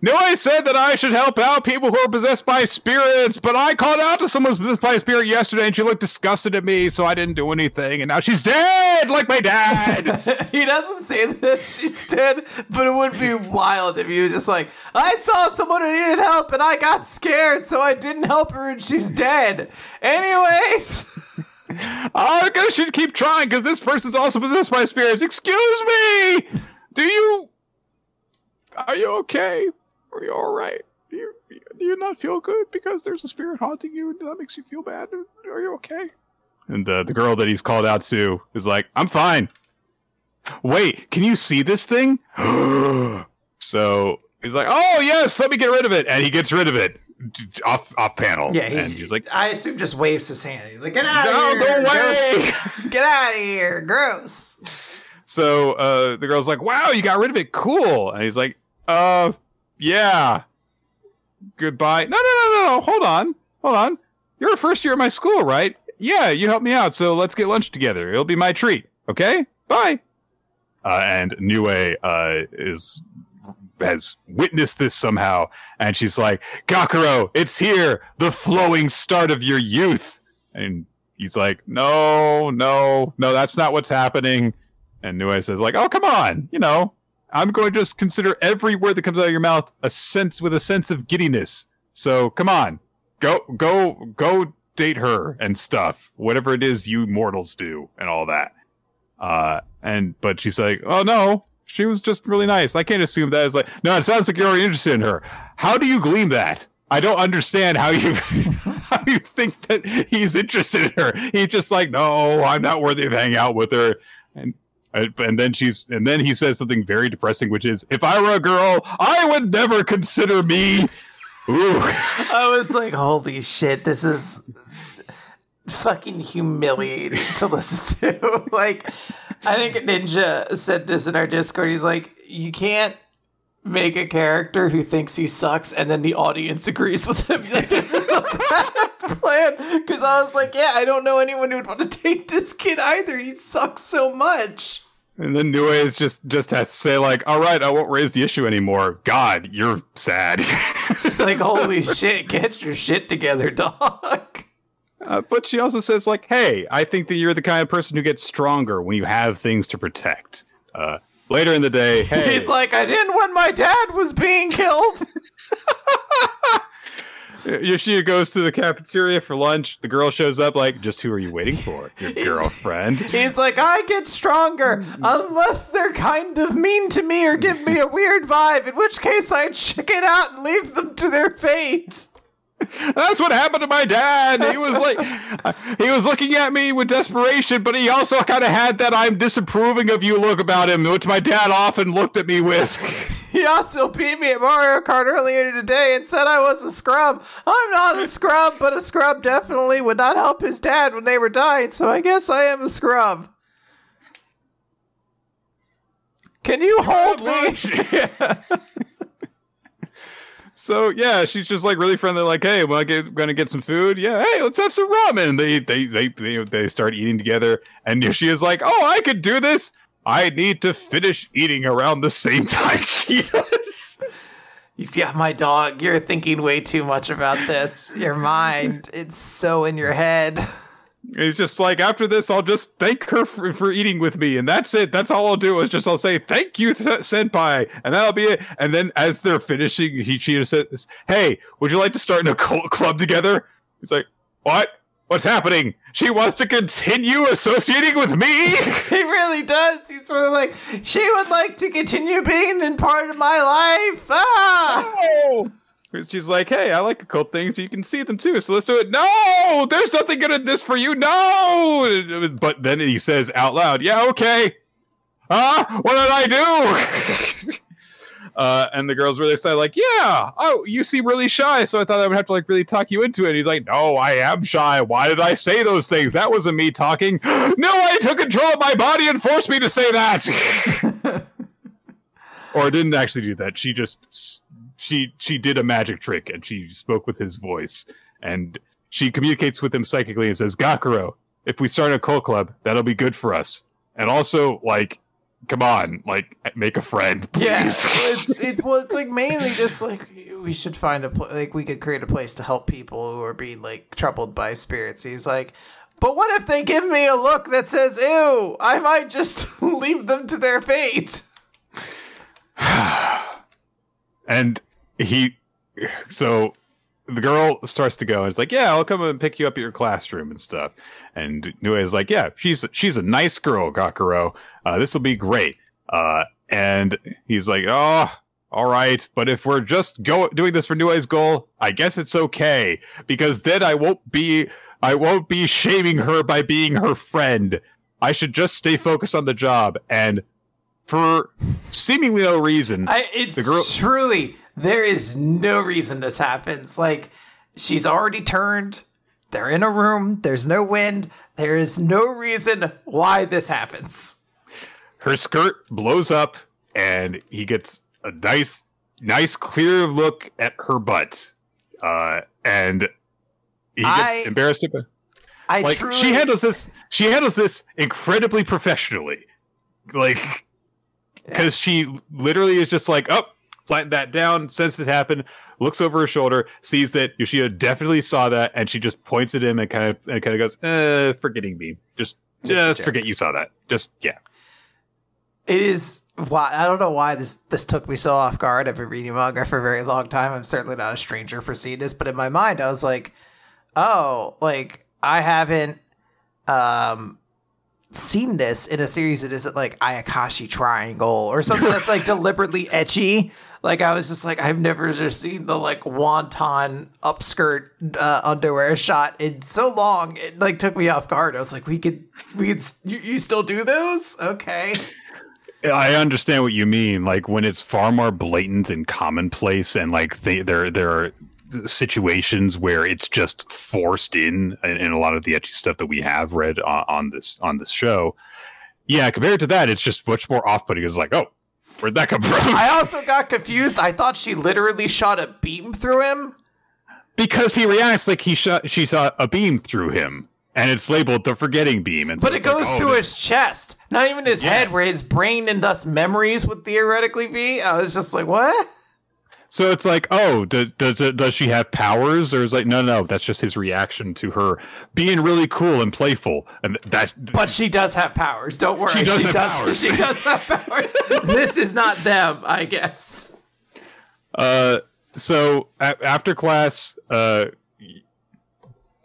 No, I said that I should help out people who are possessed by spirits, but I called out to someone who's possessed by a spirit yesterday, and she looked disgusted at me, so I didn't do anything, and now she's dead, like my dad. he doesn't say that she's dead, but it would be wild if he was just like, I saw someone who needed help and I got scared, so I didn't help her and she's dead. Anyways. I guess she'd keep trying because this person's also possessed by spirits. Excuse me. Do you? Are you okay? Are you all right? Do you, do you not feel good because there's a spirit haunting you and that makes you feel bad? Are you okay? And uh, the girl that he's called out to is like, "I'm fine." Wait, can you see this thing? so he's like, "Oh yes, let me get rid of it," and he gets rid of it off off panel. Yeah, and he's, he's like, I assume just waves his hand. He's like, get out "No, of here. away!" gross. Get out of here. Gross. So uh, the girl's like, "Wow, you got rid of it. Cool." And he's like, "Uh, yeah. Goodbye." No, no, no, no, no. Hold on, hold on. You're a first year at my school, right? Yeah, you helped me out, so let's get lunch together. It'll be my treat. Okay, bye. Uh, and Nue uh, is has witnessed this somehow, and she's like, "Gakuro, it's here, the flowing start of your youth." And he's like, "No, no, no, that's not what's happening." And Nue says, like, oh, come on, you know, I'm going to just consider every word that comes out of your mouth a sense with a sense of giddiness. So come on, go, go, go date her and stuff, whatever it is you mortals do and all that. Uh, and, but she's like, oh no, she was just really nice. I can't assume that is like, no, it sounds like you're already interested in her. How do you glean that? I don't understand how you how you think that he's interested in her. He's just like, no, I'm not worthy of hanging out with her. And and then she's and then he says something very depressing, which is, if I were a girl, I would never consider me. Ooh. I was like, holy shit, this is fucking humiliating to listen to. like, I think Ninja said this in our Discord. He's like, you can't make a character who thinks he sucks and then the audience agrees with him. Like, this is a bad plan. Because I was like, yeah, I don't know anyone who would want to date this kid either. He sucks so much. And then Nue is just just has to say like, "All right, I won't raise the issue anymore." God, you're sad. It's like, holy shit, get your shit together, dog. Uh, but she also says like, "Hey, I think that you're the kind of person who gets stronger when you have things to protect." Uh, later in the day, hey, He's like, I didn't when my dad was being killed. Yoshida goes to the cafeteria for lunch. The girl shows up like, "Just who are you waiting for? Your girlfriend?" He's like, I get stronger unless they're kind of mean to me or give me a weird vibe, in which case I chicken out and leave them to their fate. That's what happened to my dad. He was like, he was looking at me with desperation, but he also kind of had that I'm disapproving of you look about him, which my dad often looked at me with. He also beat me at Mario Kart earlier today and said I was a scrub. I'm not a scrub, but a scrub definitely would not help his dad when they were dying, so I guess I am a scrub. Can you hold me? So yeah, she's just like really friendly, like, "Hey, well, I gonna get some food. Yeah, hey, let's have some ramen." And they they they they, they start eating together, and she is like, "Oh, I could do this. I need to finish eating around the same time she does." Yeah, my dog, you're thinking way too much about this. Your mind, it's so in your head. He's just like, after this, I'll just thank her for, for eating with me, and that's it. That's all I'll do is just I'll say thank you, senpai, and that'll be it. And then as they're finishing, he she says, "Hey, would you like to start in a cult club together?" He's like, "What? What's happening? She wants to continue associating with me." He really does. He's sort of like, she would like to continue being in part of my life. Ah! No! She's like, hey, I like occult things. You can see them too. So let's do it. No, there's nothing good in this for you. No. But then he says out loud, yeah, okay. Ah, what did I do? uh, and the girl's really excited, like, yeah, oh, you seem really shy. So I thought I would have to like really talk you into it. And he's like, no, I am shy. Why did I say those things? That wasn't me talking. no, I took control of my body and forced me to say that. or didn't actually do that. She just she she did a magic trick and she spoke with his voice and she communicates with him psychically and says, "Gakuro, if we start a cult club, that'll be good for us. And also, like, come on, like, make a friend, please." Yeah, it's it, well, it's like mainly just like we should find a pl- like we could create a place to help people who are being like troubled by spirits. He's like, but what if they give me a look that says "ew"? I might just leave them to their fate. and he, so the girl starts to go and it's like, yeah, I'll come and pick you up at your classroom and stuff. And Nue is like, yeah, she's she's a nice girl, Gakuro. Uh, this will be great. Uh, and he's like, oh, all right, but if we're just go doing this for Nue's goal, I guess it's okay because then I won't be I won't be shaming her by being her friend. I should just stay focused on the job and for seemingly no reason. I, it's the girl- truly there is no reason this happens. Like she's already turned. They're in a room. There's no wind. There is no reason why this happens. her skirt blows up and he gets a nice nice clear look at her butt uh and he gets I- embarrassed I like truly, she handles this she handles this incredibly professionally like because she literally is just like oh flatten that down sense it happened looks over her shoulder sees that yoshida definitely saw that and she just points at him and kind of and kind of goes uh forgetting me just just forget you saw that just yeah It is why I don't know why this this took me so off guard. I've been reading manga for a very long time. I'm certainly not a stranger for seeing this, but in my mind, I was like, oh, like I haven't, um, seen this in a series that isn't like Ayakashi Triangle or something that's like deliberately ecchi. Like I was just like I've never just seen the like wanton upskirt uh, underwear shot in so long. It like took me off guard. I was like, we could, we could, you, you still do those? Okay. I understand what you mean. Like when it's far more blatant and commonplace, and like there there are situations where it's just forced in, in a lot of the ecchi stuff that we have read on, on this on this show. Yeah, compared to that, it's just much more off-putting. It's like, oh, where'd that come from? I also got confused. I thought she literally shot a beam through him. because he reacts like he shot she saw a beam through him, and it's labeled the forgetting beam. And so But it it's like, goes oh, through this- his chest, not even his Yeah. head, where his brain and thus memories would theoretically be. I was just like, what? So it's like, oh, do, does does she have powers, or is like, no, no, that's just his reaction to her being really cool and playful, and that's But she does have powers. Don't worry. She does have does, powers. She does have powers. this is not them, I guess. Uh, so a- after class, uh,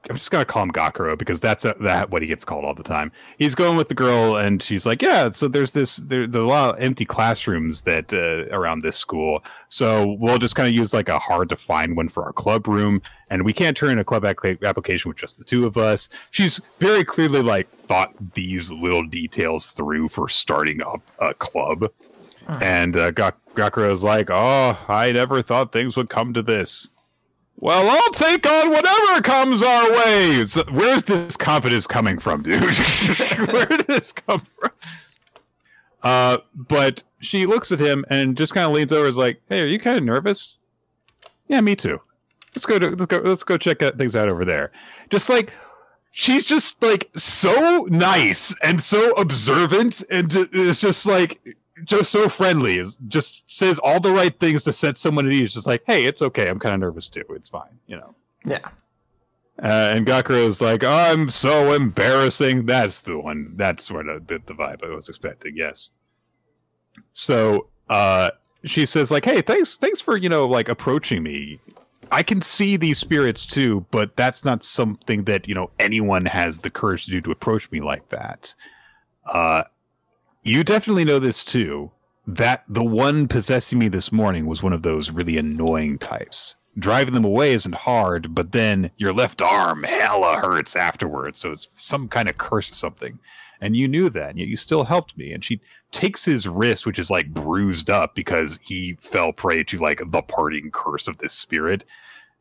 I'm just gonna call him Gakuro because that's a, that what he gets called all the time. He's going with the girl, and she's like, "Yeah, so there's this there's a lot of empty classrooms that uh, around this school, so we'll just kind of use like a hard to find one for our club room, and we can't turn in a club ac- application with just the two of us." She's very clearly like thought these little details through for starting up a club. And uh, Gak- Gakuro's like, "Oh, I never thought things would come to this." Well, I'll take on whatever comes our way. So, where's this confidence coming from, dude? Where did this come from? Uh, but she looks at him and just kind of leans over. Is like, "Hey, are you kind of nervous?" Yeah, me too. Let's go. To, let's go. Let's go check things out over there. Just like she's just like so nice and so observant, and it's just like just so friendly. Is just says all the right things to set someone at ease. Just like, hey, it's okay. I'm kind of nervous too. It's fine. You know. Yeah. Uh, and Gakuro is like, I'm so embarrassing. That's the one. That's sort of the, the vibe I was expecting. Yes. So uh, she says, like, hey, thanks, thanks for you know, like approaching me. I can see these spirits too, but that's not something that you know anyone has the courage to do to approach me like that. Uh, you definitely know this too. That the one possessing me this morning was one of those really annoying types. Driving them away isn't hard, but then your left arm hella hurts afterwards. So it's some kind of curse or something. And you knew that, and yet you still helped me. And she takes his wrist, which is like bruised up because he fell prey to like the parting curse of this spirit.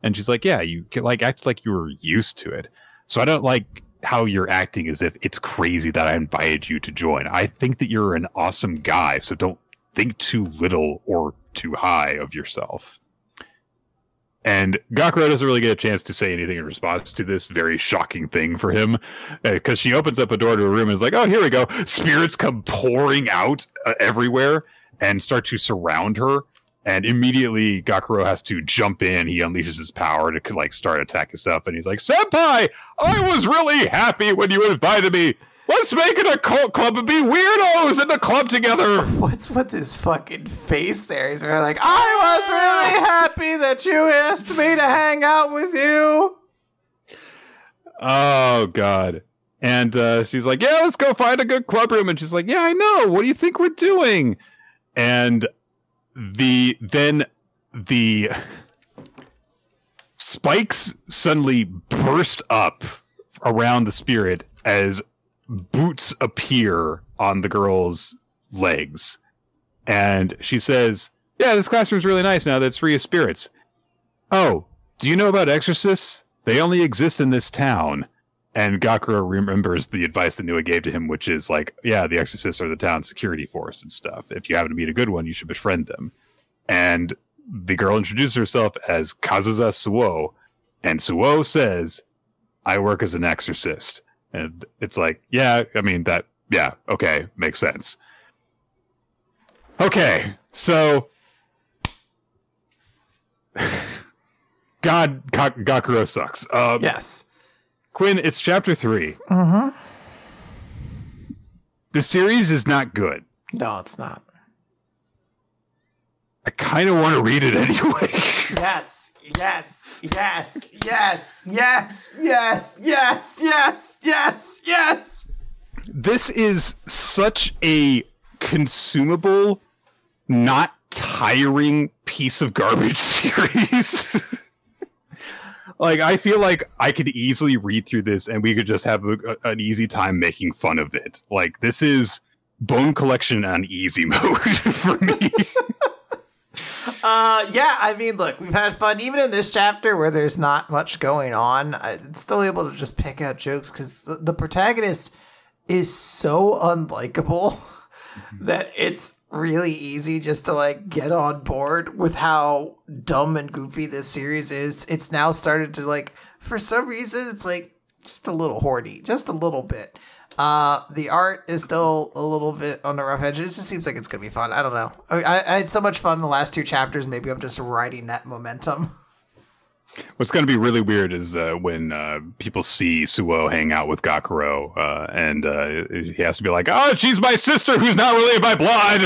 And she's like, Yeah, you like act like you were used to it. So I don't like how you're acting as if it's crazy that I invited you to join. I think that you're an awesome guy, so don't think too little or too high of yourself. And Gakuro doesn't really get a chance to say anything in response to this very shocking thing for him, because she opens up a door to a room and is like, "Oh, here we go." Spirits come pouring out uh, everywhere and start to surround her. And immediately, Gakuro has to jump in. He unleashes his power to like start attacking stuff, and he's like, "Senpai, I was really happy when you invited me. Let's make it a cult club and be weirdos in the club together." What's with this fucking face there? He's really like, I was really happy that you asked me to hang out with you. Oh God. And uh, she's like, "Yeah, let's go find a good club room." And she's like, "Yeah, I know. What do you think we're doing?" And the then the spikes suddenly burst up around the spirit as boots appear on the girl's legs. And she says, Yeah, this classroom's really nice now that it's free of spirits. Oh, do you know about exorcists? They only exist in this town. And Gakuro remembers the advice that Nue gave to him, which is like, yeah, the exorcists are the town's security force and stuff. If you happen to meet a good one, you should befriend them. And the girl introduces herself as Kazuza Suo, and Suo says, I work as an exorcist. And it's like, yeah, I mean, that, yeah, okay, makes sense. Okay, so. God, Ga- Gakuro sucks. Um, Yes. Quinn, it's chapter three. Uh-huh. The series is not good. No, it's not. I kind of want to read it anyway. Yes. Yes. Yes. Yes. Yes. Yes. Yes. Yes. Yes. Yes. this is such a consumable, not tiring piece of garbage series. Like I feel like I could easily read through this and we could just have a, a, an easy time making fun of it. Like this is Bone Collection on easy mode for me. Uh, yeah, I mean, look, we've had fun even in this chapter where there's not much going on. I'm still able to just pick out jokes because the, the protagonist is so unlikable that it's really easy just to like get on board with how dumb and goofy this series is. It's now started to like, for some reason, it's like just a little horny, just a little bit. Uh, the art is still a little bit on the rough edge. It just seems like it's gonna be fun. I don't know. I, I, I had so much fun in the last two chapters. Maybe I'm just riding that momentum. What's going to be really weird is uh, when uh, people see Suo hang out with Gakuro, uh, and uh, he has to be like, "Oh, she's my sister, who's not related by blood."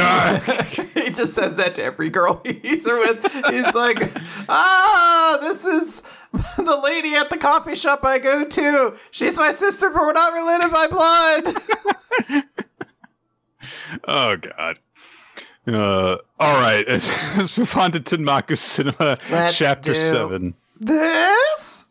He just says that to every girl he's with. He's like, "Ah, this is the lady at the coffee shop I go to. She's my sister, but we're not related by blood." oh God. Uh, all right, let's move on to Tenmaku Cinema, Let's Chapter do- Seven. This.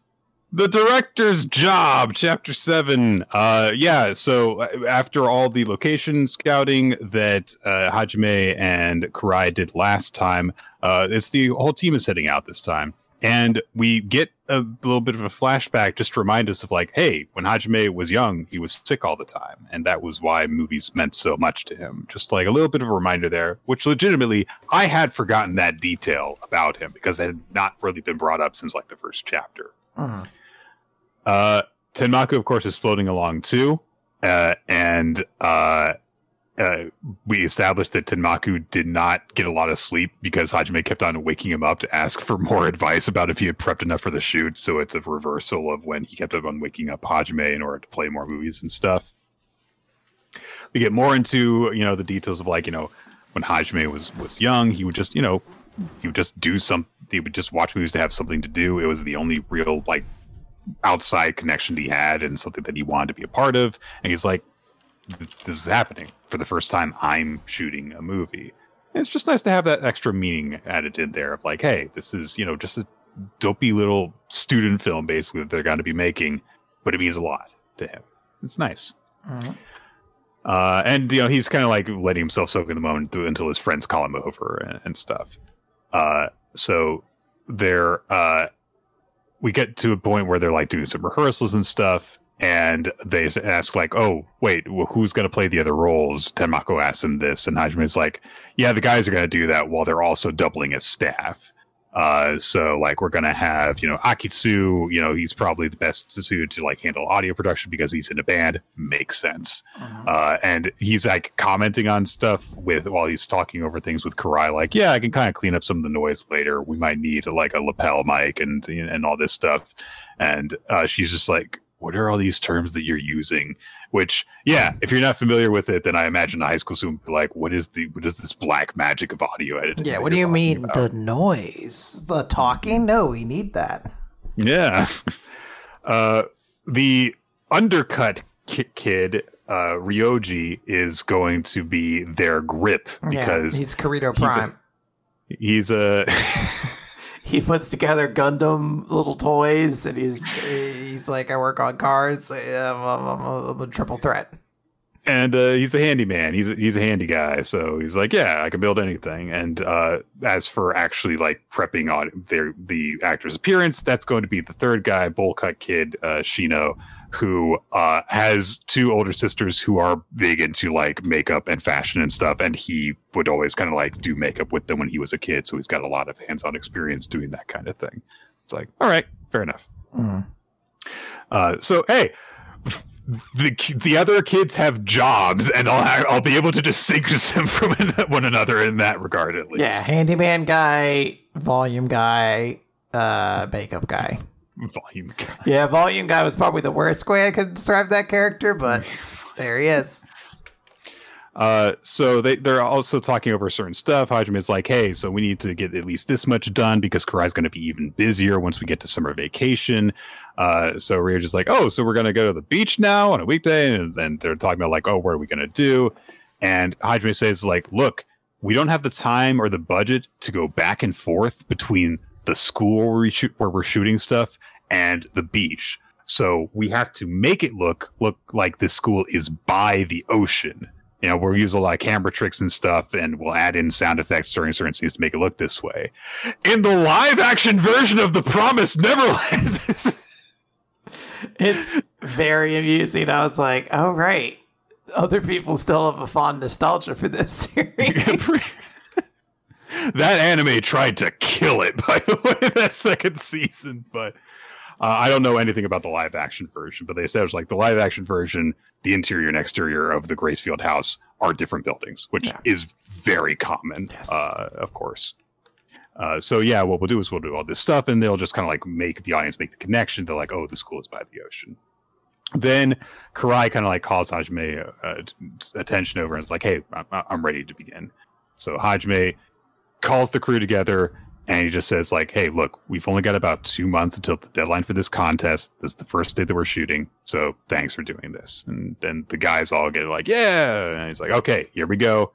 The director's job, chapter seven. Uh, yeah. So uh, after all the location scouting that uh, Hajime and Karai did last time, uh, it's the whole team is heading out this time, and we get a little bit of a flashback just to remind us of like, hey, when Hajime was young, he was sick all the time, and that was why movies meant so much to him. Just like a little bit of a reminder there, which legitimately I had forgotten that detail about him because it had not really been brought up since like the first chapter. Mhm. Uh, Tenmaku, of course, is floating along too, uh, and uh, uh, we established that Tenmaku did not get a lot of sleep because Hajime kept on waking him up to ask for more advice about if he had prepped enough for the shoot. So it's a reversal of when he kept on waking up Hajime in order to play more movies and stuff. We get more into you know the details of like you know when Hajime was was young, he would just you know he would just do some. He would just watch movies to have something to do. It was the only real like outside connection he had and something that he wanted to be a part of. And he's like, this is happening for the first time. I'm shooting a movie. And it's just nice to have that extra meaning added in there of like, hey, this is, you know, just a dopey little student film basically that they're going to be making, but it means a lot to him. It's nice. Mhm. Uh, and you know he's kind of like letting himself soak in the moment through, until his friends call him over and, and stuff. Uh, so they're uh, we get to a point where they're like doing some rehearsals and stuff, and they ask like, "Oh, wait, well, who's going to play the other roles?" Tenmaku asks him this, and Hajime's like, "Yeah, the guys are going to do that while they're also doubling as staff." Uh, so like we're gonna have you know Akitsu, you know he's probably the best suited to like handle audio production because he's in a band. Makes sense Mhm. uh, and he's like commenting on stuff with while he's talking over things with Karai, like, yeah, I can kind of clean up some of the noise later. We might need like a lapel mic and and all this stuff. And uh, she's just like, what are all these terms that you're using? Which, yeah, if you're not familiar with it, then I imagine a high school student would be like, what is the what is this black magic of audio editing? Yeah, what do you mean about?" the noise? The talking? No, we need that. Yeah. Uh, the undercut ki- kid, uh, Ryoji, is going to be their grip because yeah, he's Karito he's a- Prime. he's a he puts together Gundam little toys, and he's he's like, I work on cars. I'm, I'm, I'm, a triple threat. and uh, he's a handyman. He's a, he's a handy guy, so he's like, yeah, I can build anything. And uh, as for actually like prepping on their the actor's appearance, that's going to be the third guy, bowl cut kid, uh, Shino, who uh, has two older sisters who are big into like makeup and fashion and stuff, and he would always kind of like do makeup with them when he was a kid, so he's got a lot of hands on experience doing that kind of thing. It's like, all right, fair enough. Mm. Uh, so hey, the the other kids have jobs, and I'll ha- I'll be able to distinguish them from one another in that regard at least. Yeah, handyman guy, volume guy, uh, makeup guy. volume. Guy. Yeah, volume guy was probably the worst way I could describe that character, but there he is. Uh, so they they're also talking over certain stuff. Hajime is like, "Hey, so we need to get at least this much done because Karai's going to be even busier once we get to summer vacation." Uh, so Ryo's just like, "Oh, so we're going to go to the beach now on a weekday," and then they're talking about like, "Oh, what are we going to do?" And Hajime says like, "Look, we don't have the time or the budget to go back and forth between the school where we shoot where we're shooting stuff and the beach." So we have to make it look look like this school is by the ocean you know, we'll use a lot of camera tricks and stuff, and we'll add in sound effects during certain scenes to make it look this way. In the live action version of The Promised Neverland, it's very amusing. I was like, oh, right. Other people still have a fond nostalgia for this series. That anime tried to kill it, by the way, that second season, but uh, I don't know anything about the live action version, but they said it was like the live action version, the interior and exterior of the Gracefield house are different buildings, which yeah. is very common, yes. uh, of course. Uh, so yeah, what we'll do is we'll do all this stuff, and they'll just kind of like make the audience make the connection. They're like, "Oh, the school is by the ocean." Then Karai kind of like calls Hajime uh, attention over and is like, "Hey, I'm, I'm ready to begin." So Hajime calls the crew together and he just says like hey look we've only got about two months until the deadline for this contest. This is the first day that we're shooting. So thanks for doing this. And then the guys all get like yeah. And he's like okay here we go.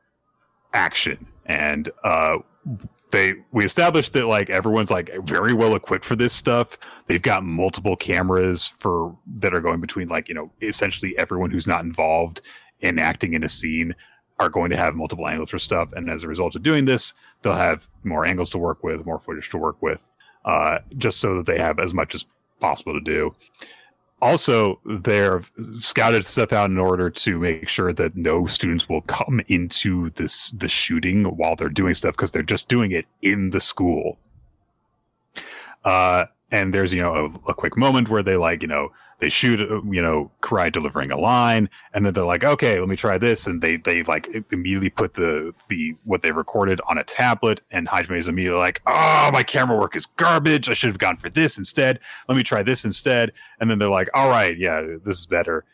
Action. And uh they we established that like everyone's like very well equipped for this stuff. They've got multiple cameras for that are going between like you know essentially everyone who's not involved in acting in a scene are going to have multiple angles for stuff and as a result of doing this they'll have more angles to work with, more footage to work with, uh, just so that they have as much as possible to do. Also, they've scouted stuff out in order to make sure that no students will come into this the shooting while they're doing stuff because they're just doing it in the school. Uh, and there's you know a, a, quick moment where they like you know they shoot uh, you know Karai delivering a line and then they're like okay let me try this and they they like immediately put the the what they recorded on a tablet and Hajime is immediately like oh my camera work is garbage. I should have gone for this instead. Let me try this instead. And then they're like all right yeah this is better.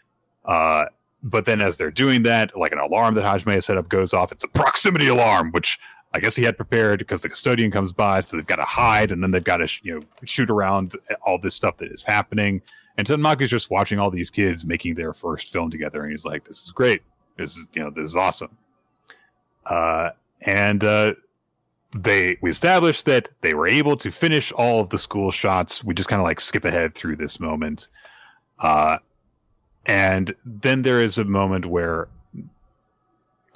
Uh but then as they're doing that like an alarm that Hajime has set up goes off. It's a proximity alarm which I guess he had prepared because the custodian comes by, so they've got to hide, and then they've got to you know shoot around all this stuff that is happening. And Tenmaku's just watching all these kids making their first film together, and he's like, "This is great. This is you know this is awesome." Uh, and uh, they we established that they were able to finish all of the school shots. We just kind of like skip ahead through this moment, uh, and then there is a moment where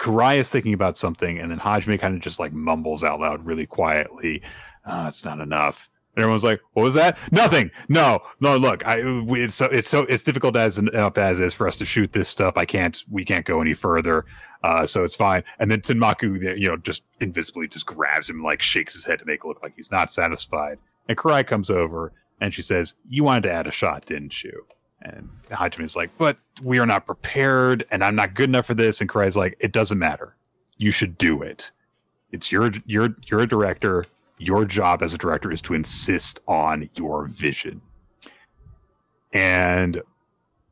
Karai is thinking about something, and then Hajime kind of just like mumbles out loud really quietly, oh, "It's not enough." And everyone's like, "What was that? Nothing. No, no. Look, I it's so it's so it's difficult as enough as is for us to shoot this stuff. I can't. We can't go any further. Uh, so it's fine." And then Tenmaku, you know, just invisibly just grabs him, like shakes his head to make it look like he's not satisfied. And Karai comes over and she says, "You wanted to add a shot, didn't you?" And is like, but we are not prepared, and I'm not good enough for this. And Karai's like, it doesn't matter. You should do it. It's your your you're a director. Your job as a director is to insist on your vision. And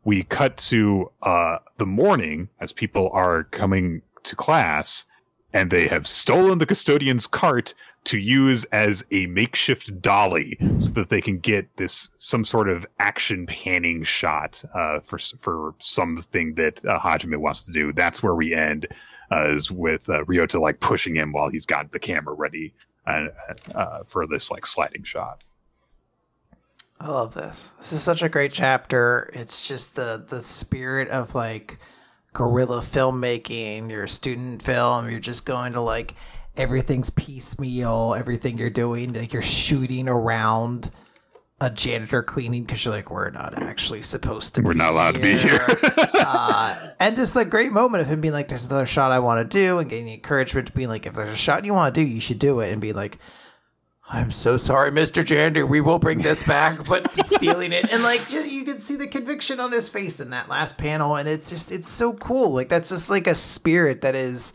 we cut to uh, the morning as people are coming to class, and they have stolen the custodian's cart to use as a makeshift dolly so that they can get this some sort of action panning shot uh, for for something that uh, Hajime wants to do. That's where we end, uh, is with uh, Ryota like pushing him while he's got the camera ready uh, uh, for this like sliding shot. I love this. This is such a great chapter. It's just the the spirit of like guerrilla filmmaking. You're a student film. You're just going to like everything's piecemeal, everything you're doing, like you're shooting around a janitor cleaning because you're like, we're not actually supposed to. We're not allowed here. to be here. uh, and just a great moment of him being like, "There's another shot I want to do," and getting the encouragement to being like, "If there's a shot you want to do, you should do it," and be like. I'm so sorry, Mr. Janitor. We will bring this back, but stealing it and like just, you can see the conviction on his face in that last panel, and it's just it's so cool. Like that's just like a spirit that is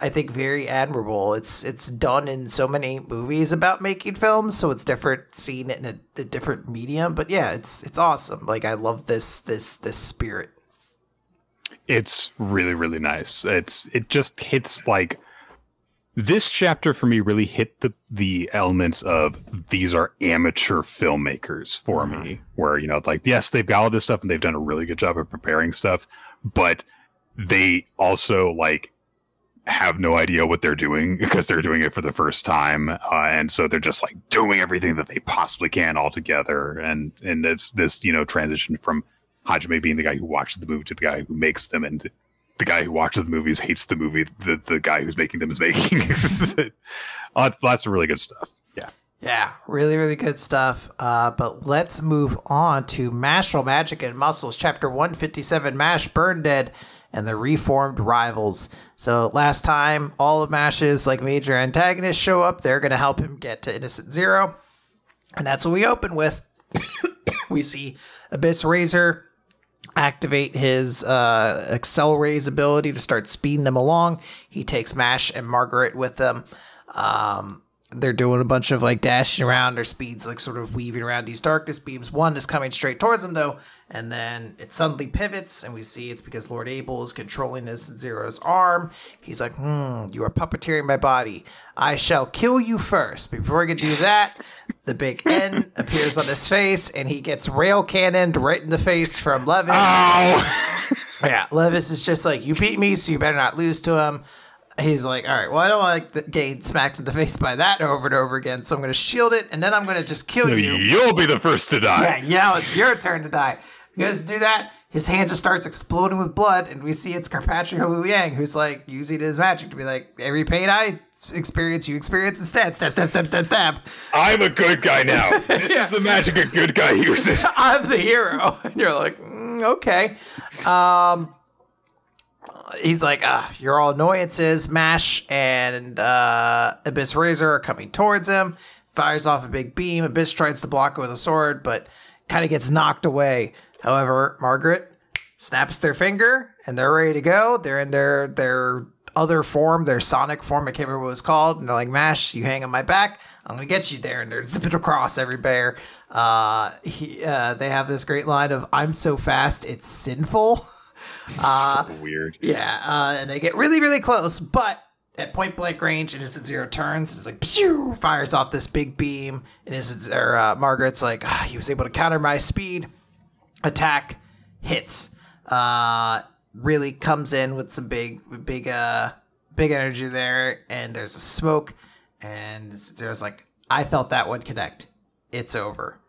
I think very admirable. It's it's done in so many movies about making films, so it's different seeing it in a, a, different medium. But yeah, it's it's awesome. Like I love this this this spirit. It's really really nice. It's it just hits like this chapter for me really hit the the elements of these are amateur filmmakers for Mhm. me where you know like yes they've got all this stuff and they've done a really good job of preparing stuff but they also like have no idea what they're doing because they're doing it for the first time uh, and so they're just like doing everything that they possibly can all together and and it's this you know transition from Hajime being the guy who watches the movie to the guy who makes them and the guy who watches the movies hates the movie the, the guy who's making them is making lots, lots of really good stuff yeah Yeah, really, really good stuff. Uh, but let's move on to Mashle Magic and Muscles, Chapter 157 Mash Burnedead and the Reformed Rivals. So, last time, all of Mash's like major antagonists show up. They're going to help him get to Innocent Zero. And that's what we open with. we see Abyss Razor activate his uh, Accelerate's ability to start speeding them along. He takes Mash and Margaret with them. Um, they're doing a bunch of like dashing around. Their speeds like sort of weaving around these darkness beams. One is coming straight towards them though, and then it suddenly pivots, and we see it's because Lord Abel is controlling this Zero's arm. He's like, "Hmm, you are puppeteering my body. I shall kill you first. Before I can do that, the big N appears on his face, and he gets rail cannoned right in the face from Levis. oh Yeah, Levis is just like, you beat me, so you better not lose to him. He's like, all right, well, I don't want to get smacked in the face by that over and over again, so I'm going to shield it, and then I'm going to just kill you. you'll be the first to die Yeah, yeah, it's your turn to die. You guys do that. His hand just starts exploding with blood, and we see it's Carpatria Liang who's like using his magic to be like, every pain I experience, you experience instead. Stab, stab, stab, stab, stab. i'm a good guy now this is the magic a good guy uses I'm the hero. And you're like, mm, okay. Um, he's like, ah, you're all annoyances. Mash and uh, Abyss Razor are coming towards him. Fires off a big beam. Abyss tries to block it with a sword, but kind of gets knocked away. However, Margaret snaps their finger and they're ready to go. They're in their their other form, their sonic form. I can't remember what it was called. And they're like, Mash, you hang on my back. I'm gonna get you there. And they're zipping across every bear. Uh, he, uh, they have this great line of "I'm so fast, it's sinful." Uh, weird yeah, uh, and they get really, really close, but at point blank range, Innocent Zero turns. It's like pew, fires off this big beam. Innocent or uh, Margaret's like, ah, he was able to counter my speed. Attack hits. Uh, really comes in with some big, big, uh, big energy there, and there's a smoke. And Zero's like, I felt that one connect. It's over.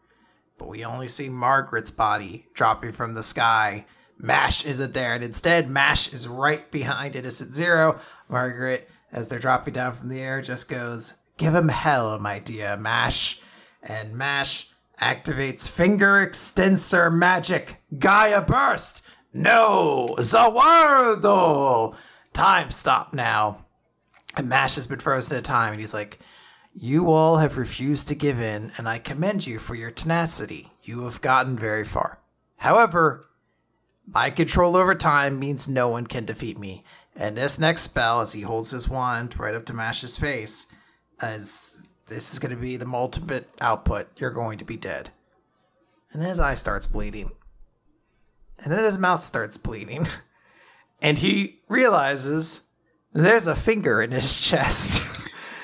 But we only see Margaret's body dropping from the sky. Mash isn't there, and instead, Mash is right behind Innocent Zero. Margaret, as they're dropping down from the air, just goes, Give him hell, my dear Mash. And Mash activates finger extensor magic. Gaia burst! No! Zawardo! Time stop now. And Mash has been frozen in time, and he's like, You all have refused to give in, and I commend you for your tenacity. You have gotten very far. However, my control over time means no one can defeat me. And this next spell, as he holds his wand right up to Mash's face, as this is going to be the ultimate output, you're going to be dead. And then his eye starts bleeding. And then his mouth starts bleeding. And he realizes there's a finger in his chest.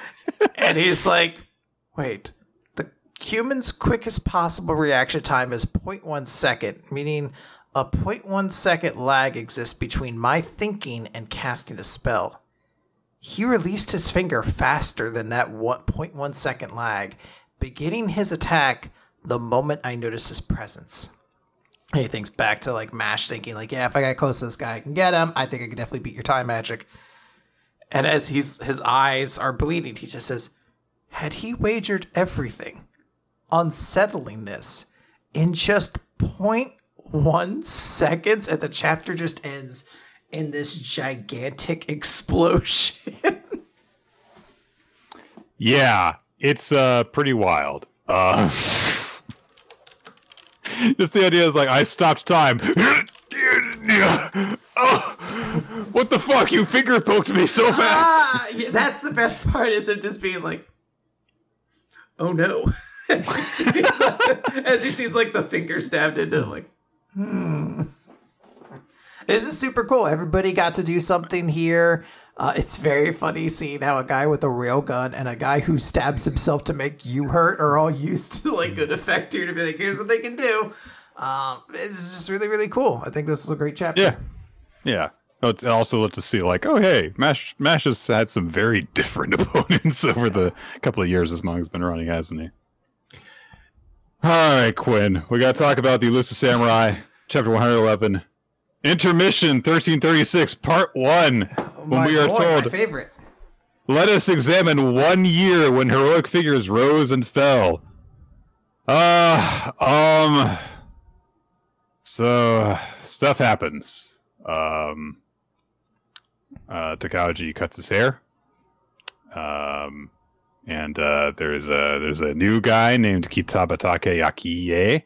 and he's like, wait, the human's quickest possible reaction time is 0.1 second, meaning a 0.1 second lag exists between my thinking and casting a spell. He released his finger faster than that 1.1 second lag, beginning his attack the moment I noticed his presence. He thinks back to like Mash thinking like, yeah, if I got close to this guy, I can get him. I think I can definitely beat your time magic. And as he's his eyes are bleeding, he just says, had he wagered everything on settling this in just 0.1 seconds, and the chapter just ends in this gigantic explosion. Yeah, it's uh pretty wild. Uh Just the idea is like I stopped time. oh, what the fuck? You finger poked me so fast. ah, yeah, that's the best part is him just being like, oh no. as, he sees, like, as he sees like the finger stabbed into him, like, hmm. This is super cool. Everybody got to do something here. Uh, it's very funny seeing how a guy with a real gun and a guy who stabs himself to make you hurt are all used to like good effect here to be like, here's what they can do. Um, it's just really, really cool. I think this was a great chapter. Yeah, yeah. Oh, it's also love to see like, oh hey, Mash Mash has had some very different opponents over the couple of years this manga's been running, hasn't he? All right, Quinn, we got to talk about the Elusive Samurai, chapter 111, intermission 1336, part one. when My we are boy, told, favorite. let us examine one year when heroic figures rose and fell. Uh, um, so stuff happens. Um, uh, Takauji cuts his hair. Um, and uh, there's a there's a new guy named Kitabatake Akiie,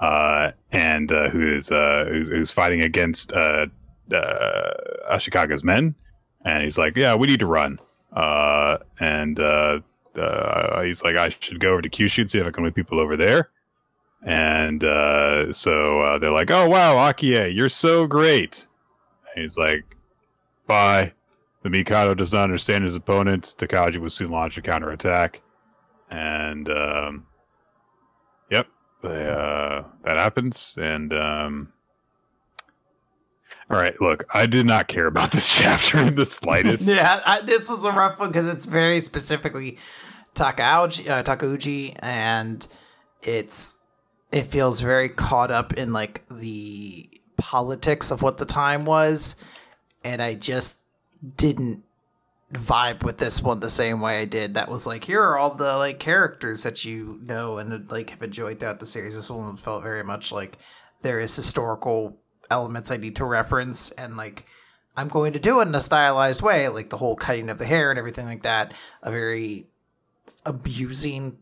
uh, and uh, who is uh, who's, who's fighting against uh, uh, Ashikaga's men, and he's like, "Yeah, we need to run." And he's like, "I should go over to Kyushu and see if I can win people over there." And so they're like, "Oh wow, Akiie, you're so great." And he's like, "Bye." The Mikado does not understand his opponent. Takauji will soon launch a counterattack. And, um, yep, they, uh, that happens. And, um, all right, look, I did not care about this chapter in the slightest. Yeah, I, this was a rough one because it's very specifically Takauji, uh, Takauji, and it's it feels very caught up in like the politics of what the time was, and I just didn't vibe with this one the same way I did. That was like here are all the like characters that you know and like have enjoyed throughout the series. This one felt very much like there is historical elements I need to reference and like I'm going to do it in a stylized way, like the whole cutting of the hair and everything like that. A very abusing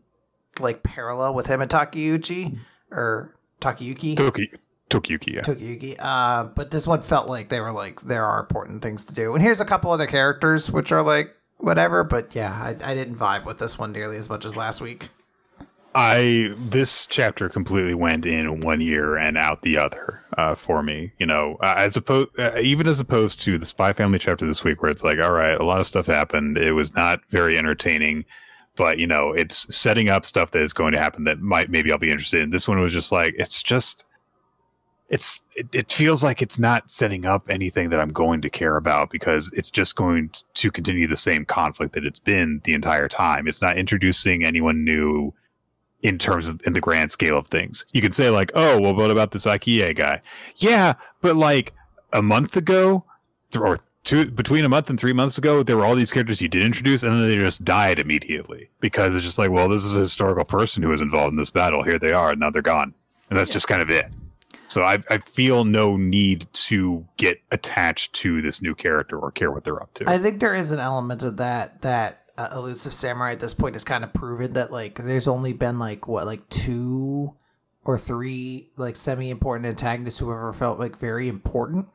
like parallel with him and Takeuchi or Takayuki. Toki, Tokiyuki, yeah. Tokiyuki. Uh, but this one felt like they were like there are important things to do. And here's a couple other characters which are like whatever. But yeah, I, I didn't vibe with this one nearly as much as last week. I this chapter completely went in one year and out the other uh, for me. You know, uh, as opposed uh, even as opposed to the Spy Family chapter this week, where it's like, all right, a lot of stuff happened. It was not very entertaining, but you know, it's setting up stuff that is going to happen that might maybe I'll be interested in. This one was just like, it's just. It's it, it feels like it's not setting up anything that I'm going to care about because it's just going to continue the same conflict that it's been the entire time. It's not introducing anyone new in terms of in the grand scale of things. You could say like, oh, well, what about this IKEA guy? Yeah, but like a month ago, or two between a month and three months ago, there were all these characters you did introduce, and then they just died immediately because it's just like, well, this is a historical person who was involved in this battle. Here they are, and now they're gone, and that's just kind of it. So I, I feel no need to get attached to this new character or care what they're up to. I think there is an element of that that uh, elusive samurai at this point has kind of proven that like there's only been like what like two or three like semi important antagonists who ever felt like very important.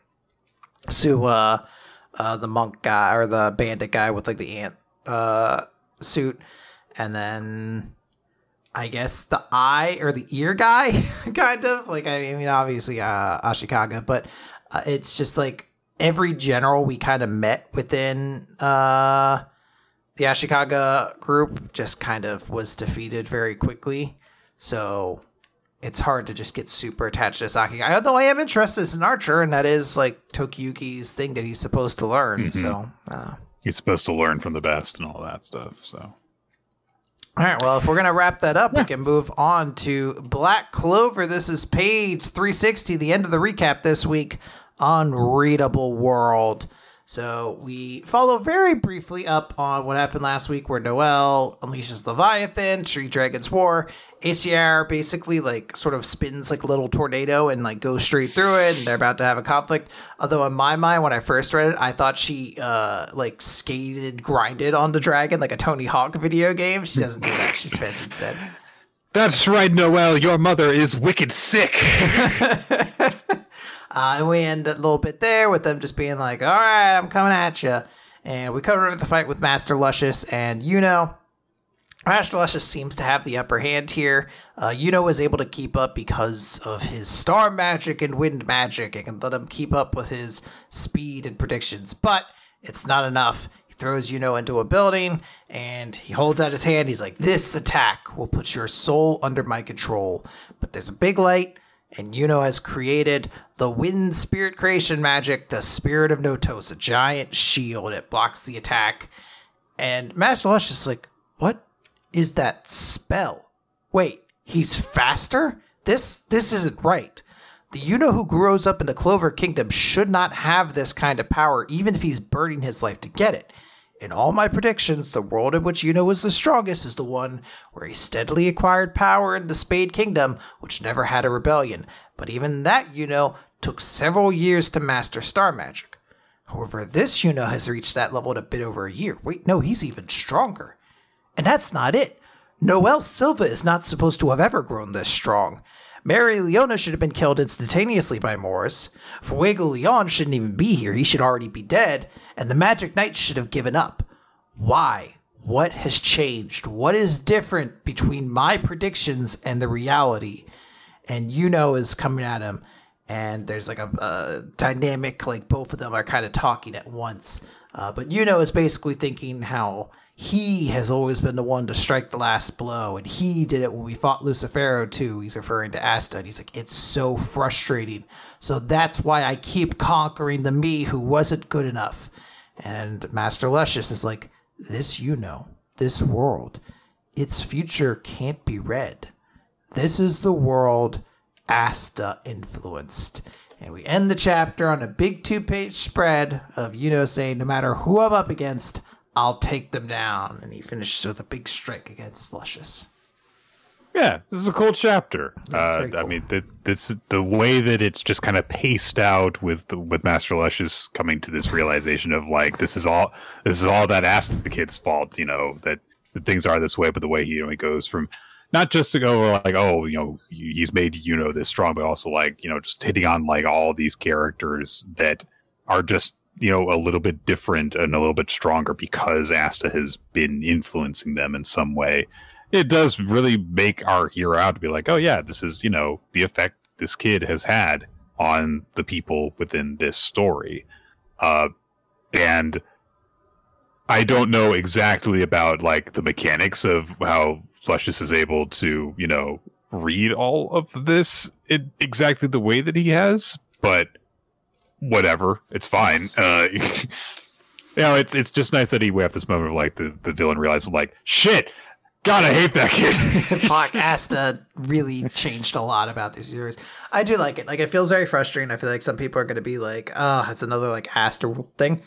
So uh, uh the monk guy or the bandit guy with like the ant uh suit, and then I guess the eye or the ear guy, kind of like I mean obviously uh Ashikaga, but uh, it's just like every general we kind of met within uh the Ashikaga group just kind of was defeated very quickly. So it's hard to just get super attached to Saki. Although I am interested as an archer, and that is like Tokiyuki's thing that he's supposed to learn. So, uh, He's supposed to learn from the best and all that stuff. So all right. Well, if we're gonna wrap that up, we can move on to Black Clover. This is page 360, the end of the recap this week. Unreadable World. So we follow very briefly up on what happened last week, where Noel unleashes Leviathan, Tree Dragon's War. Acier basically like sort of spins like a little tornado and like goes straight through it, and they're about to have a conflict. Although in my mind, when I first read it, I thought she uh like skated, grinded on the dragon like a Tony Hawk video game. She doesn't do that. She spins instead. that's right, Noel. Your mother is wicked sick. Uh, and we end a little bit there with them just being like, all right, I'm coming at you. And we cover the fight with Master Lucius and Yuno. Master Lucius seems to have the upper hand here. Uh, Yuno is able to keep up because of his star magic and wind magic. It can let him keep up with his speed and predictions, but it's not enough. He throws Yuno into a building and he holds out his hand. He's like, This attack will put your soul under my control. But there's a big light, and Yuno has created the wind spirit creation magic, the spirit of Notos, a giant shield. It blocks the attack. And Master Lucius is like, What is that spell? Wait, he's faster? This this isn't right. The Yuno who grows up in the Clover Kingdom should not have this kind of power, even if he's burning his life to get it. In all my predictions, the world in which Yuno is the strongest is the one where he steadily acquired power in the Spade Kingdom, which never had a rebellion. But even that Yuno took several years to master star magic. However, this Yuno has reached that level in a bit over a year. Wait, no, he's even stronger. And that's not it. Noel Silva is not supposed to have ever grown this strong. Mereoleona should have been killed instantaneously by Morris. Fuegoleon shouldn't even be here. He should already be dead. And the Magic Knight should have given up. Why? What has changed? What is different between my predictions and the reality? And Yuno is coming at him, and there's like a, a dynamic, like both of them are kind of talking at once. Uh, but Yuno is basically thinking how he has always been the one to strike the last blow, and he did it when we fought Lucifero too. He's referring to Asta, and he's like, it's so frustrating. So that's why I keep conquering the me who wasn't good enough. And Master Lucius is like, this you know, this world, its future can't be read. This is the world Asta influenced. And we end the chapter on a big two page spread of Yuno saying, no matter who I'm up against, I'll take them down. And he finishes with a big strike against Lucius. Yeah, this is a cool chapter. Uh, very I mean, the, this the way that it's just kind of paced out with the, with Master Lucius coming to this realization of like this is all this is all that asked the kid's fault. You know that, that things are this way, but the way he you know he goes from not just to go like oh you know he's made you know this strong, but also like you know just hitting on like all these characters that are just you know a little bit different and a little bit stronger because Asta has been influencing them in some way. It does really make our hero out to be like, oh yeah, this is you know the effect this kid has had on the people within this story, uh, and I don't know exactly about like the mechanics of how Lucius is able to you know read all of this in exactly the way that he has, but whatever, it's fine. Yes. Uh, you know, it's it's just nice that he we have this moment of like the, the villain realizes like shit. God, I hate that kid. Fuck, Asta really changed a lot about these years. I do like it. Like, it feels very frustrating. I feel like some people are going to be like, oh, it's another, like, Asta thing.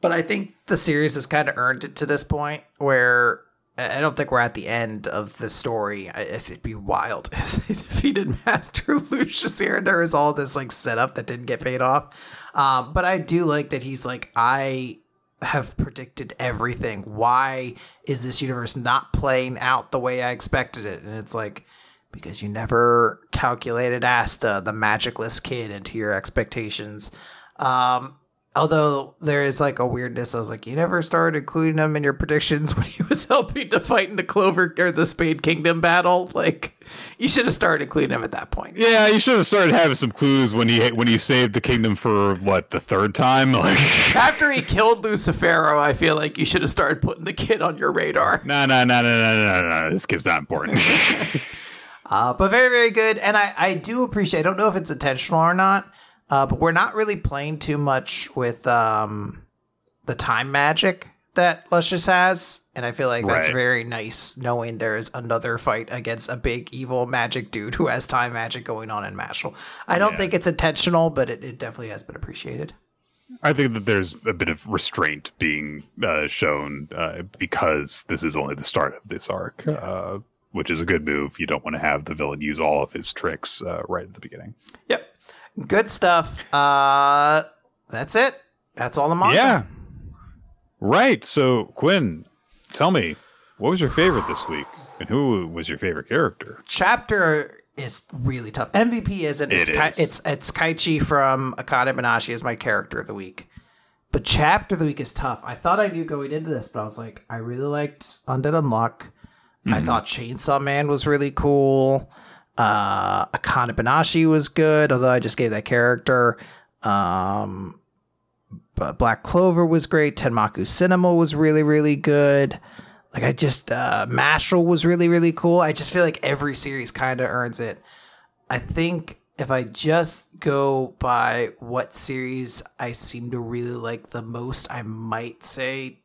But I think the series has kind of earned it to this point where I don't think we're at the end of the story. It'd be wild if they defeated Master Lucius here and there is all this, like, setup that didn't get paid off. Um, but I do like that he's like, I have predicted everything. Why is this universe not playing out the way I expected it? And it's like, because you never calculated Asta, the magicless kid, into your expectations. Um, although there is like a weirdness, I was like, you never started including him in your predictions when he was helping to fight in the Clover or the Spade Kingdom battle. Like, you should have started including him at that point. Yeah, you should have started having some clues when he when he saved the kingdom for what the third time. Like, After he killed Lucifero, I feel like you should have started putting the kid on your radar. no, no, no, no, no, no, no. This kid's not important. Uh, but very, very good. And I, I do appreciate, I don't know if it's intentional or not, uh, but we're not really playing too much with um, the time magic that Lucius has. And I feel like that's Right. very nice knowing there's another fight against a big evil magic dude who has time magic going on in Mashle. I don't Yeah. think it's intentional, but it, it definitely has been appreciated. I think that there's a bit of restraint being uh, shown uh, because this is only the start of this arc, uh, which is a good move. You don't want to have the villain use all of his tricks uh, right at the beginning. Yep. Good stuff. Uh, that's it. That's all the manga. Yeah. Right. So, Quinn, tell me, what was your favorite this week? And who was your favorite character? chapter is really tough. MVP isn't. It's It is. it's it's Kaichi from Akane-banashi is my character of the week. but chapter of the week is tough. I thought I knew going into this, but I was like, I really liked Undead Unluck. I thought Chainsaw Man was really cool. Uh, Akane Banashi was good, although I just gave that character. Um, but Black Clover was great. Tenmaku Cinema was really, really good. Like I just uh Mashle was really, really cool. I just feel like every series kind of earns it. I think if I just go by what series I seem to really like the most, I might say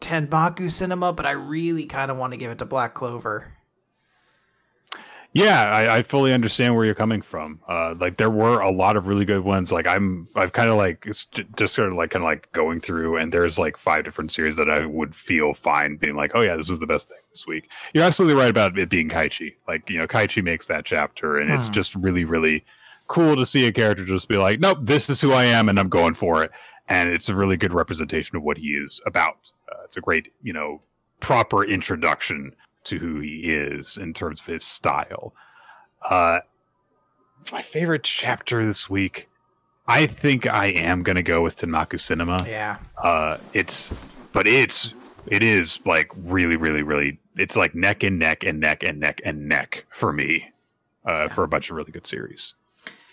Tenmaku Cinema, but I really kind of want to give it to Black Clover. Yeah, I, I fully understand where you're coming from. Uh, like there were a lot of really good ones. Like I'm, I've kind of like just sort of like kind of like going through, and there's like five different series that I would feel fine being like, oh yeah, this was the best thing this week. You're absolutely right about it being Kaichi. Like you know, Kaichi makes that chapter, and it's just really, really cool to see a character just be like, nope, this is who I am, and I'm going for it. And it's a really good representation of what he is about. Uh, it's a great, you know, proper introduction to who he is in terms of his style. Uh, my favorite chapter this week, I think I am gonna go with Tenmaku Cinema. Yeah. Uh, it's, but it's, it is like really, really, really. It's like neck and neck and neck and neck and neck for me, uh, for a bunch of really good series.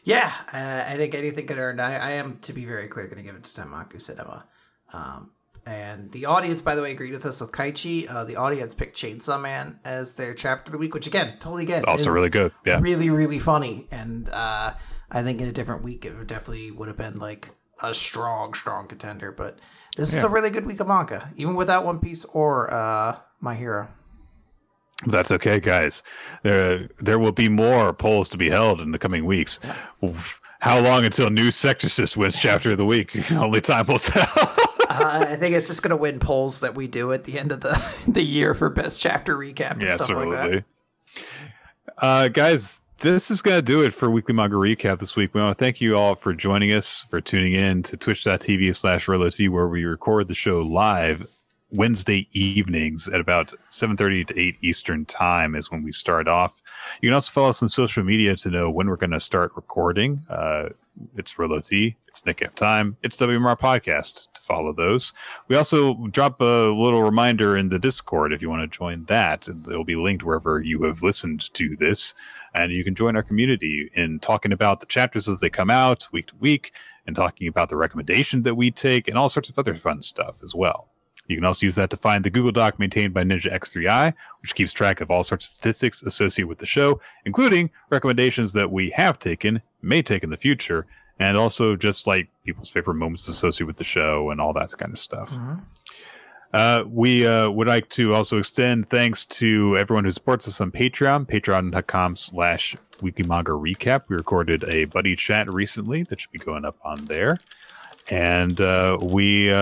Yeah, uh, I think anything could earn. I, I am, to be very clear, going to give it to Tenmaku Cinema. Um, and the audience, by the way, agreed with us with Kaichi. Uh, the audience picked Chainsaw Man as their chapter of the week, which again, totally get. Also really good. Yeah. Really, really funny. And uh, I think in a different week, it definitely would have been like a strong, strong contender. But this is a really good week of manga, even without One Piece or uh, My Hero. That's okay, guys. There, there will be more polls to be held in the coming weeks. How long until Nue's Exorcist wins Chapter of the Week? Only time will tell. uh, I think it's just going to win polls that we do at the end of the the year for best chapter recap and yeah, stuff like that. Uh, guys, this is going to do it for Weekly Manga Recap this week. We want to thank you all for joining us, for tuning in to twitch.tv slash RoloT, where we record the show live Wednesday evenings at about 7.30 to 8 Eastern time is when we start off. You can also follow us on social media to know when we're going to start recording. Uh, it's RoloT, it's Nick F Time, it's WMR Podcast follow those. We also drop a little reminder in the Discord if you want to join that. It'll be linked wherever you have listened to this. And you can join our community in talking about the chapters as they come out week to week and talking about the recommendation that we take and all sorts of other fun stuff as well. You can also use that to find the Google Doc maintained by Ninja X3i, which keeps track of all sorts of statistics associated with the show, including recommendations that we have taken, may take in the future, and also just like people's favorite moments associated with the show and all that kind of stuff. Mhm. Uh, we uh, would like to also extend thanks to everyone who supports us on Patreon, patreon.com slash weekly manga recap. We recorded a buddy chat recently that should be going up on there. And uh, we uh,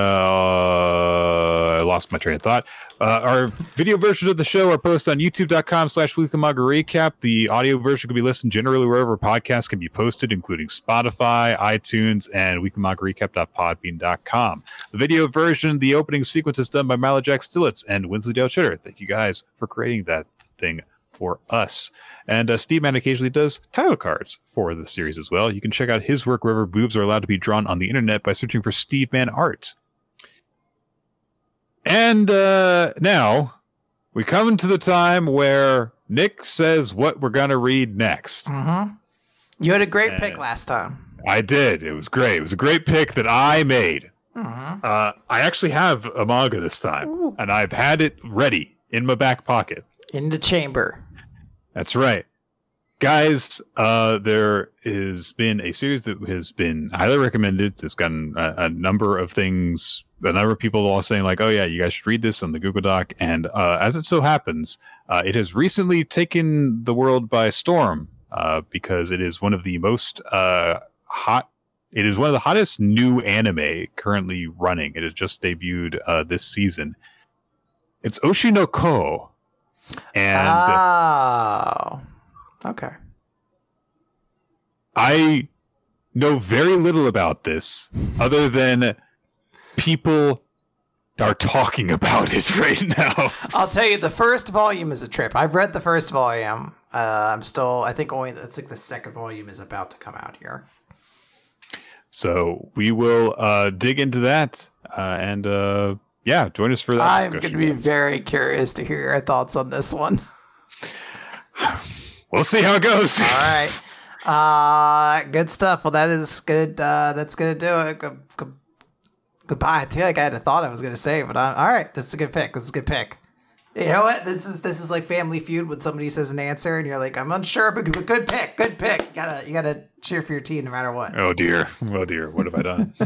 lost my train of thought. Uh, our video version of the show are posted on youtube.com slash weekly recap. The audio version can be listened generally wherever podcasts can be posted, including Spotify, iTunes, and weeklymangarecap.podbean.com. The video version, the opening sequence is done by Milo Jack Stillitz and Winslow Chitter. Thank you guys for creating that thing for us. And uh, Steve Man occasionally does title cards for the series as well. You can check out his work wherever boobs are allowed to be drawn on the internet by searching for Steve Man Art. And uh, now we come to the time where Nick says what we're going to read next. Mhm. You had a great pick Uh, last time. I did. It was great. It was a great pick that I made. Mhm. Uh, I actually have a manga this time, Ooh. and I've had it ready in my back pocket. In the chamber. That's right. Guys, uh, there has been a series that has been highly recommended. It's gotten a, a number of things, a number of people all saying, like, oh, yeah, you guys should read this on the Google Doc. And uh, as it so happens, uh, it has recently taken the world by storm uh, because it is one of the most uh, hot. It is one of the hottest new anime currently running. It has just debuted uh, this season. It's Oshi no Ko. And. oh. Okay. I know very little about this other than people are talking about it right now. I'll tell you, the first volume is a trip. I've read the first volume. Uh, I'm still, I think only, I think the second volume is about to come out here. So we will uh, dig into that uh, and uh, yeah, join us for that. I'm going to be guys. very curious to hear your thoughts on this one. We'll see how it goes. All right. Uh, good stuff. Well, that is good. Uh, that's gonna do it. Good, good, goodbye. I feel like I had a thought I was gonna say, but I, all right. This is a good pick. This is a good pick. You know what? This is this is like Family Feud when somebody says an answer and you're like, I'm unsure, but good, good pick. Good pick. You gotta you gotta cheer for your team no matter what. Oh dear. Oh dear. What have I done?